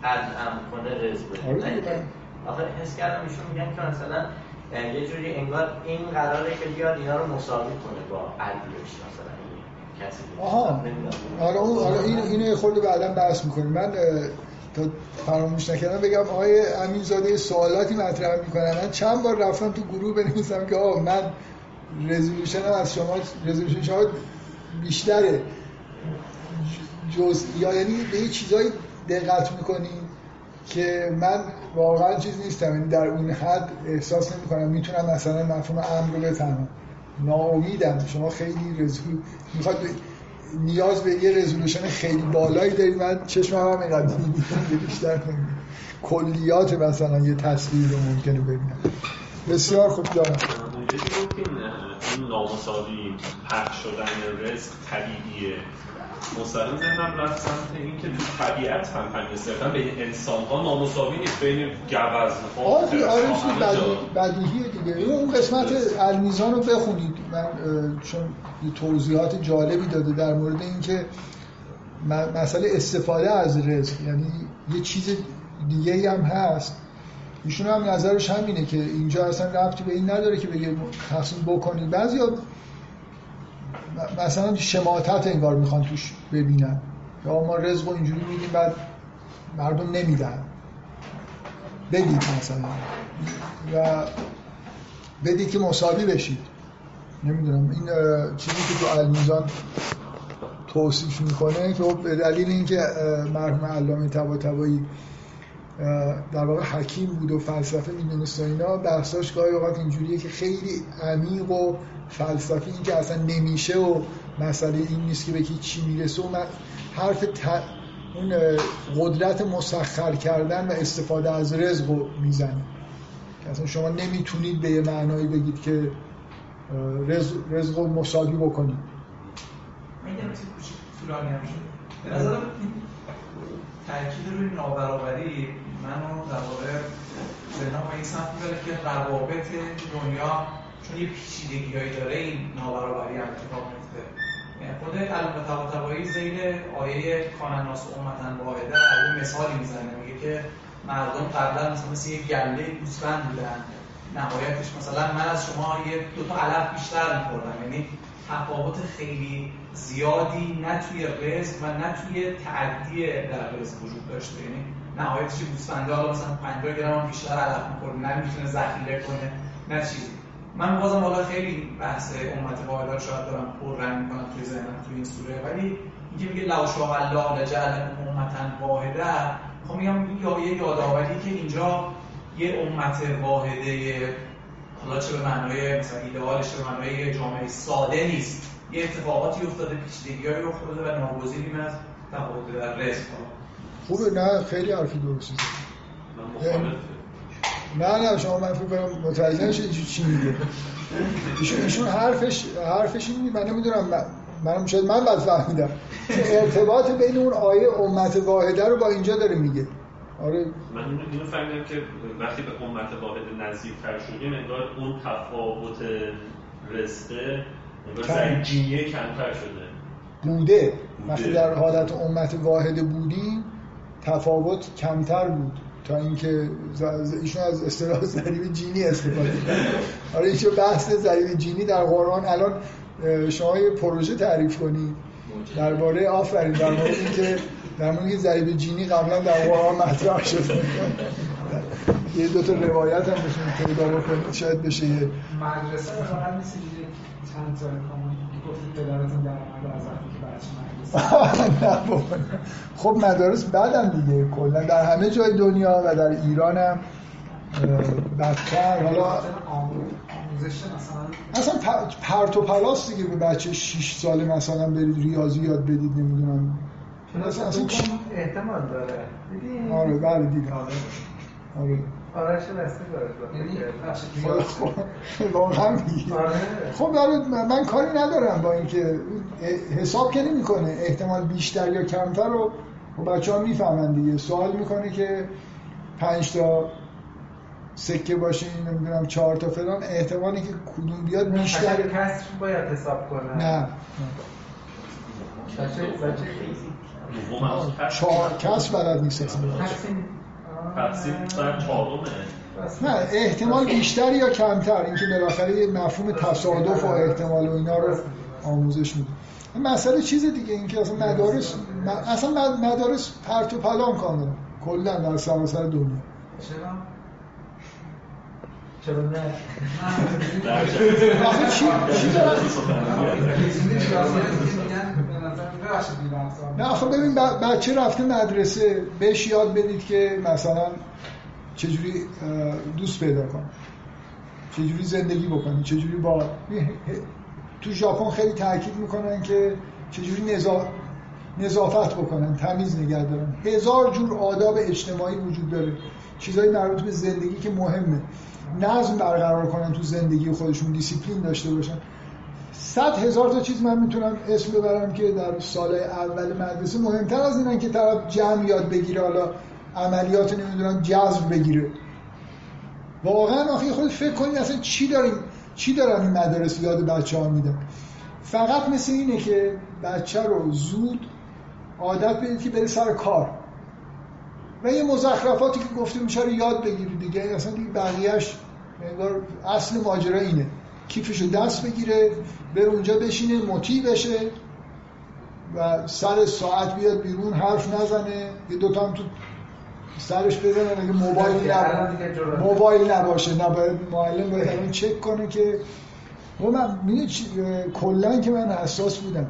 Speaker 3: از ام کنه رزق بده آخه حس کردم ایشون میگن که مثلا یه جوری انگار این قراره که بیاد اینا رو مساوی کنه با عدلش مثلا کسی
Speaker 1: آها. آره اون آره این اینو خورده بعدا بحث می‌کنیم من تا فراموش نکردم بگم آقای امینزاده سوالاتی مطرح می‌کنم من چند بار رفتم تو گروه بنویسم که آه من رزولوشنم از شما رزولوشن شما بیشتره. جز یا یعنی به یه چیزایی دقت می‌کنیم که من واقعا چیز نیستم. یعنی در اون حد احساس نمی کنم می‌تونم مثلا مفهوم امر رو بفهمم. ناامیدم. شما خیلی رزول می‌خواد نیاز به یه رزولوشن خیلی بالایی دارید. من چشم هم اینقدر بیشتر کلیات مثلا یه تصویر رو ممکنه ببینم. بسیار خوب جانم.
Speaker 7: نامساوی پخش شدن رزق طبیعیه. مستقیم ذهنم رفت سمت این که تو طبیعت هم همین صرفا بین انسان ها نامساوی نیست بین گوزن ها
Speaker 1: آره آره بدیهیه دیگه. اون قسمت المیزان رو بخونید. من چون توضیحات جالبی داده در مورد اینکه مسئله استفاده از رزق. یعنی یه چیز دیگه هم هست. ایشون هم نظرش همینه که اینجا اصلا ربطی به این نداره که بگه تقسیم بکنید بعضی مثلا شماتت انگار می‌خوان توش ببینن. یا ما رزق و اینجوری میدیم بعد مردم نمیدن. بدید مثلا. و بدید که مساوی بشید. نمی‌دونم این چیزی که تو المیزان توصیف می‌کنه که خب به دلیل اینکه مرحوم علامه طباطبایی در واقع حکیم بود و فلسفه می‌دونست و اینا بحثاش گاهی اوقات اینجوریه که خیلی عمیق و فلسفی این که اصلا نمیشه و مسئله این نیست که به چی می‌رسه و حرف ت... اون قدرت مسخر کردن و استفاده از رزق رو می‌زنه. اصلا شما نمی‌تونید به یه معنایی بگید که رزق, رزق رو مساوی بکنید.
Speaker 8: به تاکید روی نابرابری منو در واقع ذهنم این سمت که روابط دنیا چون یه پیچیدگیهایی داره این نابرابری هم اتفاق میفته یعنی خود علامه طباطبایی زیر آیه کان الناس امتا واحده یه مثالی می‌زنه. میگه که مردم قبلا مثلا مثل یه گله گوسفند بودن. نهایتش مثلا من از شما یه دو تا علف بیشتر میخوردم. یعنی تفاوت خیلی زیادی نه توی رزق و نه توی تعدی در رزق وجود داشته. یعنی نهایتش گوسفنده حالا مثلا 50 گرم بیشتر علف می‌خوره نه می‌تونه ذخیره کنه نه چیزی. من بازم حالا خیلی بحث امت واحده شاید دارم پر رنگ می‌کنم توی ذهنم توی این سوره. ولی اینکه میگه لو شاء الله لجعل امتا واحده خب میگم یه یادآوری که اینجا یه امت واحده حالا چه به معنای مثلا ایدئالش به معنای جامعه ساده نیست. یه اتفاقاتی افتاده پیچیدگی‌هایی افتاده و ناگزیریم از تفاوت در رزق.
Speaker 1: خوبه نه خیلی حرفی درستی نه نه شما من فکر کنم متوجه نشید چی میگه. ایشون ایشون حرفش حرفش این من نمی‌دونم من من شاید من بد فهمیدم ارتباط بین اون آیه امت واحده رو با اینجا داره میگه.
Speaker 7: آره. من اینو فهمیدم که وقتی به امت واحد نزدیکتر شدیم انگار اون تفاوت رزقه انگار جینیه کمتر شده.
Speaker 1: بوده. وقتی در حالت امت واحد بودیم تفاوت کمتر بود. تا اینکه ایشون از اصطلاح ضریب جینی استفاده آره این بحث ضریب جینی در قرآن الان شما یه پروژه تعریف کنید. درباره آفرین در مورد اینکه در مورد اینکه ضریب جینی قبلا در قرآن مطرح شده یه دو تا روایت هم بشین پیدا بکنید. شاید بشه یه
Speaker 5: مدرسه فقط نیست چند سال گفتید پدرتون در از
Speaker 1: خب مدارس بعدم دیگه کلا در همه جای دنیا و در ایران هم بدتر حالا مثلا پرت و پلاس دیگه به بچه 6 ساله مثلا برید ریاضی یاد بدید نمی‌دونم.
Speaker 5: مثلا اصلا احتمال داره.
Speaker 1: آره بله دیدم.
Speaker 5: آره. آرش دسته
Speaker 1: واقعا خب من کاری ندارم با اینکه حساب که نمی‌کنه احتمال بیشتر یا کمتر رو بچه ها می‌فهمن دیگه. سوال می‌کنه که پنج تا سکه باشه نمی‌دونم چهار تا فلان احتمالی که کدوم بیاد بیشتر.
Speaker 5: کسر باید حساب کنه.
Speaker 1: نه. چهار کس بلد نیست
Speaker 7: تقسیم بر چهارمه.
Speaker 1: نه احتمال بیشتر یا کمتر؟ اینکه بالاخره یه مفهوم تصادف و احتمال و اینا رو آموزش میده مسئله چیز دیگه اینکه اصلا مدارس اصلا مدارس پرت و پلان کاملا کلا در سراسر دنیا.
Speaker 5: چرا؟ چرا نه؟
Speaker 1: آخه چی چی دارن؟ نه آخه ببین بچه رفته مدرسه بهش یاد بدید که مثلا چجوری دوست پیدا کنه. چجوری زندگی بکنه چجوری با تو ژاپن خیلی تاکید می‌کنن که چجوری نزا... نظافت بکنن تمیز نگه دارن. هزار جور آداب اجتماعی وجود داره. چیزهای مربوط به زندگی که مهمه. نظم برقرار کنن تو زندگی خودشون دیسیپلین داشته باشن. صد هزار تا چیز من می‌تونم اسم ببرم که در سال اول مدرسه. مهمتر از اینن که طرف جمع یاد بگیره حالا عملیات نمی‌دونم جذب بگیره. واقعا آخه خود فکر کنید اصلا چی داریم چی دارن این مدارس یاد بچه ها میدن. فقط مثل اینه که بچه رو زود عادت بدید که بره سر کار. و یه مزخرفاتی که گفته میشه رو یاد بگیری دیگه. اصلا دیگه بقیهش اصل ماجرا اینه. کیفشو دست بگیره بره اونجا بشینه مطیع بشه و سر ساعت بیاد بیرون حرف نزنه. یه دوتا هم تو سرش بزنه اگه موبایل نب... موبایل نباشه نباید معلم باید همین چک کنه که و من کلا که من حساس بودم.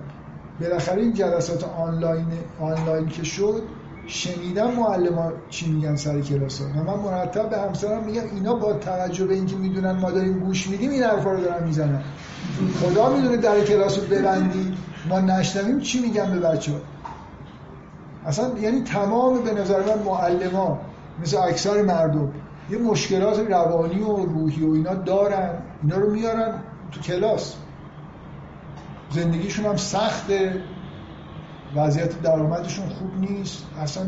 Speaker 1: بالاخره این جلسات آنلاین آنلاین که شد شنیدم معلم ها چی میگن سر کلاس ها. و من مرتب به همسرم میگم اینا با توجه به اینکه می‌دونن ما داریم گوش میدیم این حرفا رو دارن می‌زنن. خدا می‌دونه در کلاس رو ببندی. ما نشنویم چی میگن به بچه ها. اصلا یعنی تمام به نظر من معلم مثل اکثر مردم یه مشکلات روانی و روحی و اینا دارن. اینا رو میارن تو کلاس. زندگیشون هم سخته. وضعیت درآمدشون خوب نیست. اصلا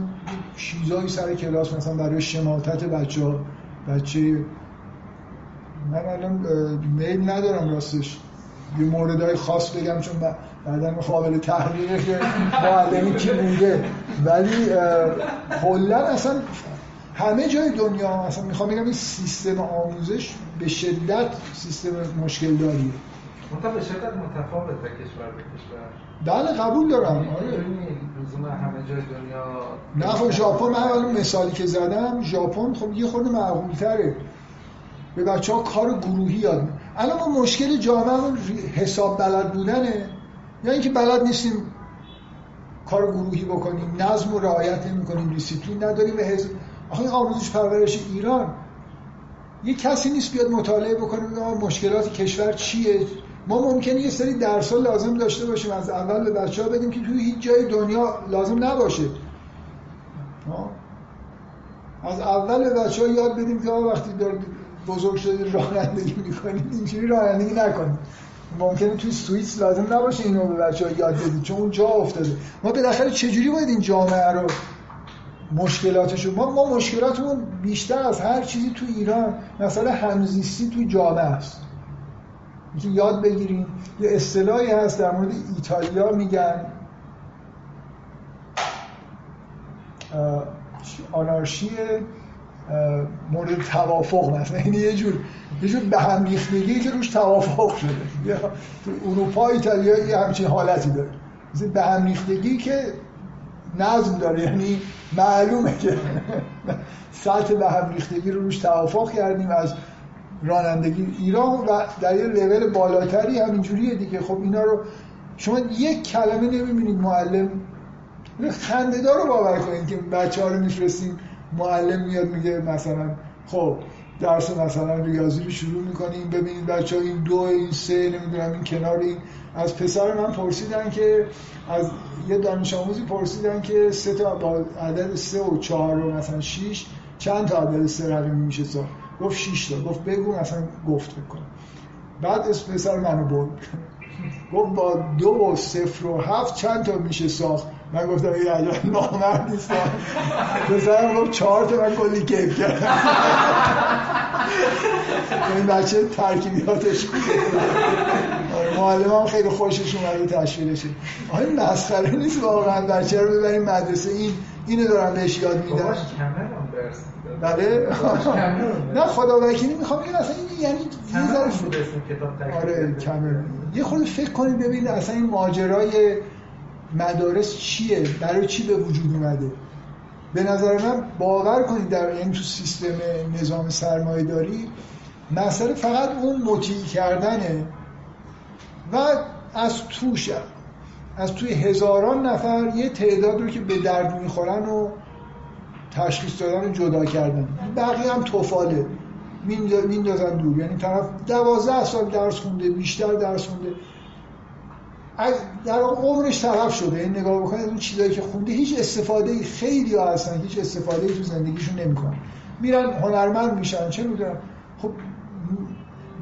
Speaker 1: چیزایی سر کلاس مثلا برای شماتت بچه ها. بچه من الان میل ندارم راستش. یه موردهای خاص بگم چون بعدا قابل تحقیقه که معلمی کی بوده. ولی کلا اصلا همه جای دنیا اصلا می‌خوام بگم این سیستم آموزش به شدت سیستم مشکل داریه
Speaker 5: منتها به شدت متفاوت کشور به کشور.
Speaker 1: بله قبول دارم. آره.
Speaker 5: همه جای دنیا
Speaker 1: نه خب ژاپن من اول مثالی که زدم ژاپن خب یه خورده معقول تره به بچه ها کار گروهی یاد الان ما مشکل جامعه حساب بلد بودنه. یا اینکه بلد نیستیم کار گروهی بکنیم نظم و رعایت نمی کنیم دیسیپلین نداریم و حزب آخه آموزش پرورش ایران. یه کسی نیست بیاد مطالعه بکنه مشکلات کشور چیه؟ ما ممکنه یه سری درس لازم داشته باشیم از اول به بچه ها بدیم که توی هیچ جای دنیا لازم نباشه. از اول به بچه ها یاد بدیم که وقتی بزرگ شدید رانندگی می‌کنید اینجوری رانندگی نکنید. ممکنه توی سوئیس لازم نباشه اینو به بچه ها یاد بدید چون اون جا افتاده. ما بالاخره چجوری باید این جامعه رو مشکلاتشو ما ما مشکلاتمون بیشتر از هر چیزی تو ایران مثلا همزیستی تو جامعه است. اینکه یاد بگیریم یه اصطلاحی هست در مورد ایتالیا میگن. آنارشی مورد توافق مثلا یعنی یه جور یه جور به هم ریختگی که روش توافق شده. یا تو اروپا ایتالیا یه همچین حالتی داره. مثل به هم ریختگی که نظم داره. یعنی معلومه که سطح به هم ریختگی رو روش توافق کردیم از رانندگی ایران و در یه لول بالاتری همینجوریه دیگه. خب اینا رو شما یک کلمه نمی‌بینید معلم. خندهدار رو باور کنید که بچه ها رو میفرستیم معلم میاد میگه مثلا خب درس مثلا ریاضی رو شروع می‌کنیم. ببینید بچه این دو این سه نمی‌دونم این کنار این. از پسر من پرسیدن که از یه دانش آموزی پرسیدن که سه تا با عدد سه و چهار و مثلا شیش چند تا عدد سه رقمی میشه ساخت گفت شیش تا. گفت بگو مثلا گفت بکن بعد اسم پسر منو برد. گفت با دو و صفر و هفت چند تا میشه ساخت؟ من گفتم این عجب نامرد نیست. پسرم گفت چهار تا. من کلی کیف کردم. این بچه ترکیبیاتش. معلم هم خیلی خوشش اومده تشویرشه آیا مسخره نیست واقعا. بچه رو ببریم مدرسه. این اینو دارن بهش یاد میدن بله. نه خدا وکیلی می‌خوام این اصلا این یعنی یه ذره-
Speaker 5: اسم کتاب
Speaker 1: آره. کمر یه خورده فکر کنید ببینید اصلا این ماجرای مدارس چیه؟ برای چی به وجود اومده؟ به نظر من باور کنید در این تو سیستم نظام سرمایه داری مسئله فقط اون مطیع کردنه و از توش از توی هزاران نفر یه تعداد رو که به درد می‌خورن و تشخیص دادن جدا کردن. بقیه هم توفاله. میندازن دور. یعنی طرف دوازده سال درس خونده بیشتر درس خونده. از- در عمرش طرف شده. این نگاه بکنید اون چیزایی که خونده هیچ استفاده خیلی ها هستن. هیچ استفاده ای تو زندگیشون نمی‌کنن. میرن هنرمند میشن. چه می‌دونم. خب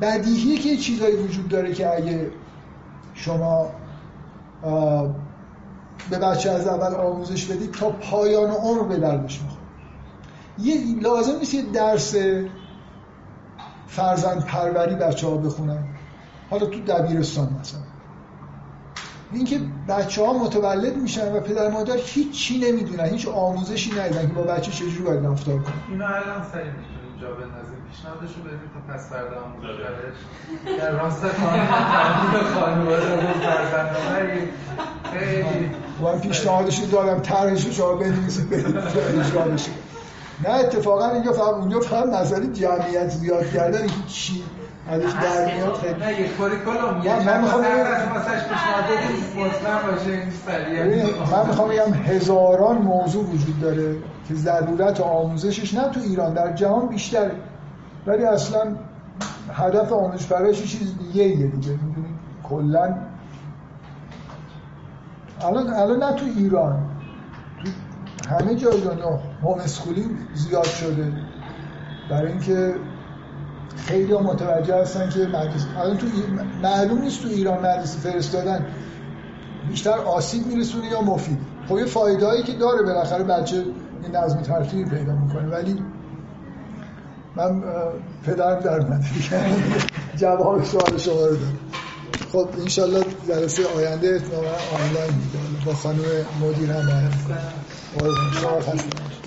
Speaker 1: بدیهیه که چیزایی وجود داره که اگه شما به بچه از اول آموزش بدید تا پایان عمر به دردش می‌خوره. یه لازم نیست یه درس فرزند پروری بچه ها بخونن حالا تو دبیرستان مثلا اینکه بچه ها متولد میشن و پدر مادر هیچ چی نمی‌دونن هیچ آموزشی ندیدن که با بچه چجوری باید رفتار کنن
Speaker 5: اینو الان سریع بندازیم پیشنهادشو بدیم تا پس فردا هم. بشه. در راست تبدیل خانواده و فرزندآوری خیلی
Speaker 1: من پیشنهادش رو دادم طرحش رو شما بنویسید برید اجرا بشه نه اتفاقا اینجا فقط اونجا فقط مسئله جمعیت زیاد کردن چی ازش در میاد. خیلی
Speaker 5: نه یک کاریکولوم
Speaker 1: من- می‌خوام بگم- من می‌خوام بگم هزاران موضوع وجود داره که ضرورت آموزشش نه تو ایران در جهان بیشتر ولی اصلا هدف آموزش پرورش یه چیز دیگه ایه دیگه می‌دونید کلا. الان الان نه تو ایران. همه جای دنیا homeschooling زیاد شده. برای اینکه خیلی ها متوجه هستن که مدرسه الان تو معلوم نیست تو ایران مدرسه فرستادن. بیشتر آسیب میرسونه یا مفید. خب یه فایده هایی که داره بالاخره بچه یه نظم ترتیبی پیدا می‌کنه. ولی من پدرم در اومده. جواب سوال شما رو دارم خب انشالله جلسه آینده آنلاین با خانم مدیر هم. آقای شما هستم